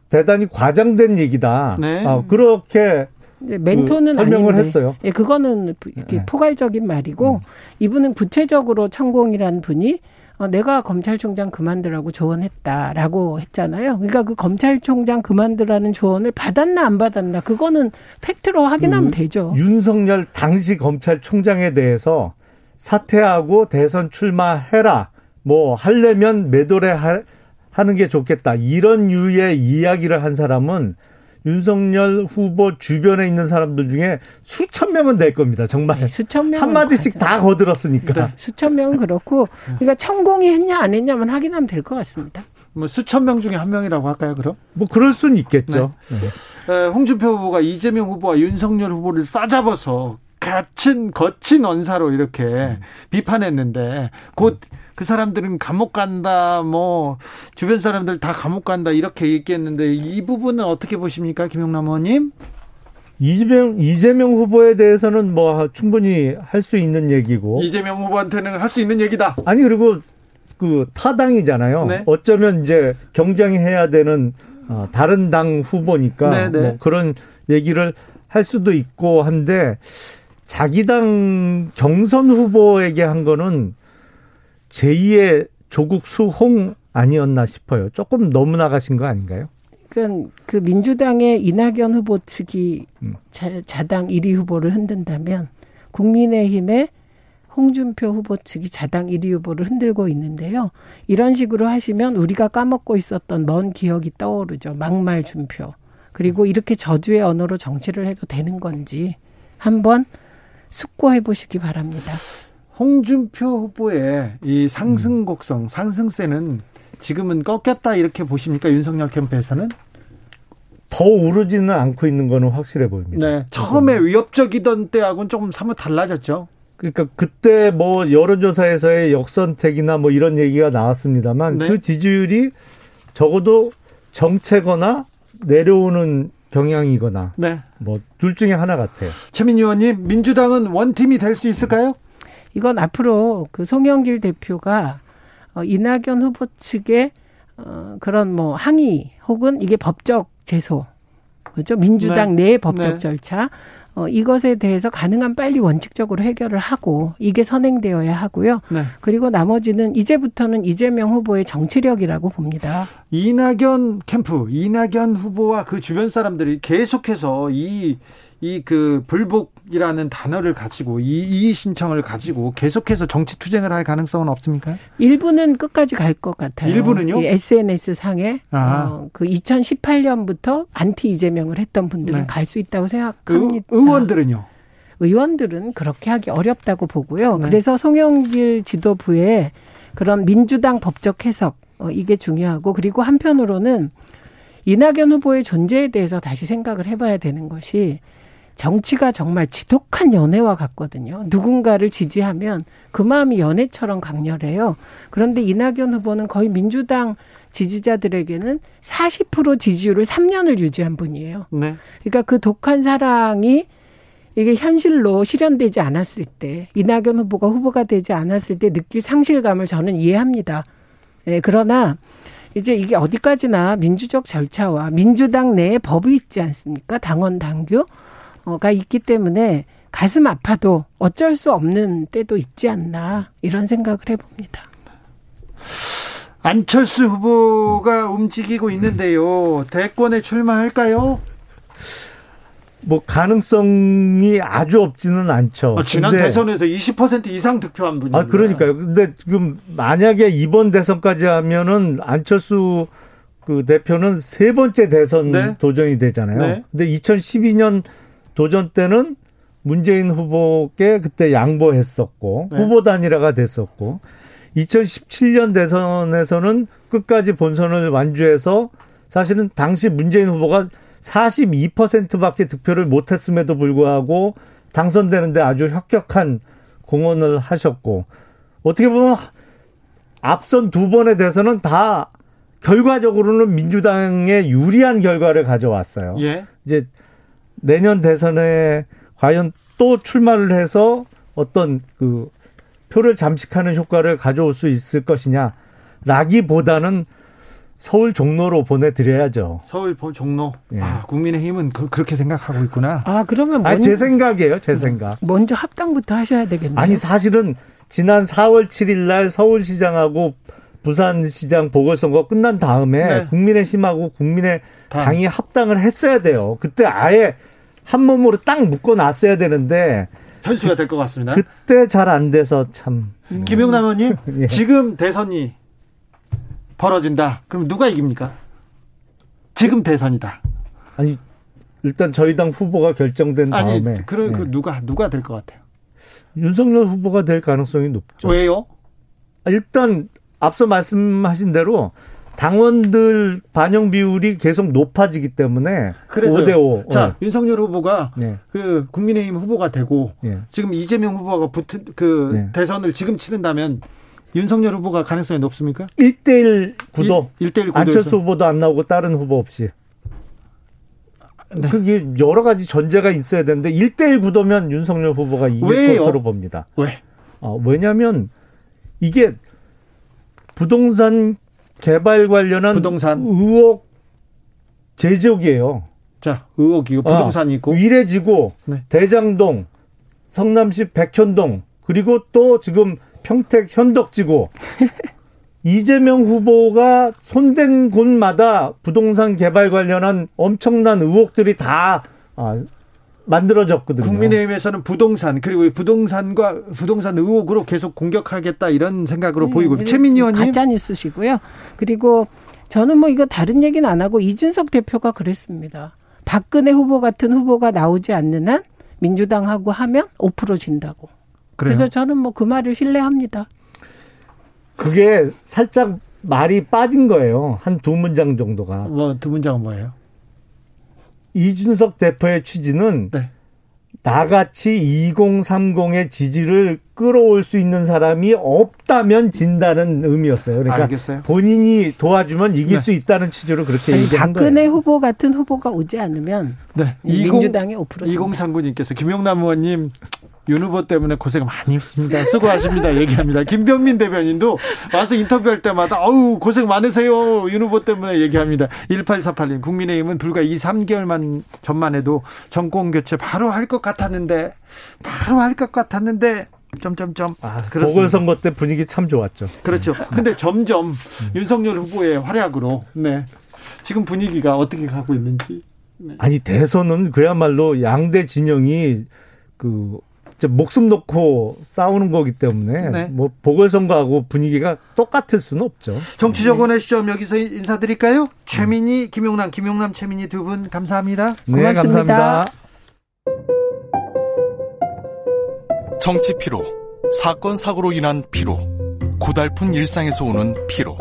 대단히 과장된 얘기다. 네. 아 그렇게 네, 멘토는 그 설명을 아닌데, 했어요. 예, 그거는 이렇게 네. 포괄적인 말이고 음. 이분은 구체적으로 천공이라는 분이 어, 내가 검찰총장 그만두라고 조언했다라고 했잖아요. 그러니까 그 검찰총장 그만두라는 조언을 받았나 안 받았나 그거는 팩트로 확인하면 그 되죠. 윤석열 당시 검찰총장에 대해서 사퇴하고 대선 출마해라. 뭐 하려면 매도래 하는 게 좋겠다. 이런 유의 이야기를 한 사람은 윤석열 후보 주변에 있는 사람들 중에 수천 명은 될 겁니다. 정말 네, 수천 명 한마디씩 다 거들었으니까. 네, 수천 명은 그렇고 그러니까 천공이 했냐 안 했냐만 확인하면 될 것 같습니다. 뭐 수천 명 중에 한 명이라고 할까요, 그럼? 뭐 그럴 수는 있겠죠. 네. 네. 홍준표 후보가 이재명 후보와 윤석열 후보를 싸잡아서 거친 거친 언사로 이렇게 음. 비판했는데 곧그 사람들은 감옥 간다, 뭐 주변 사람들 다 감옥 간다 이렇게 얘기했는데 이 부분은 어떻게 보십니까, 김용남 의원님? 이재명 이재명 후보에 대해서는 뭐 충분히 할 수 있는 얘기고 이재명 후보한테는 할 수 있는 얘기다. 아니 그리고 그 타당이잖아요. 네. 어쩌면 이제 경쟁해야 되는 어, 다른 당 후보니까 네, 네. 뭐 그런 얘기를 할 수도 있고 한데 자기 당 경선 후보에게 한 거는 제2의 조국 수홍 아니었나 싶어요. 조금 너무 나가신 거 아닌가요? 그러니까 그 민주당의 이낙연 후보 측이 음. 자, 당 1위 후보를 흔든다면 국민의힘의 홍준표 후보 측이 자당 1위 후보를 흔들고 있는데요. 이런 식으로 하시면 우리가 까먹고 있었던 먼 기억이 떠오르죠. 막말 준표. 그리고 이렇게 저주의 언어로 정치를 해도 되는 건지 한번 숙고해 보시기 바랍니다. 홍준표 후보의 이 상승 곡성, 상승세는 지금은 꺾였다 이렇게 보십니까 윤석열 캠프에서는? 더 오르지는 않고 있는 거는 확실해 보입니다. 네. 처음에 위협적이던 때하고는 조금 사뭇 달라졌죠. 그러니까 그때 뭐 여론조사에서의 역선택이나 뭐 이런 얘기가 나왔습니다만 네. 그 지지율이 적어도 정체거나 내려오는 경향이거나 네. 뭐둘 중에 하나 같아요. 최민희 의원님, 민주당은 원팀이 될 수 있을까요? 이건 앞으로 그 송영길 대표가 어, 이낙연 후보 측의 어, 그런 뭐 항의 혹은 이게 법적 제소 그렇죠 민주당 네. 내 법적 네. 절차 어, 이것에 대해서 가능한 빨리 원칙적으로 해결을 하고 이게 선행되어야 하고요. 네. 그리고 나머지는 이제부터는 이재명 후보의 정치력이라고 봅니다. 이낙연 캠프, 이낙연 후보와 그 주변 사람들이 계속해서 이 이 그 불복이라는 단어를 가지고 이 이의 신청을 가지고 계속해서 정치 투쟁을 할 가능성은 없습니까? 일부는 끝까지 갈 것 같아요. 일부는요? SNS상에 어, 그 2018년부터 안티 이재명을 했던 분들은 네. 갈수 있다고 생각합니다. 의, 의원들은요? 의원들은 그렇게 하기 어렵다고 보고요. 네. 그래서 송영길 지도부의 그런 민주당 법적 해석 어, 이게 중요하고 그리고 한편으로는 이낙연 후보의 존재에 대해서 다시 생각을 해봐야 되는 것이 정치가 정말 지독한 연애와 같거든요. 누군가를 지지하면 그 마음이 연애처럼 강렬해요. 그런데 이낙연 후보는 거의 민주당 지지자들에게는 40% 지지율을 3년을 유지한 분이에요. 네. 그러니까 그 독한 사랑이 이게 현실로 실현되지 않았을 때, 이낙연 후보가 후보가 되지 않았을 때 느낄 상실감을 저는 이해합니다. 예, 그러나 이제 이게 어디까지나 민주적 절차와 민주당 내에 법이 있지 않습니까? 당원 당규 가 있기 때문에 가슴 아파도 어쩔 수 없는 때도 있지 않나 이런 생각을 해봅니다. 안철수 후보가 움직이고 있는데요. 대권에 출마할까요? 뭐 가능성이 아주 없지는 않죠. 아, 지난 근데, 대선에서 20% 이상 득표한 분이. 아 그러니까요. 근데 지금 만약에 이번 대선까지 하면은 안철수 그 대표는 세 번째 대선 네? 도전이 되잖아요. 네? 근데 2012년 도전 때는 문재인 후보께 그때 양보했었고 네. 후보 단일화가 됐었고 2017년 대선에서는 끝까지 본선을 완주해서 사실은 당시 문재인 후보가 42%밖에 득표를 못했음에도 불구하고 당선되는데 아주 혁혁한 공헌을 하셨고 어떻게 보면 앞선 두 번의 대선은 다 결과적으로는 민주당에 유리한 결과를 가져왔어요. 예. 이제 내년 대선에 과연 또 출마를 해서 어떤 그 표를 잠식하는 효과를 가져올 수 있을 것이냐 라기보다는 서울 종로로 보내드려야죠. 서울 종로. 예. 아, 국민의힘은 그, 렇게 생각하고 있구나. 아 그러면 먼저, 제 생각이에요. 제 생각. 먼저 합당부터 하셔야 되겠네요. 아니 사실은 지난 4월 7일 날 서울시장하고 부산시장 보궐선거 끝난 다음에 네. 국민의힘하고 국민의 당이 합당을 했어야 돼요. 그때 아예 한 몸으로 딱 묶어 놨어야 되는데 현수가 될 것 같습니다. 그때 잘 안 돼서 참. 음. 김용남 의원님, *laughs* 예. 지금 대선이 벌어진다. 그럼 누가 이깁니까? 지금 대선이다. 아니 일단 저희 당 후보가 결정된 아니, 다음에 그럼 그 예. 누가 누가 될 것 같아요? 윤석열 후보가 될 가능성이 높죠. 왜요? 일단 앞서 말씀하신 대로 당원들 반영 비율이 계속 높아지기 때문에 그래서 5대 5. 자, 어. 윤석열 후보가 네. 그 국민의힘 후보가 되고 네. 지금 이재명 후보가 붙은 그 네. 대선을 지금 치른다면 윤석열 후보가 가능성이 높습니까? 1대1 구도. 1, 대1 구도. 안철수 후보도 안 나오고 다른 후보 없이. 네. 그게 여러 가지 전제가 있어야 되는데 1대1 구도면 윤석열 후보가 이길 왜요? 것으로 봅니다. 왜? 어, 왜냐면 이게 부동산 개발 관련한 부동산 의혹 제적이에요. 자, 의혹 이고 부동산이고 아, 위례지구, 네. 대장동, 성남시 백현동, 그리고 또 지금 평택 현덕지구. *laughs* 이재명 후보가 손댄 곳마다 부동산 개발 관련한 엄청난 의혹들이 다 아, 만들어졌거든요. 국민의힘에서는 부동산 그리고 부동산과 부동산 의혹으로 계속 공격하겠다 이런 생각으로 네, 보이고 최민희 의원님 가짜 뉴스시고요. 그리고 저는 뭐 이거 다른 얘기는 안 하고 이준석 대표가 그랬습니다. 박근혜 후보 같은 후보가 나오지 않는 한 민주당하고 하면 5% 진다고. 그래요? 그래서 저는 뭐 그 말을 신뢰합니다. 그게 살짝 말이 빠진 거예요. 한 두 문장 정도가. 뭐 두 문장은 뭐예요? 이준석 대표의 취지는 네. 나같이 2030의 지지를 끌어올 수 있는 사람이 없다면 진다는 의미였어요. 그러니까 알겠어요. 본인이 도와주면 이길 네. 수 있다는 취지로 그렇게 아니, 얘기한 거예요. 박근혜 후보 같은 후보가 오지 않으면 네. 민주당이 5% 2039님께서 김용남 의원님 윤 후보 때문에 고생 많이 했습니다. 수고하십니다. 얘기합니다. 김병민 대변인도 와서 인터뷰할 때마다 아우 고생 많으세요. 윤 후보 때문에 얘기합니다. 1848님 국민의힘은 불과 2, 3개월만 전만 해도 정권 교체 바로 할 것 같았는데 바로 할 것 같았는데 점점점. 아, 보궐선거 때 분위기 참 좋았죠. 그렇죠. 근데 점점 음. 윤석열 후보의 활약으로 네. 지금 분위기가 어떻게 가고 있는지. 네. 아니 대선은 그야말로 양대 진영이 그 목숨 놓고 싸우는 거기 때문에 네. 뭐 보궐선거하고 분위기가 똑같을 수는 없죠. 정치적원의 시점 여기서 인사드릴까요? 최민희, 김용남, 김용남, 최민희 두 분 감사합니다. 네, 고맙습니다. 감사합니다. 정치 피로, 사건 사고로 인한 피로, 고달픈 일상에서 오는 피로.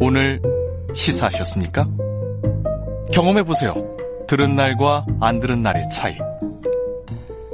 오늘 시사하셨습니까? 경험해 보세요. 들은 날과 안 들은 날의 차이.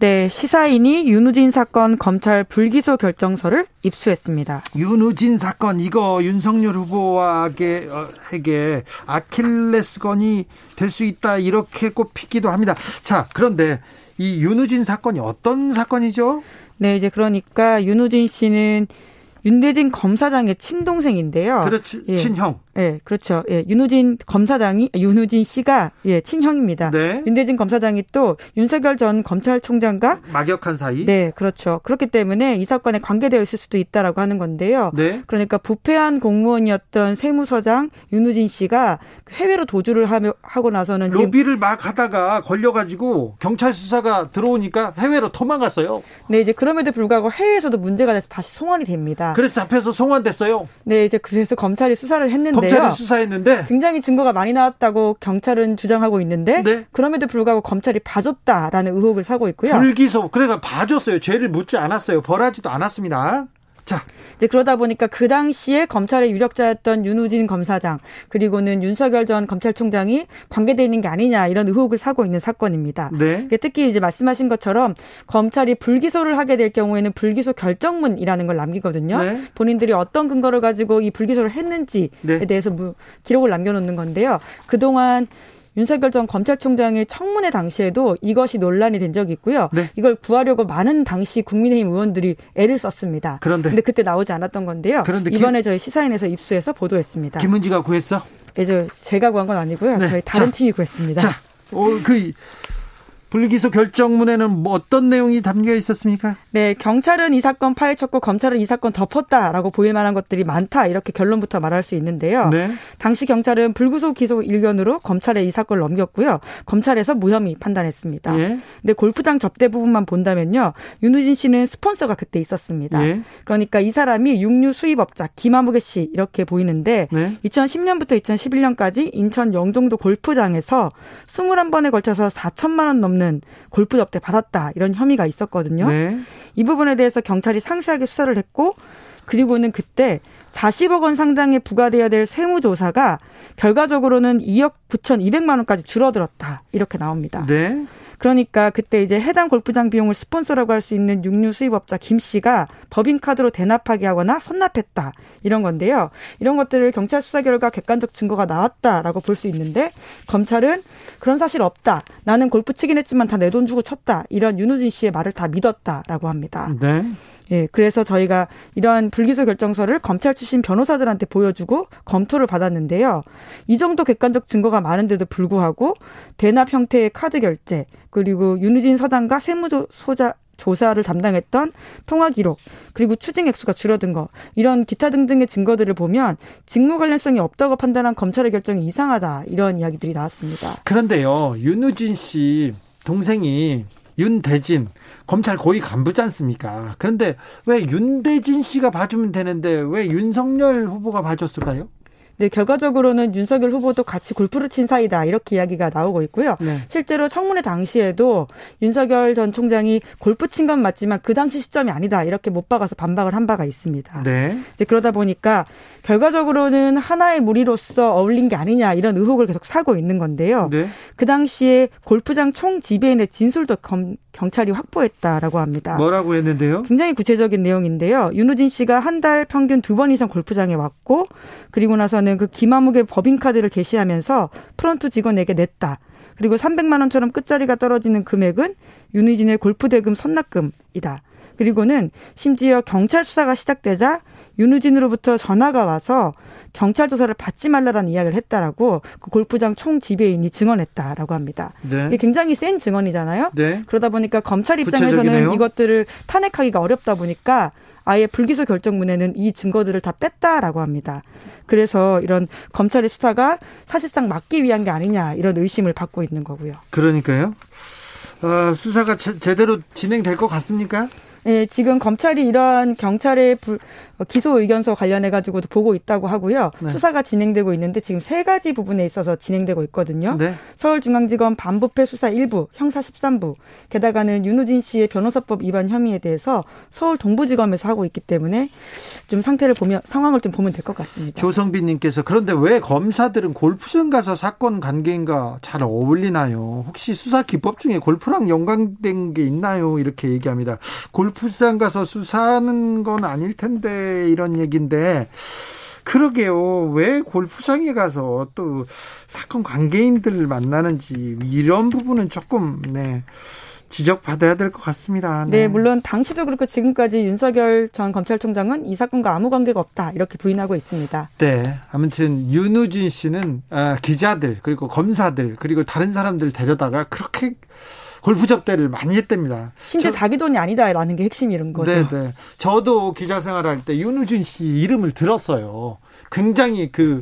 네, 시사인이 윤우진 사건 검찰 불기소 결정서를 입수했습니다. 윤우진 사건 이거 윤석열 후보에게 아킬레스건이 될 수 있다 이렇게 꼽히기도 합니다. 자, 그런데 이 윤우진 사건이 어떤 사건이죠? 네, 이제 그러니까 윤우진 씨는 윤대진 검사장의 친동생인데요. 그렇지, 예. 친형. 예, 그렇죠. 예, 윤우진 검사장이 윤우진 씨가 예, 친형입니다. 네. 윤대진 검사장이 또 윤석열 전 검찰총장과 막역한 사이. 네, 그렇죠. 그렇기 때문에 이 사건에 관계되어 있을 수도 있다라고 하는 건데요. 네. 그러니까 부패한 공무원이었던 세무서장 윤우진 씨가 해외로 도주를 하고 나서는 로비를 막 하다가 걸려가지고 경찰 수사가 들어오니까 해외로 도망갔어요. 네, 이제 그럼에도 불구하고 해외에서도 문제가 돼서 다시 송환이 됩니다. 그래서 잡혀서 송환됐어요. 네, 이제 그래서 검찰이 수사를 했는데 검찰이 수사했는데 굉장히 증거가 많이 나왔다고 경찰은 주장하고 있는데 네. 그럼에도 불구하고 검찰이 봐줬다라는 의혹을 사고 있고요. 불기소 그러니까 봐줬어요. 죄를 묻지 않았어요. 벌하지도 않았습니다. 자. 이제 그러다 보니까 그 당시에 검찰의 유력자였던 윤우진 검사장 그리고는 윤석열 전 검찰총장이 관계돼 있는 게 아니냐 이런 의혹을 사고 있는 사건입니다. 네. 특히 이제 말씀하신 것처럼 검찰이 불기소를 하게 될 경우에는 불기소 결정문이라는 걸 남기거든요. 네. 본인들이 어떤 근거를 가지고 이 불기소를 했는지에 네. 대해서 기록을 남겨놓는 건데요. 그동안 윤석열 전 검찰총장의 청문회 당시에도 이것이 논란이 된 적이 있고요. 네. 이걸 구하려고 많은 당시 국민의힘 의원들이 애를 썼습니다. 그런데 근데 그때 나오지 않았던 건데요. 그런데 이번에 저희 시사인에서 입수해서 보도했습니다. 김은지가 구했어? 네, 제가 구한 건 아니고요. 네. 저희 다른 자, 팀이 구했습니다. 자, 어, 그 불기소 결정문에는 뭐 어떤 내용이 담겨 있었습니까? 네, 경찰은 이 사건 파헤쳤고 검찰은 이 사건 덮었다라고 보일 만한 것들이 많다 이렇게 결론부터 말할 수 있는데요. 네. 당시 경찰은 불구속 기소 일견으로 검찰에 이 사건을 넘겼고요. 검찰에서 무혐의 판단했습니다. 예. 근데 골프장 접대 부분만 본다면요, 윤우진 씨는 스폰서가 그때 있었습니다. 예. 그러니까 이 사람이 육류 수입업자 김아무개 씨 이렇게 보이는데 네. 2010년부터 2011년까지 인천 영종도 골프장에서 21번에 걸쳐서 4천만 원 넘는 없는 골프 접대 받았다 이런 혐의가 있었거든요. 네. 이 부분에 대해서 경찰이 상세하게 수사를 했고 그리고는 그때 40억 원 상당의 부과돼야 될 세무조사가 결과적으로는 2억 9천 2백만 원까지 줄어들었다 이렇게 나옵니다. 네. 그러니까 그때 이제 해당 골프장 비용을 스폰서라고 할 수 있는 육류 수입업자 김 씨가 법인카드로 대납하게 하거나 선납했다. 이런 건데요. 이런 것들을 경찰 수사 결과 객관적 증거가 나왔다라고 볼 수 있는데 검찰은 그런 사실 없다. 나는 골프 치긴 했지만 다 내 돈 주고 쳤다. 이런 윤우진 씨의 말을 다 믿었다라고 합니다. 네. 예, 그래서 저희가 이러한 불기소 결정서를 검찰 출신 변호사들한테 보여주고 검토를 받았는데요. 이 정도 객관적 증거가 많은데도 불구하고 대납 형태의 카드 결제 그리고 윤우진 서장과 세무조사 조사를 담당했던 통화 기록 그리고 추징 액수가 줄어든 거 이런 기타 등등의 증거들을 보면 직무 관련성이 없다고 판단한 검찰의 결정이 이상하다 이런 이야기들이 나왔습니다. 그런데요 윤우진 씨 동생이 윤대진 검찰 고위 간부지 않습니까? 그런데 왜 윤대진 씨가 봐주면 되는데 왜 윤석열 후보가 봐줬을까요? 네, 결과적으로는 윤석열 후보도 같이 골프를 친 사이다 이렇게 이야기가 나오고 있고요. 네. 실제로 청문회 당시에도 윤석열 전 총장이 골프 친 건 맞지만 그 당시 시점이 아니다 이렇게 못 박아서 반박을 한 바가 있습니다. 네. 이제 그러다 보니까 결과적으로는 하나의 무리로서 어울린 게 아니냐 이런 의혹을 계속 사고 있는 건데요. 네. 그 당시에 골프장 총 지배인의 진술도 검, 경찰이 확보했다라고 합니다. 뭐라고 했는데요? 굉장히 구체적인 내용인데요. 윤우진 씨가 한 달 평균 두 번 이상 골프장에 왔고 그리고 나서는 그 김아묵의 법인카드를 제시하면서 프런트 직원에게 냈다. 그리고 300만 원처럼 끝자리가 떨어지는 금액은 윤우진의 골프 대금 선납금이다. 그리고는 심지어 경찰 수사가 시작되자 윤우진으로부터 전화가 와서 경찰 조사를 받지 말라라는 이야기를 했다라고 그 골프장 총 지배인이 증언했다라고 합니다. 네. 이게 굉장히 센 증언이잖아요. 네. 그러다 보니까 검찰 입장에서는 구체적이네요. 이것들을 탄핵하기가 어렵다 보니까 아예 불기소 결정문에는 이 증거들을 다 뺐다라고 합니다. 그래서 이런 검찰의 수사가 사실상 막기 위한 게 아니냐 이런 의심을 받고 있는 거고요. 그러니까요. 어, 수사가 제, 제대로 진행될 것 같습니까? 예, 지금 검찰이 이러한 경찰의 불, 어, 기소 의견서 관련해 가지고도 보고 있다고 하고요. 네. 수사가 진행되고 있는데 지금 세 가지 부분에 있어서 진행되고 있거든요. 네. 서울중앙지검 반부패 수사 1부, 형사 13부, 게다가는 윤우진 씨의 변호사법 위반 혐의에 대해서 서울 동부지검에서 하고 있기 때문에 좀 상태를 보면 상황을 좀 보면 될 것 같습니다. 조성빈님께서 그런데 왜 검사들은 골프장 가서 사건 관계인가 잘 어울리나요? 혹시 수사 기법 중에 골프랑 연관된 게 있나요? 이렇게 얘기합니다. 골프장 가서 수사하는 건 아닐 텐데 이런 얘기인데 그러게요. 왜 골프장에 가서 또 사건 관계인들을 만나는지 이런 부분은 조금 네. 지적받아야 될 것 같습니다. 네. 네. 물론 당시도 그렇고 지금까지 윤석열 전 검찰총장은 이 사건과 아무 관계가 없다 이렇게 부인하고 있습니다. 네, 아무튼 윤우진 씨는 아, 기자들 그리고 검사들 그리고 다른 사람들 데려다가 그렇게 골프 접대를 많이 했답니다. 심지어 저, 자기 돈이 아니다라는 게 핵심 이런 거죠. 네, 네. 저도 기자 생활할 때 윤우진 씨 이름을 들었어요. 굉장히 그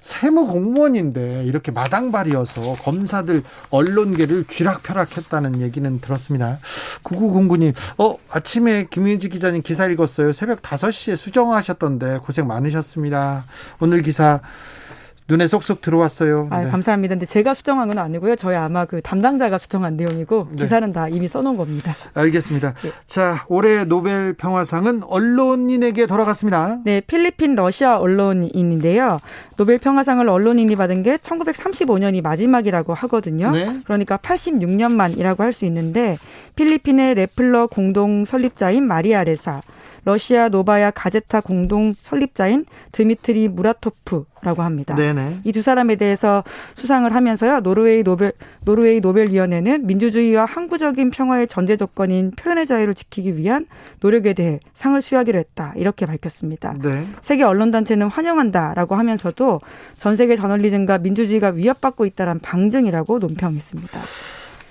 세무 공무원인데 이렇게 마당발이어서 검사들 언론계를 쥐락펴락했다는 얘기는 들었습니다. 9909님, 어, 아침에 김윤지 기자님 기사 읽었어요. 새벽 5시에 수정하셨던데 고생 많으셨습니다. 오늘 기사 눈에 쏙쏙 들어왔어요. 아, 네. 감사합니다. 근데 제가 수정한 건 아니고요. 저희 아마 그 담당자가 수정한 내용이고 네. 기사는 다 이미 써놓은 겁니다. 알겠습니다. 네. 자, 올해 노벨 평화상은 언론인에게 돌아갔습니다. 네, 필리핀 러시아 언론인인데요. 노벨 평화상을 언론인이 받은 게 1935년이 마지막이라고 하거든요. 네. 그러니까 86년 만이라고 할 수 있는데 필리핀의 래플러 공동 설립자인 마리아 레사 러시아 노바야 가제타 공동 설립자인 드미트리 무라토프라고 합니다. 이 두 사람에 대해서 수상을 하면서요. 노르웨이 노벨 노르웨이 노벨위원회는 민주주의와 항구적인 평화의 전제 조건인 표현의 자유를 지키기 위한 노력에 대해 상을 수여하기로 했다. 이렇게 밝혔습니다. 네. 세계 언론 단체는 환영한다라고 하면서도 전 세계 저널리즘과 민주주의가 위협받고 있다는 방증이라고 논평했습니다.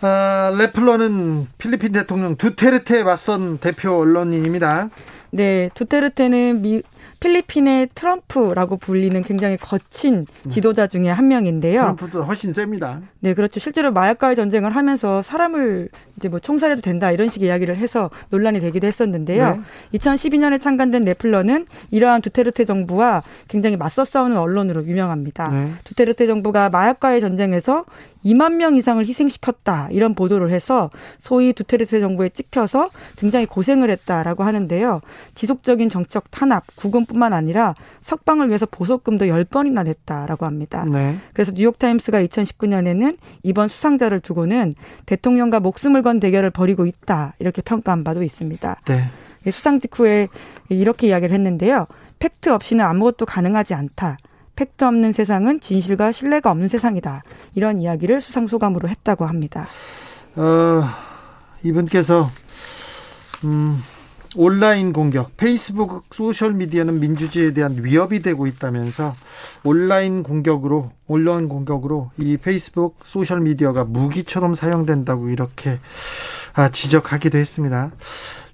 아, 레플러는 필리핀 대통령 두테르테에 맞선 대표 언론인입니다. 네, 두테르테는 미, 필리핀의 트럼프라고 불리는 굉장히 거친 음. 지도자 중에 한 명인데요. 트럼프도 훨씬 셉니다. 네, 그렇죠. 실제로 마약과의 전쟁을 하면서 사람을 이제 뭐 총살해도 된다 이런 식의 이야기를 해서 논란이 되기도 했었는데요. 네. 2012년에 창간된 네플러는 이러한 두테르테 정부와 굉장히 맞서 싸우는 언론으로 유명합니다. 네. 두테르테 정부가 마약과의 전쟁에서 2만 명 이상을 희생시켰다 이런 보도를 해서 소위 두테르테 정부에 찍혀서 굉장히 고생을 했다라고 하는데요. 지속적인 정적 탄압, 국 부검뿐만 아니라 석방을 위해서 보석금도 10번이나 냈다라고 합니다. 네. 그래서 뉴욕타임스가 2019년에는 이번 수상자를 두고는 대통령과 목숨을 건 대결을 벌이고 있다 이렇게 평가한 바도 있습니다. 네. 수상 직후에 이렇게 이야기를 했는데요. 팩트 없이는 아무것도 가능하지 않다. 팩트 없는 세상은 진실과 신뢰가 없는 세상이다. 이런 이야기를 수상 소감으로 했다고 합니다. 어, 이분께서 음, 온라인 공격, 페이스북 소셜 미디어는 민주주의에 대한 위협이 되고 있다면서 온라인 공격으로 온라인 공격으로 이 페이스북 소셜 미디어가 무기처럼 사용된다고 이렇게 아, 지적하기도 했습니다.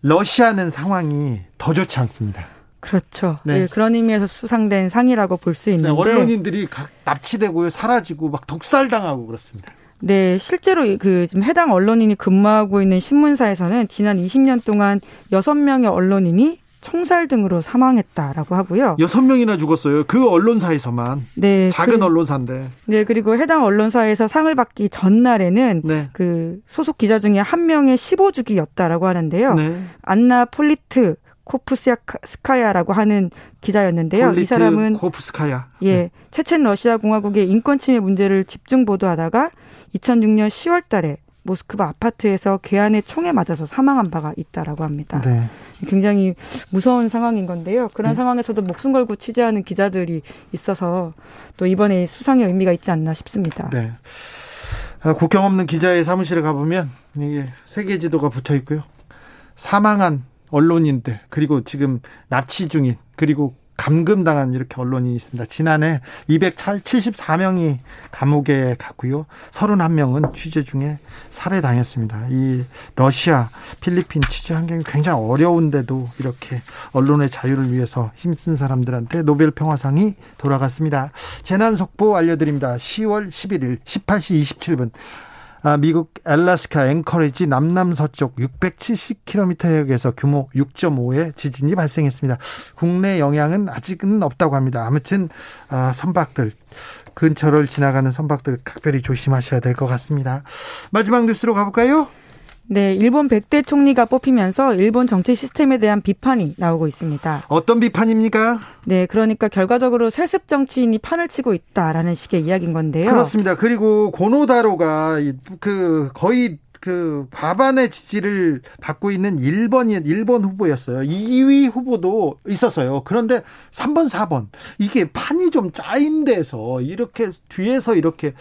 러시아는 상황이 더 좋지 않습니다. 그렇죠. 네. 네. 그런 의미에서 수상된 상이라고 볼수 네, 있는데 네, 언론인들이 납치되고 사라지고 막 독살당하고 그렇습니다. 네, 실제로 그 지금 해당 언론인이 근무하고 있는 신문사에서는 지난 20년 동안 6명의 언론인이 총살 등으로 사망했다라고 하고요. 여섯 명이나 죽었어요. 그 언론사에서만. 네. 작은 그, 언론사인데. 네, 그리고 해당 언론사에서 상을 받기 전날에는 네. 그 소속 기자 중에 한 명의 15주기였다라고 하는데요. 네. 안나 폴리트 코프스카야라고 하는 기자였는데요. 이 사람은 코프스카야. 예, 네. 체첸 러시아 공화국의 인권 침해 문제를 집중 보도하다가 2006년 10월 달에 모스크바 아파트에서 괴한의 총에 맞아서 사망한 바가 있다라고 합니다. 네. 굉장히 무서운 상황인 건데요. 그런 네. 상황에서도 목숨 걸고 취재하는 기자들이 있어서 또 이번에 수상의 의미가 있지 않나 싶습니다. 네. 아, 국경 없는 기자의 사무실에 가보면 이게 세계 지도가 붙어 있고요. 사망한 언론인들 그리고 지금 납치 중인 그리고 감금당한 이렇게 언론이 있습니다. 지난해 274명이 감옥에 갔고요. 31명은 취재 중에 살해당했습니다. 이 러시아, 필리핀 취재 환경이 굉장히 어려운데도 이렇게 언론의 자유를 위해서 힘쓴 사람들한테 노벨 평화상이 돌아갔습니다. 재난 속보 알려드립니다. 10월 11일 18시 27분 아, 미국 엘라스카 앵커리지 남남서쪽 670km 해역에서 규모 6.5의 지진이 발생했습니다. 국내 영향은 아직은 없다고 합니다. 아무튼 아, 선박들 근처를 지나가는 선박들 각별히 조심하셔야 될 것 같습니다. 마지막 뉴스로 가볼까요? 네, 일본 백대 총리가 뽑히면서 일본 정치 시스템에 대한 비판이 나오고 있습니다. 어떤 비판입니까? 네, 그러니까 결과적으로 세습 정치인이 판을 치고 있다라는 식의 이야기인 건데요. 그렇습니다. 그리고 고노다로가 그 거의 그 과반의 지지를 받고 있는 1번이 1번 후보였어요. 2위 후보도 있었어요. 그런데 3번, 4번 이게 판이 좀 짜인 데서 이렇게 뒤에서 이렇게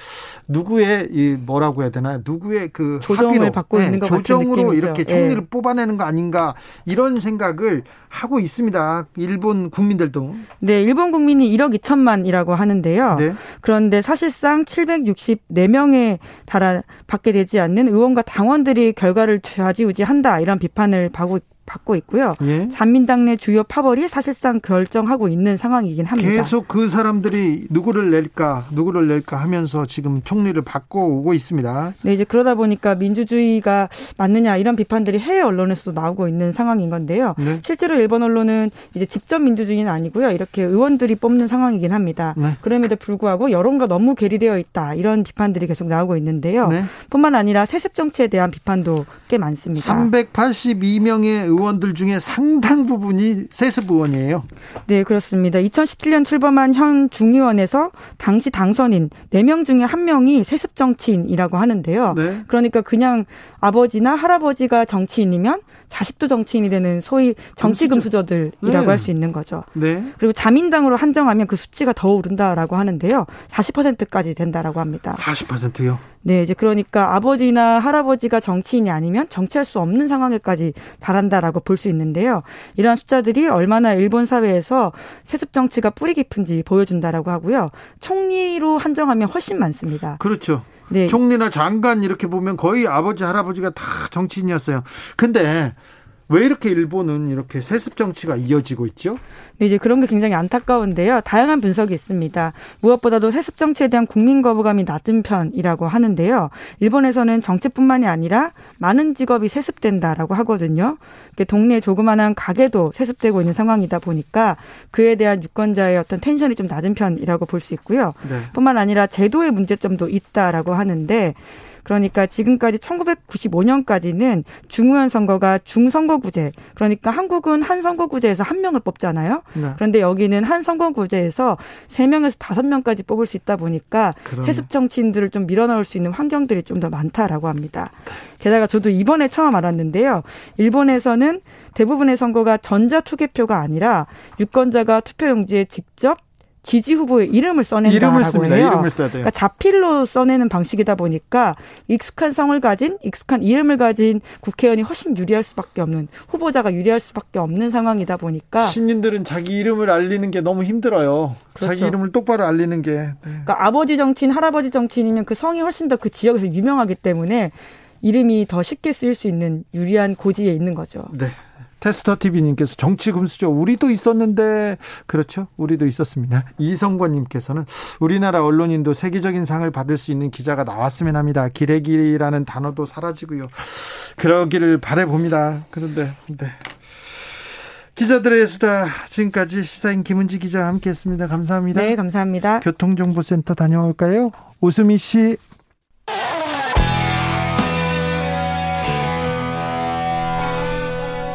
누구의 이 뭐라고 해야 되나 누구의 그 조정을 합의로, 받고 네, 있는 것 조정으로 이렇게 총리를 네. 뽑아내는 거 아닌가 이런 생각을 하고 있습니다. 일본 국민들도. 네, 일본 국민이 1억 2천만이라고 하는데요. 네. 그런데 사실상 764명에 달아 받게 되지 않는 의원과 당원들이 결과를 좌지우지한다 이런 비판을 받고 받고 있고요. 예. 잔민당 내 주요 파벌이 사실상 결정하고 있는 상황이긴 합니다. 계속 그 사람들이 누구를 낼까, 누구를 낼까 하면서 지금 총리를 바꿔 오고 있습니다. 네, 이제 그러다 보니까 민주주의가 맞느냐 이런 비판들이 해외 언론에서도 나오고 있는 상황인 건데요. 네. 실제로 일본 언론은 이제 직접 민주주의는 아니고요. 이렇게 의원들이 뽑는 상황이긴 합니다. 네. 그럼에도 불구하고 여론과 너무 괴리되어 있다 이런 비판들이 계속 나오고 있는데요. 네. 뿐만 아니라 세습 정치에 대한 비판도 꽤 많습니다. 382명의 의원들 중에 상당 부분이 세습 의원이에요. 네, 그렇습니다. 2017년 출범한 현 중의원에서 당시 당선인 4명 중에 1명이 세습 정치인이라고 하는데요. 네. 그러니까 그냥 아버지나 할아버지가 정치인이면 자식도 정치인이 되는 소위 정치 금수저들이라고 네. 할수 있는 거죠. 네. 그리고 자민당으로 한정하면 그 수치가 더 오른다라고 하는데요. 40%까지 된다라고 합니다. 40%요? 네, 이제 그러니까 아버지나 할아버지가 정치인이 아니면 정치할 수 없는 상황에까지 달한다라고 볼 수 있는데요. 이러한 숫자들이 얼마나 일본 사회에서 세습 정치가 뿌리 깊은지 보여준다라고 하고요. 총리로 한정하면 훨씬 많습니다. 그렇죠. 네. 총리나 장관 이렇게 보면 거의 아버지 할아버지가 다 정치인이었어요. 근데 왜 이렇게 일본은 이렇게 세습 정치가 이어지고 있죠? 네, 이제 그런 게 굉장히 안타까운데요. 다양한 분석이 있습니다. 무엇보다도 세습 정치에 대한 국민 거부감이 낮은 편이라고 하는데요. 일본에서는 정치뿐만이 아니라 많은 직업이 세습된다라고 하거든요. 동네 조그마한 가게도 세습되고 있는 상황이다 보니까 그에 대한 유권자의 어떤 텐션이 좀 낮은 편이라고 볼 수 있고요. 네. 뿐만 아니라 제도의 문제점도 있다라고 하는데 그러니까 지금까지 1995년까지는 중의원 선거가 중선거구제 그러니까 한국은 한 선거구제에서 한 명을 뽑잖아요. 네. 그런데 여기는 한 선거구제에서 세 명에서 다섯 명까지 뽑을 수 있다 보니까 그러네. 세습 정치인들을 좀 밀어넣을 수 있는 환경들이 좀 더 많다라고 합니다. 게다가 저도 이번에 처음 알았는데요. 일본에서는 대부분의 선거가 전자 투개표가 아니라 유권자가 투표용지에 직접 지지 후보의 이름을 써낸다라고 이름을 씁니다. 해요. 이름을 써야 돼요. 그러니까 자필로 써내는 방식이다 보니까 익숙한 성을 가진 익숙한 이름을 가진 국회의원이 훨씬 유리할 수밖에 없는 후보자가 유리할 수밖에 없는 상황이다 보니까 신인들은 자기 이름을 알리는 게 너무 힘들어요. 그렇죠. 자기 이름을 똑바로 알리는 게. 네. 그러니까 아버지 정치인, 할아버지 정치인이면 그 성이 훨씬 더 그 지역에서 유명하기 때문에 이름이 더 쉽게 쓰일 수 있는 유리한 고지에 있는 거죠. 네. 테스터 TV님께서 정치 금수저 우리도 있었는데 그렇죠? 우리도 있었습니다. *laughs* 이성권님께서는 우리나라 언론인도 세계적인 상을 받을 수 있는 기자가 나왔으면 합니다. 기레기라는 단어도 사라지고요. 그러기를 바래봅니다. 그런데 네. 기자들의 수다 지금까지 시사인 김은지 기자와 함께했습니다. 감사합니다. 네 감사합니다. 교통정보센터 다녀올까요? 오수미 씨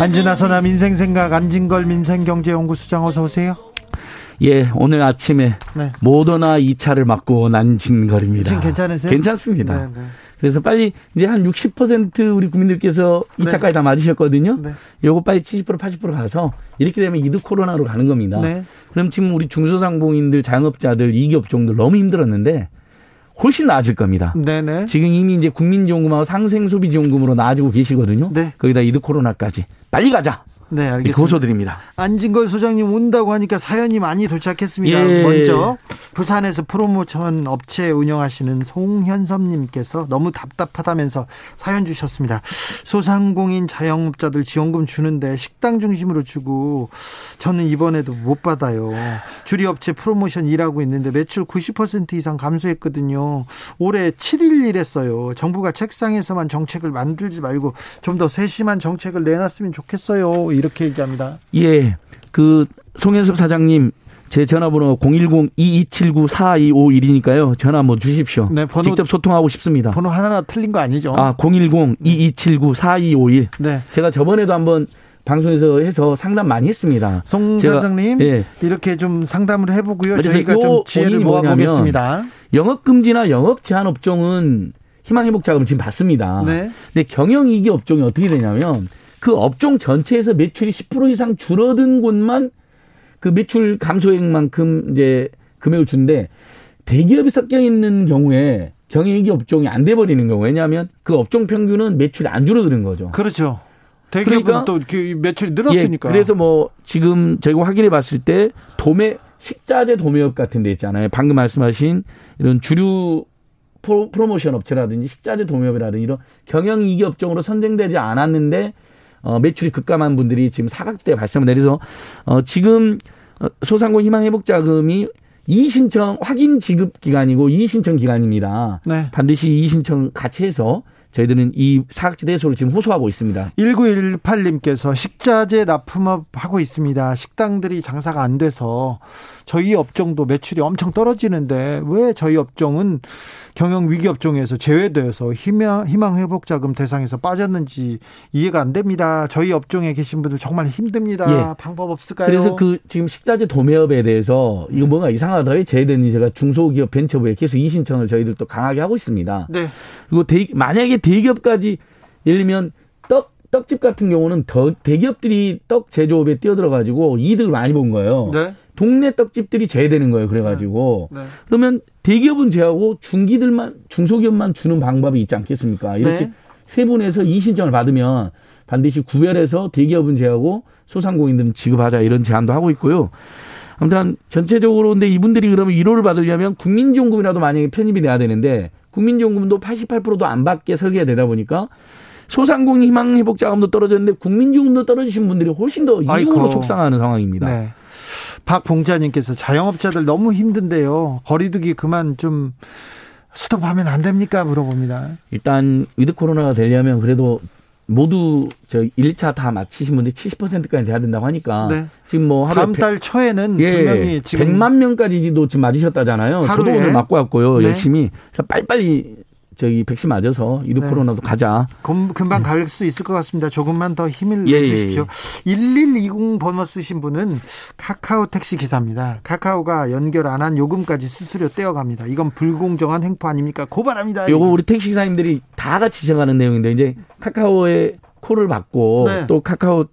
안진아 선아 민생생각 안진걸 민생경제연구소장 어서 오세요. 예, 오늘 아침에 네. 모더나 2차를 맞고 난진걸입니다. 지금 괜찮으세요? 괜찮습니다. 네, 네. 그래서 빨리 이제 한 60% 우리 국민들께서 2차까지 다 맞으셨거든요. 네. 요거 빨리 70% 80% 가서 이렇게 되면 이드 코로나로 가는 겁니다. 네. 그럼 지금 우리 중소상공인들, 자영업자들, 이기업종들 너무 힘들었는데 훨씬 나아질 겁니다. 네네. 지금 이미 이제 국민지원금하고 상생소비지원금으로 나아지고 계시거든요. 네. 거기다 이드 코로나까지 빨리 가자. 네, 알겠습니다. 고소드립니다. 안진걸 소장님 온다고 하니까 사연이 많이 도착했습니다. 예. 먼저 부산에서 프로모션 업체 운영하시는 송현섭님께서 너무 답답하다면서 사연 주셨습니다. 소상공인 자영업자들 지원금 주는데 식당 중심으로 주고 저는 이번에도 못 받아요. 주리 업체 프로모션 일하고 있는데 매출 90% 이상 감소했거든요. 올해 7일 일했어요. 정부가 책상에서만 정책을 만들지 말고 좀 더 세심한 정책을 내놨으면 좋겠어요. 이렇게 얘기합니다. 예. 그 송현섭 사장님 제 전화번호 010-2279-4251이니까요. 전화 한번 주십시오. 네, 번호, 직접 소통하고 싶습니다. 번호 하나 틀린 거 아니죠? 아, 010-2279-4251. 네. 제가 저번에도 한번 방송에서 해서 상담 많이 했습니다. 송 사장님, 예. 이렇게 좀 상담을 해보고요. 저희가 좀 지혜를 모아보겠습니다. 영업 금지나 영업 제한 업종은 희망회복 자금을 지금 받습니다. 네. 근데 경영이기 업종이 어떻게 되냐면 그 업종 전체에서 매출이 10% 이상 줄어든 곳만 그 매출 감소액만큼 이제 금액을 준데 대기업이 섞여 있는 경우에 경영이기 업종이 안 돼 버리는 경우 왜냐하면 그 업종 평균은 매출이 안 줄어드는 거죠. 그렇죠. 대기업은 그러니까, 또 매출이 늘었으니까. 예, 그래서 뭐 지금 저희가 확인해 봤을 때 도매 식자재 도매업 같은 데 있잖아요. 방금 말씀하신 이런 주류 프로모션 업체라든지 식자재 도매업이라든지 이런 경영 이기 업종으로 선정되지 않았는데 어, 매출이 급감한 분들이 지금 사각지대에 발생을 내려서 어, 지금 어, 소상공 희망회복 자금이 이신청 확인 지급 기간이고 이신청 기간입니다. 네. 반드시 이신청 같이 해서 저희들은 이 사각지대 해소를 지금 호소하고 있습니다. 1918님께서 식자재 납품업 하고 있습니다. 식당들이 장사가 안 돼서 저희 업종도 매출이 엄청 떨어지는데 왜 저희 업종은 경영 위기 업종에서 제외되어서 희망, 희망 회복 자금 대상에서 빠졌는지 이해가 안 됩니다. 저희 업종에 계신 분들 정말 힘듭니다. 예. 방법 없을까요? 그래서 그 지금 식자재 도매업에 대해서 이거 뭔가 이상하다 왜 제외되는지 제가 중소기업 벤처부에 계속 이 신청을 저희들 또 강하게 하고 있습니다. 네. 그리고 대, 만약에 대기업까지 예를 들면 떡 떡집 같은 경우는 더 대기업들이 떡 제조업에 뛰어들어 가지고 이득을 많이 본 거예요. 네. 동네 떡집들이 제외되는 거예요. 그래가지고 네. 네. 그러면 대기업은 제하고 중기들만 중소기업만 주는 방법이 있지 않겠습니까? 이렇게 네. 세 분에서 이 신청을 받으면 반드시 구별해서 대기업은 제하고 소상공인들은 지급하자 이런 제안도 하고 있고요. 아무튼 전체적으로 근데 이분들이 그러면 1호를 받으려면 국민지원금이라도 만약에 편입이 돼야 되는데 국민지원금도 88%도 안 받게 설계가 되다 보니까 소상공인 희망회복 자금도 떨어졌는데 국민지원금도 떨어지신 분들이 훨씬 더 이중으로 아이고. 속상하는 상황입니다. 네. 박봉자님께서 자영업자들 너무 힘든데요. 거리두기 그만 좀 스톱하면 안 됩니까? 물어봅니다. 일단 위드 코로나가 되려면 그래도 모두 저 1차 다 마치신 분들이 70%까지 돼야 된다고 하니까 네. 지금 뭐 다음 달 초에는 예, 분명히 지금 100만 명까지도 지금 맞으셨다잖아요. 저도 오늘 맞고 왔고요. 네. 열심히 빨리빨리 저기 백신 맞아서 이루 네. 코로나도 가자. 금방 갈 수 있을 것 같습니다. 조금만 더 힘을 예, 내주십시오. 예, 예. 1120 번호 쓰신 분은 카카오 택시 기사입니다. 카카오가 연결 안 한 요금까지 수수료 떼어갑니다. 이건 불공정한 행포 아닙니까? 고발합니다. 요거 우리 택시 기사님들이 다 같이 정하는 내용인데 이제 카카오의 콜을 받고 네. 또 카카오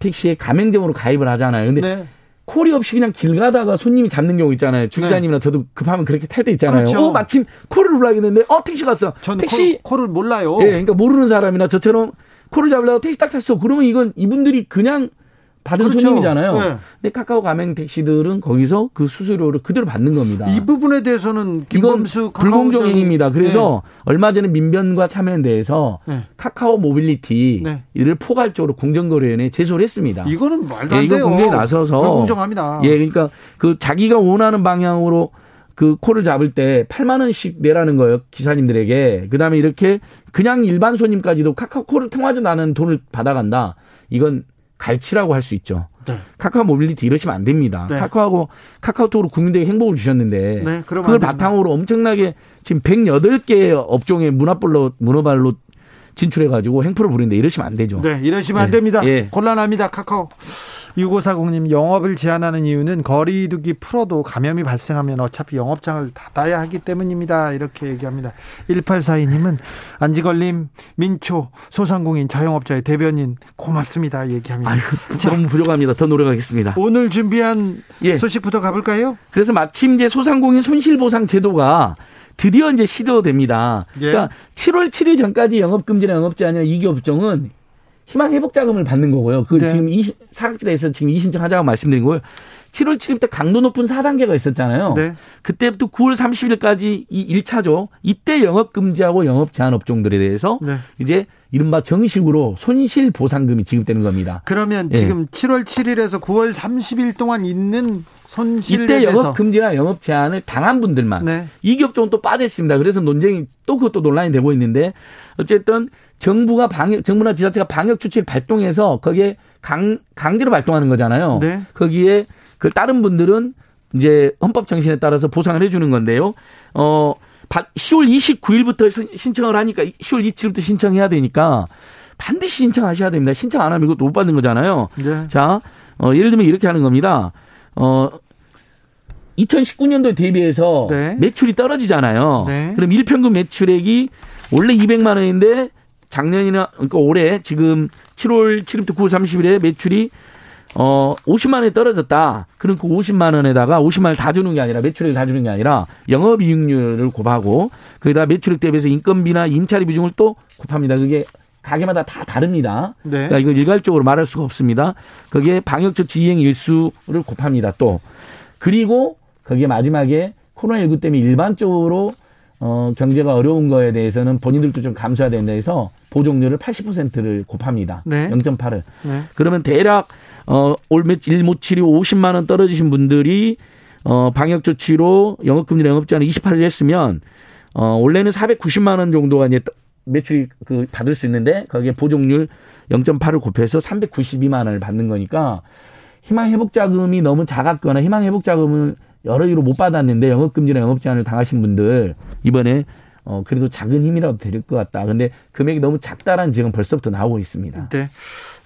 택시에 가맹점으로 가입을 하잖아요. 근데 네. 콜이 없이 그냥 길 가다가 손님이 잡는 경우 있잖아요. 주기자님이나 네. 저도 급하면 그렇게 탈 때 있잖아요. 그렇죠. 어, 마침 콜을 불러야겠는데, 어, 택시 갔어. 택시. 콜, 콜을 몰라요. 예, 그러니까 모르는 사람이나 저처럼 콜을 잡으려고 택시 딱 탔어. 그러면 이건 이분들이 그냥 받은 그렇죠. 손님이잖아요. 네. 근데 카카오 가맹 택시들은 거기서 그 수수료를 그대로 받는 겁니다. 이 부분에 대해서는 김범수 불공정 행위입니다. 그래서 네. 얼마 전에 민변과 참여연대에서 네. 카카오 모빌리티를 네. 포괄적으로 공정거래위원회에 제소를 했습니다. 이거는 말도 안 예, 돼요. 공정위 나서서 불공정합니다. 예, 그러니까 그 자기가 원하는 방향으로 그 콜을 잡을 때 8만 원씩 내라는 거예요 기사님들에게. 그다음에 이렇게 그냥 일반 손님까지도 카카오 콜을 통하지 않은 돈을 받아간다. 이건 갈취라고 할 수 있죠. 네. 카카오 모빌리티 이러시면 안 됩니다. 네. 카카오하고 카카오톡으로 국민들에게 행복을 주셨는데 네, 그걸 바탕으로 엄청나게 지금 108개 업종의 문화발로 문어발로 진출해 가지고 횡포를 부리는데 이러시면 안 되죠. 네, 이러시면 안 네. 됩니다. 예. 곤란합니다. 카카오. 6540님 영업을 제한하는 이유는 거리두기 풀어도 감염이 발생하면 어차피 영업장을 닫아야 하기 때문입니다. 이렇게 얘기합니다. 1842님은 안지걸님 민초 소상공인 자영업자의 대변인 고맙습니다. 얘기합니다. 아유, 너무 부족합니다. 더 노력하겠습니다. 오늘 준비한 예. 소식부터 가볼까요? 그래서 마침 이제 소상공인 손실보상 제도가 드디어 이제 시도됩니다. 예. 그러니까 7월 7일 전까지 영업금지나 영업제한이나 이기업종은 희망 회복 자금을 받는 거고요. 그 네. 지금 이 사각지대에서 지금 이 신청하자고 말씀드린 거예요. 7월 7일부터 강도 높은 4단계가 있었잖아요. 네. 그때부터 9월 30일까지 이 1차죠. 이때 영업 금지하고 영업 제한 업종들에 대해서 네. 이제 이른바 정식으로 손실 보상금이 지급되는 겁니다. 그러면 예. 지금 7월 7일에서 9월 30일 동안 있는 손실 이때 영업 금지나 영업 제한을 당한 분들만 네. 이 기업종은 또 빠져 있습니다. 그래서 논쟁이 또 그것도 논란이 되고 있는데 어쨌든 정부가 방역 정부나 지자체가 방역 수칙을 발동해서 거기에 강 강제로 발동하는 거잖아요. 네. 거기에 그 다른 분들은 이제 헌법 정신에 따라서 보상을 해주는 건데요. 어 10월 29일부터 신청을 하니까 10월 27일부터 신청해야 되니까 반드시 신청하셔야 됩니다. 신청 안 하면 이것도 못 받는 거잖아요. 네. 자, 어, 예를 들면 이렇게 하는 겁니다. 어, 2019년도에 대비해서 네. 매출이 떨어지잖아요. 네. 그럼 일평균 매출액이 원래 200만 원인데 작년이나 그러니까 올해 지금 7월 7일부터 9월 30일에 매출이 어 50만 원이 떨어졌다. 그럼 그 50만 원에다가 50만 원을 다 주는 게 아니라 매출액을 다 주는 게 아니라 영업 이익률을 곱하고 거기다 매출액 대비해서 인건비나 임차료 비중을 또 곱합니다. 그게 가게마다 다 다릅니다. 네. 그러니까 이걸 일괄적으로 말할 수가 없습니다. 거기에 방역적 지행 일수를 곱합니다. 또 그리고 거기에 마지막에 코로나19 때문에 일반적으로 어, 경제가 어려운 거에 대해서는 본인들도 좀 감수해야 된다 해서 보정률을 80%를 곱합니다. 네. 0.8을. 네. 그러면 대략 어, 올 며칠 모칠이 50만 원 떨어지신 분들이 어, 방역 조치로 영업 금리 영업 제한을 28일 했으면 어, 원래는 490만 원 정도가 이제 매출이 그 받을 수 있는데 거기에 보정률 0.8을 곱해서 392만 원을 받는 거니까 희망 회복 자금이 너무 작았거나 희망 회복 자금을 여러 이유로 못 받았는데 영업금지나 영업 제한을 당하신 분들 이번에 어 그래도 작은 힘이라도 될 것 같다. 근데 금액이 너무 작다라는 지금 벌써부터 나오고 있습니다. 네.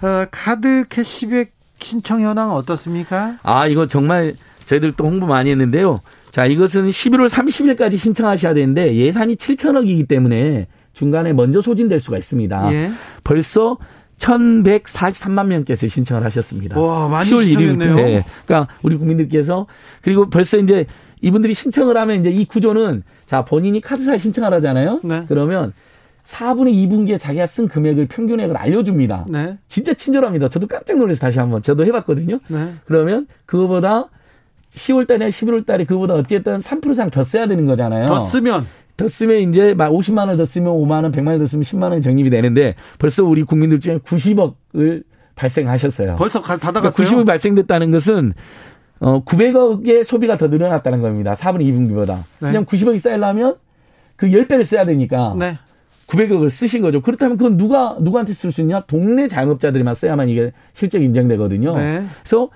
어, 카드 캐시백 신청 현황 어떻습니까? 아 이거 정말 저희들 또 홍보 많이 했는데요. 자 이것은 11월 30일까지 신청하셔야 되는데 예산이 7천억이기 때문에 중간에 먼저 소진될 수가 있습니다. 예. 벌써 1,143만 명께서 신청을 하셨습니다. 와, 많이 10월 신청했네요. 1일 네. 그러니까 우리 국민들께서 그리고 벌써 이제 이분들이 신청을 하면 이제 이 구조는 자, 본인이 카드사에 신청하라잖아요. 네. 그러면 4분의 2분기에 자기가 쓴 금액을 평균액을 알려줍니다. 네. 진짜 친절합니다. 저도 깜짝 놀라서 다시 한번 저도 해봤거든요. 네. 그러면 그거보다 10월 달에 11월 달에 그거보다 어쨌든 3% 이상 더 써야 되는 거잖아요. 더 쓰면 더 쓰면 이제 50만 원을 더 쓰면 5만 원, 100만 원 더 쓰면 10만 원이 적립이 되는데 벌써 우리 국민들 중에 90억을 발생하셨어요. 벌써 받아갔어요. 그러니까 90억 발생됐다는 것은 어 900억의 소비가 더 늘어났다는 겁니다. 4분의 2분기보다. 네. 그냥 90억이 쌓이려면 그 10배를 써야 되니까 네. 900억을 쓰신 거죠. 그렇다면 그건 누가 누구한테 쓸 수 있냐? 동네 자영업자들이만 써야만 이게 실적 인정되거든요. 네. 그래서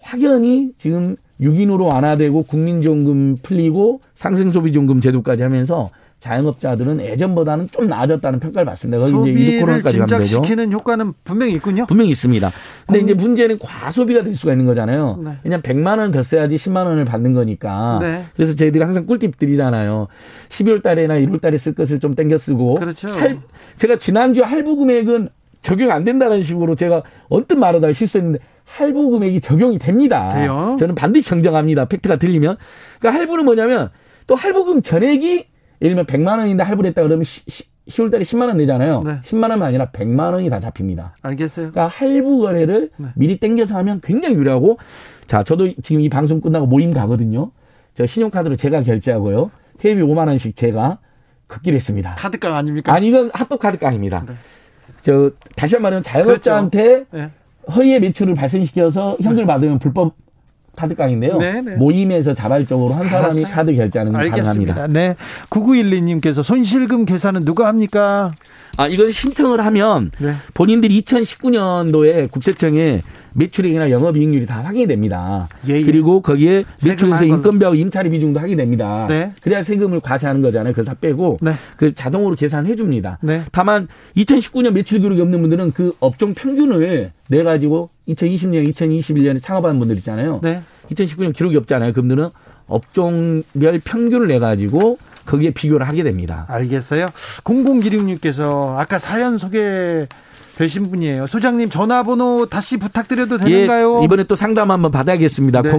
확연히 지금 6인으로 완화되고 국민지원금 풀리고 상생소비지원금 제도까지 하면서 자영업자들은 예전보다는 좀 나아졌다는 평가를 받습니다. 소비를 이제 코로나까지 진작시키는 효과는 분명히 있군요. 분명히 있습니다. 근데 공... 이제 문제는 과소비가 될 수가 있는 거잖아요. 네. 그냥 100만 원더 써야지 10만 원을 받는 거니까. 네. 그래서 저희들이 항상 꿀팁 드리잖아요. 12월 달에나 1월 달에 쓸 것을 좀 땡겨 쓰고. 그렇죠. 할, 제가 지난주 할부 금액은 적용 안 된다는 식으로 제가 언뜻 말하다가 실수했는데 할부 금액이 적용이 됩니다. 돼요? 저는 반드시 정정합니다. 팩트가 들리면. 그러니까 할부는 뭐냐면 또 할부금 전액이 예를 들면 100만 원인데 할부를 했다 그러면 10월 달에 10만 원 내잖아요. 네. 10만 원만 아니라 100만 원이 다 잡힙니다. 알겠어요. 그러니까 할부 거래를 네. 미리 땡겨서 하면 굉장히 유리하고 자, 저도 지금 이 방송 끝나고 모임 가거든요. 저 신용카드로 제가 결제하고요. 회비 5만 원씩 제가 걷기로 했습니다. 카드깡 아닙니까? 아니 이건 합법 카드깡입니다. 네. 저 다시 한 말은 자영업자한테 그렇죠. 네. 허위의 매출을 발생시켜서 현금을 받으면 불법 카드 깡인데요. 네네. 네. 모임에서 자발적으로 한 사람이 알았어요. 카드 결제하는 건 가능합니다. 네. 9912님께서 손실금 계산은 누가 합니까? 아, 이걸 신청을 하면 네. 본인들이 2019년도에 국세청에 매출액이나 영업이익률이 다 확인이 됩니다. 예, 예. 그리고 거기에 매출에서 인건비하고 임차료 비중도 확인이 됩니다. 네. 그래야 세금을 과세하는 거잖아요. 그걸 다 빼고 네. 그 자동으로 계산해 줍니다. 네. 다만 2019년 매출 기록이 없는 분들은 그 업종 평균을 내 가지고 2020년, 2021년에 창업한 분들 있잖아요. 2019년 기록이 없잖아요. 그분들은 업종별 평균을 내 가지고 거기에 비교를 하게 됩니다. 알겠어요. 0016님께서 아까 사연 소개 되신 분이에요. 소장님 전화번호 다시 부탁드려도 되는가요? 예, 이번에 또 상담 한번 받아야겠습니다. 네.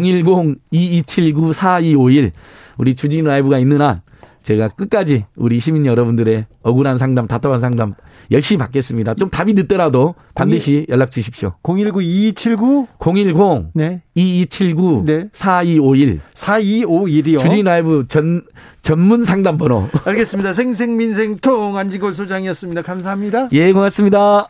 010-2279-4251 우리 주진 라이브가 있는 한 제가 끝까지 우리 시민 여러분들의 억울한 상담, 답답한 상담 열심히 받겠습니다. 좀 답이 늦더라도 반드시 01, 연락 주십시오. 019-2279? 010 네. 2279 네. 4251 4251이요. 주진 라이브 전 전문 상담 번호. 알겠습니다. 생생민생통 안지골 소장이었습니다. 감사합니다. 예, 고맙습니다.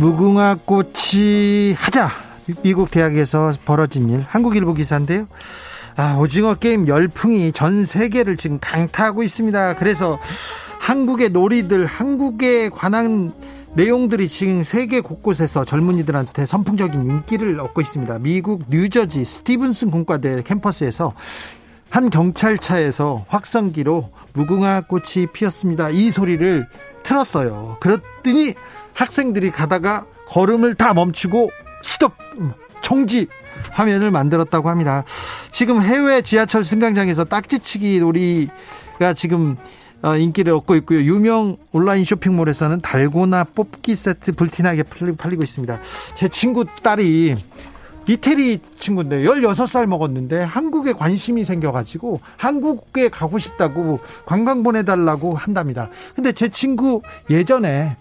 무궁화 꽃이 하자 미국 대학에서 벌어진 일 한국일보 기사인데요 아, 오징어 게임 열풍이 전 세계를 지금 강타하고 있습니다. 그래서 한국의 놀이들, 한국에 관한 내용들이 지금 세계 곳곳에서 젊은이들한테 선풍적인 인기를 얻고 있습니다. 미국 뉴저지 스티븐슨 공과대 캠퍼스에서 한 경찰차에서 확성기로 무궁화 꽃이 피었습니다. 이 소리를 틀었어요. 그랬더니 학생들이 가다가 걸음을 다 멈추고 스톱! 총지! 화면을 만들었다고 합니다. 지금 해외 지하철 승강장에서 딱지치기 놀이가 지금 어, 인기를 얻고 있고요. 유명 온라인 쇼핑몰에서는 달고나 뽑기 세트 불티나게 팔리고 있습니다. 제 친구 딸이 이태리 친구인데 16살 먹었는데 한국에 관심이 생겨가지고 한국에 가고 싶다고 관광 보내달라고 한답니다. 근데 제 친구 예전에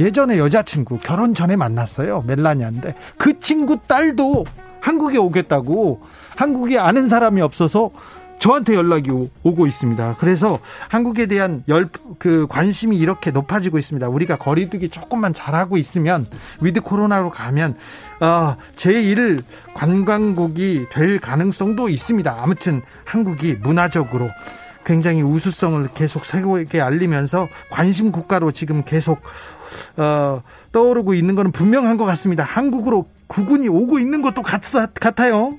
예전에 여자친구 결혼 전에 만났어요. 멜라니아인데 그 친구 딸도 한국에 오겠다고 한국에 아는 사람이 없어서 저한테 연락이 오 고 있습니다. 그래서 한국에 대한 열, 그 관심이 이렇게 높아지고 있습니다. 우리가 거리두기 조금만 잘하고 있으면 위드 코로나로 가면 어, 제1 관광국이 될 가능성도 있습니다. 아무튼 한국이 문화적으로 굉장히 우수성을 계속 세계에 알리면서 관심 국가로 지금 계속 어, 떠오르고 있는 것은 분명한 것 같습니다. 한국으로 국운이 오고 있는 것도 같, 같아요.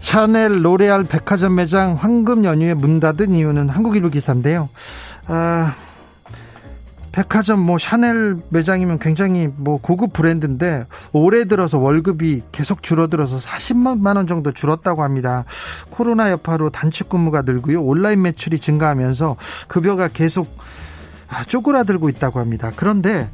샤넬 로레알 백화점 매장 황금 연휴에 문 닫은 이유는 한국일보 기사인데요. 아, 백화점 뭐 샤넬 매장이면 굉장히 뭐 고급 브랜드인데 올해 들어서 월급이 계속 줄어들어서 40만 원 정도 줄었다고 합니다. 코로나 여파로 단축 근무가 늘고요. 온라인 매출이 증가하면서 급여가 계속 아, 쪼그라들고 있다고 합니다. 그런데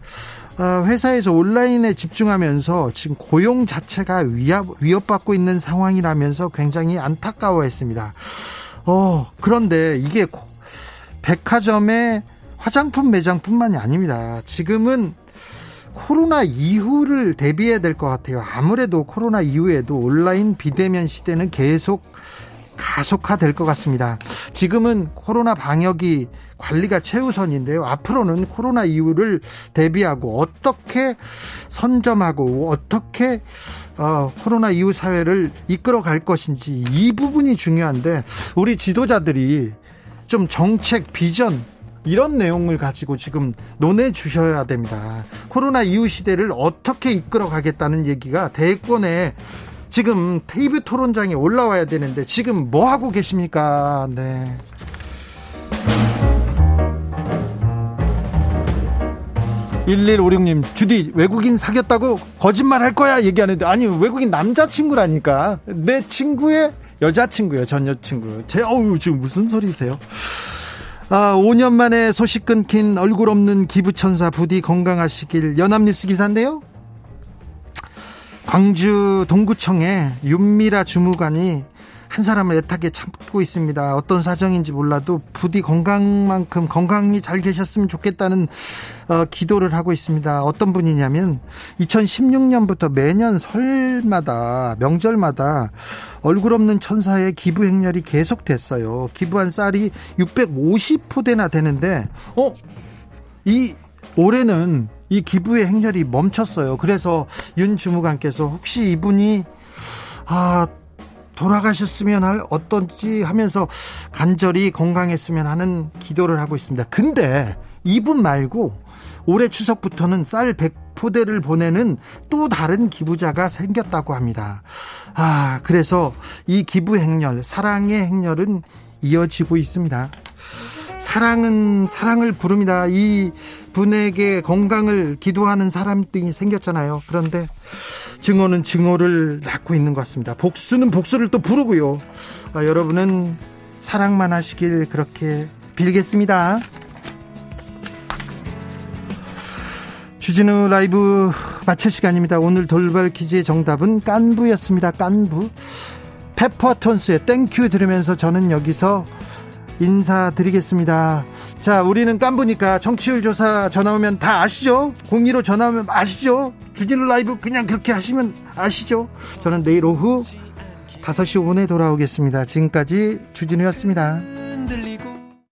어, 회사에서 온라인에 집중하면서 지금 고용 자체가 위협, 위협 받고 있는 상황이라면서 굉장히 안타까워했습니다. 어, 그런데 이게 백화점의 화장품 매장뿐만이 아닙니다. 지금은 코로나 이후를 대비해야 될 것 같아요. 아무래도 코로나 이후에도 온라인 비대면 시대는 계속 가속화될 것 같습니다. 지금은 코로나 방역이 관리가 최우선인데요. 앞으로는 코로나 이후를 대비하고 어떻게 선점하고 어떻게 어, 코로나 이후 사회를 이끌어 갈 것인지 이 부분이 중요한데 우리 지도자들이 좀 정책 비전 이런 내용을 가지고 지금 논해 주셔야 됩니다. 코로나 이후 시대를 어떻게 이끌어 가겠다는 얘기가 대권에 지금 테이블 토론장에 올라와야 되는데 지금 뭐 하고 계십니까? 네. 1156님, 주디, 외국인 사귀었다고 거짓말 할 거야? 얘기하는데, 아니, 외국인 남자친구라니까. 내 친구의 여자친구예요, 전 여친구. 제, 어우, 지금 무슨 소리세요? 아, 5년 만에 소식 끊긴 얼굴 없는 기부천사 부디 건강하시길 연합뉴스 기사인데요. 광주 동구청에 윤미라 주무관이 한 사람을 애타게 참고 있습니다. 어떤 사정인지 몰라도 부디 건강만큼 건강히 잘 계셨으면 좋겠다는 어, 기도를 하고 있습니다. 어떤 분이냐면 2016년부터 매년 설마다 명절마다 얼굴 없는 천사의 기부 행렬이 계속됐어요. 기부한 쌀이 650포대나 되는데 어? 이 올해는 이 기부의 행렬이 멈췄어요. 그래서 윤 주무관께서 혹시 이분이 아 돌아가셨으면 할 어떤지 하면서 간절히 건강했으면 하는 기도를 하고 있습니다. 근데 이분 말고 올해 추석부터는 쌀 100포대를 보내는 또 다른 기부자가 생겼다고 합니다. 아, 그래서 이 기부 행렬, 사랑의 행렬은 이어지고 있습니다. 사랑은 사랑을 부릅니다. 이 분에게 건강을 기도하는 사람들이 생겼잖아요. 그런데 증오는 증오를 낳고 있는 것 같습니다. 복수는 복수를 또 부르고요. 아, 여러분은 사랑만 하시길 그렇게 빌겠습니다. 주진우 라이브 마칠 시간입니다. 오늘 돌발 퀴즈의 정답은 깐부였습니다. 깐부. 페퍼톤스의 Thank You 들으면서 저는 여기서 인사드리겠습니다. 자, 우리는 깐부니까 청취율 조사 전화 오면 다 아시죠? 02로 전화 오면 아시죠? 주진우 라이브 그냥 그렇게 하시면 아시죠? 저는 내일 오후 5시 5분에 돌아오겠습니다. 지금까지 주진우였습니다.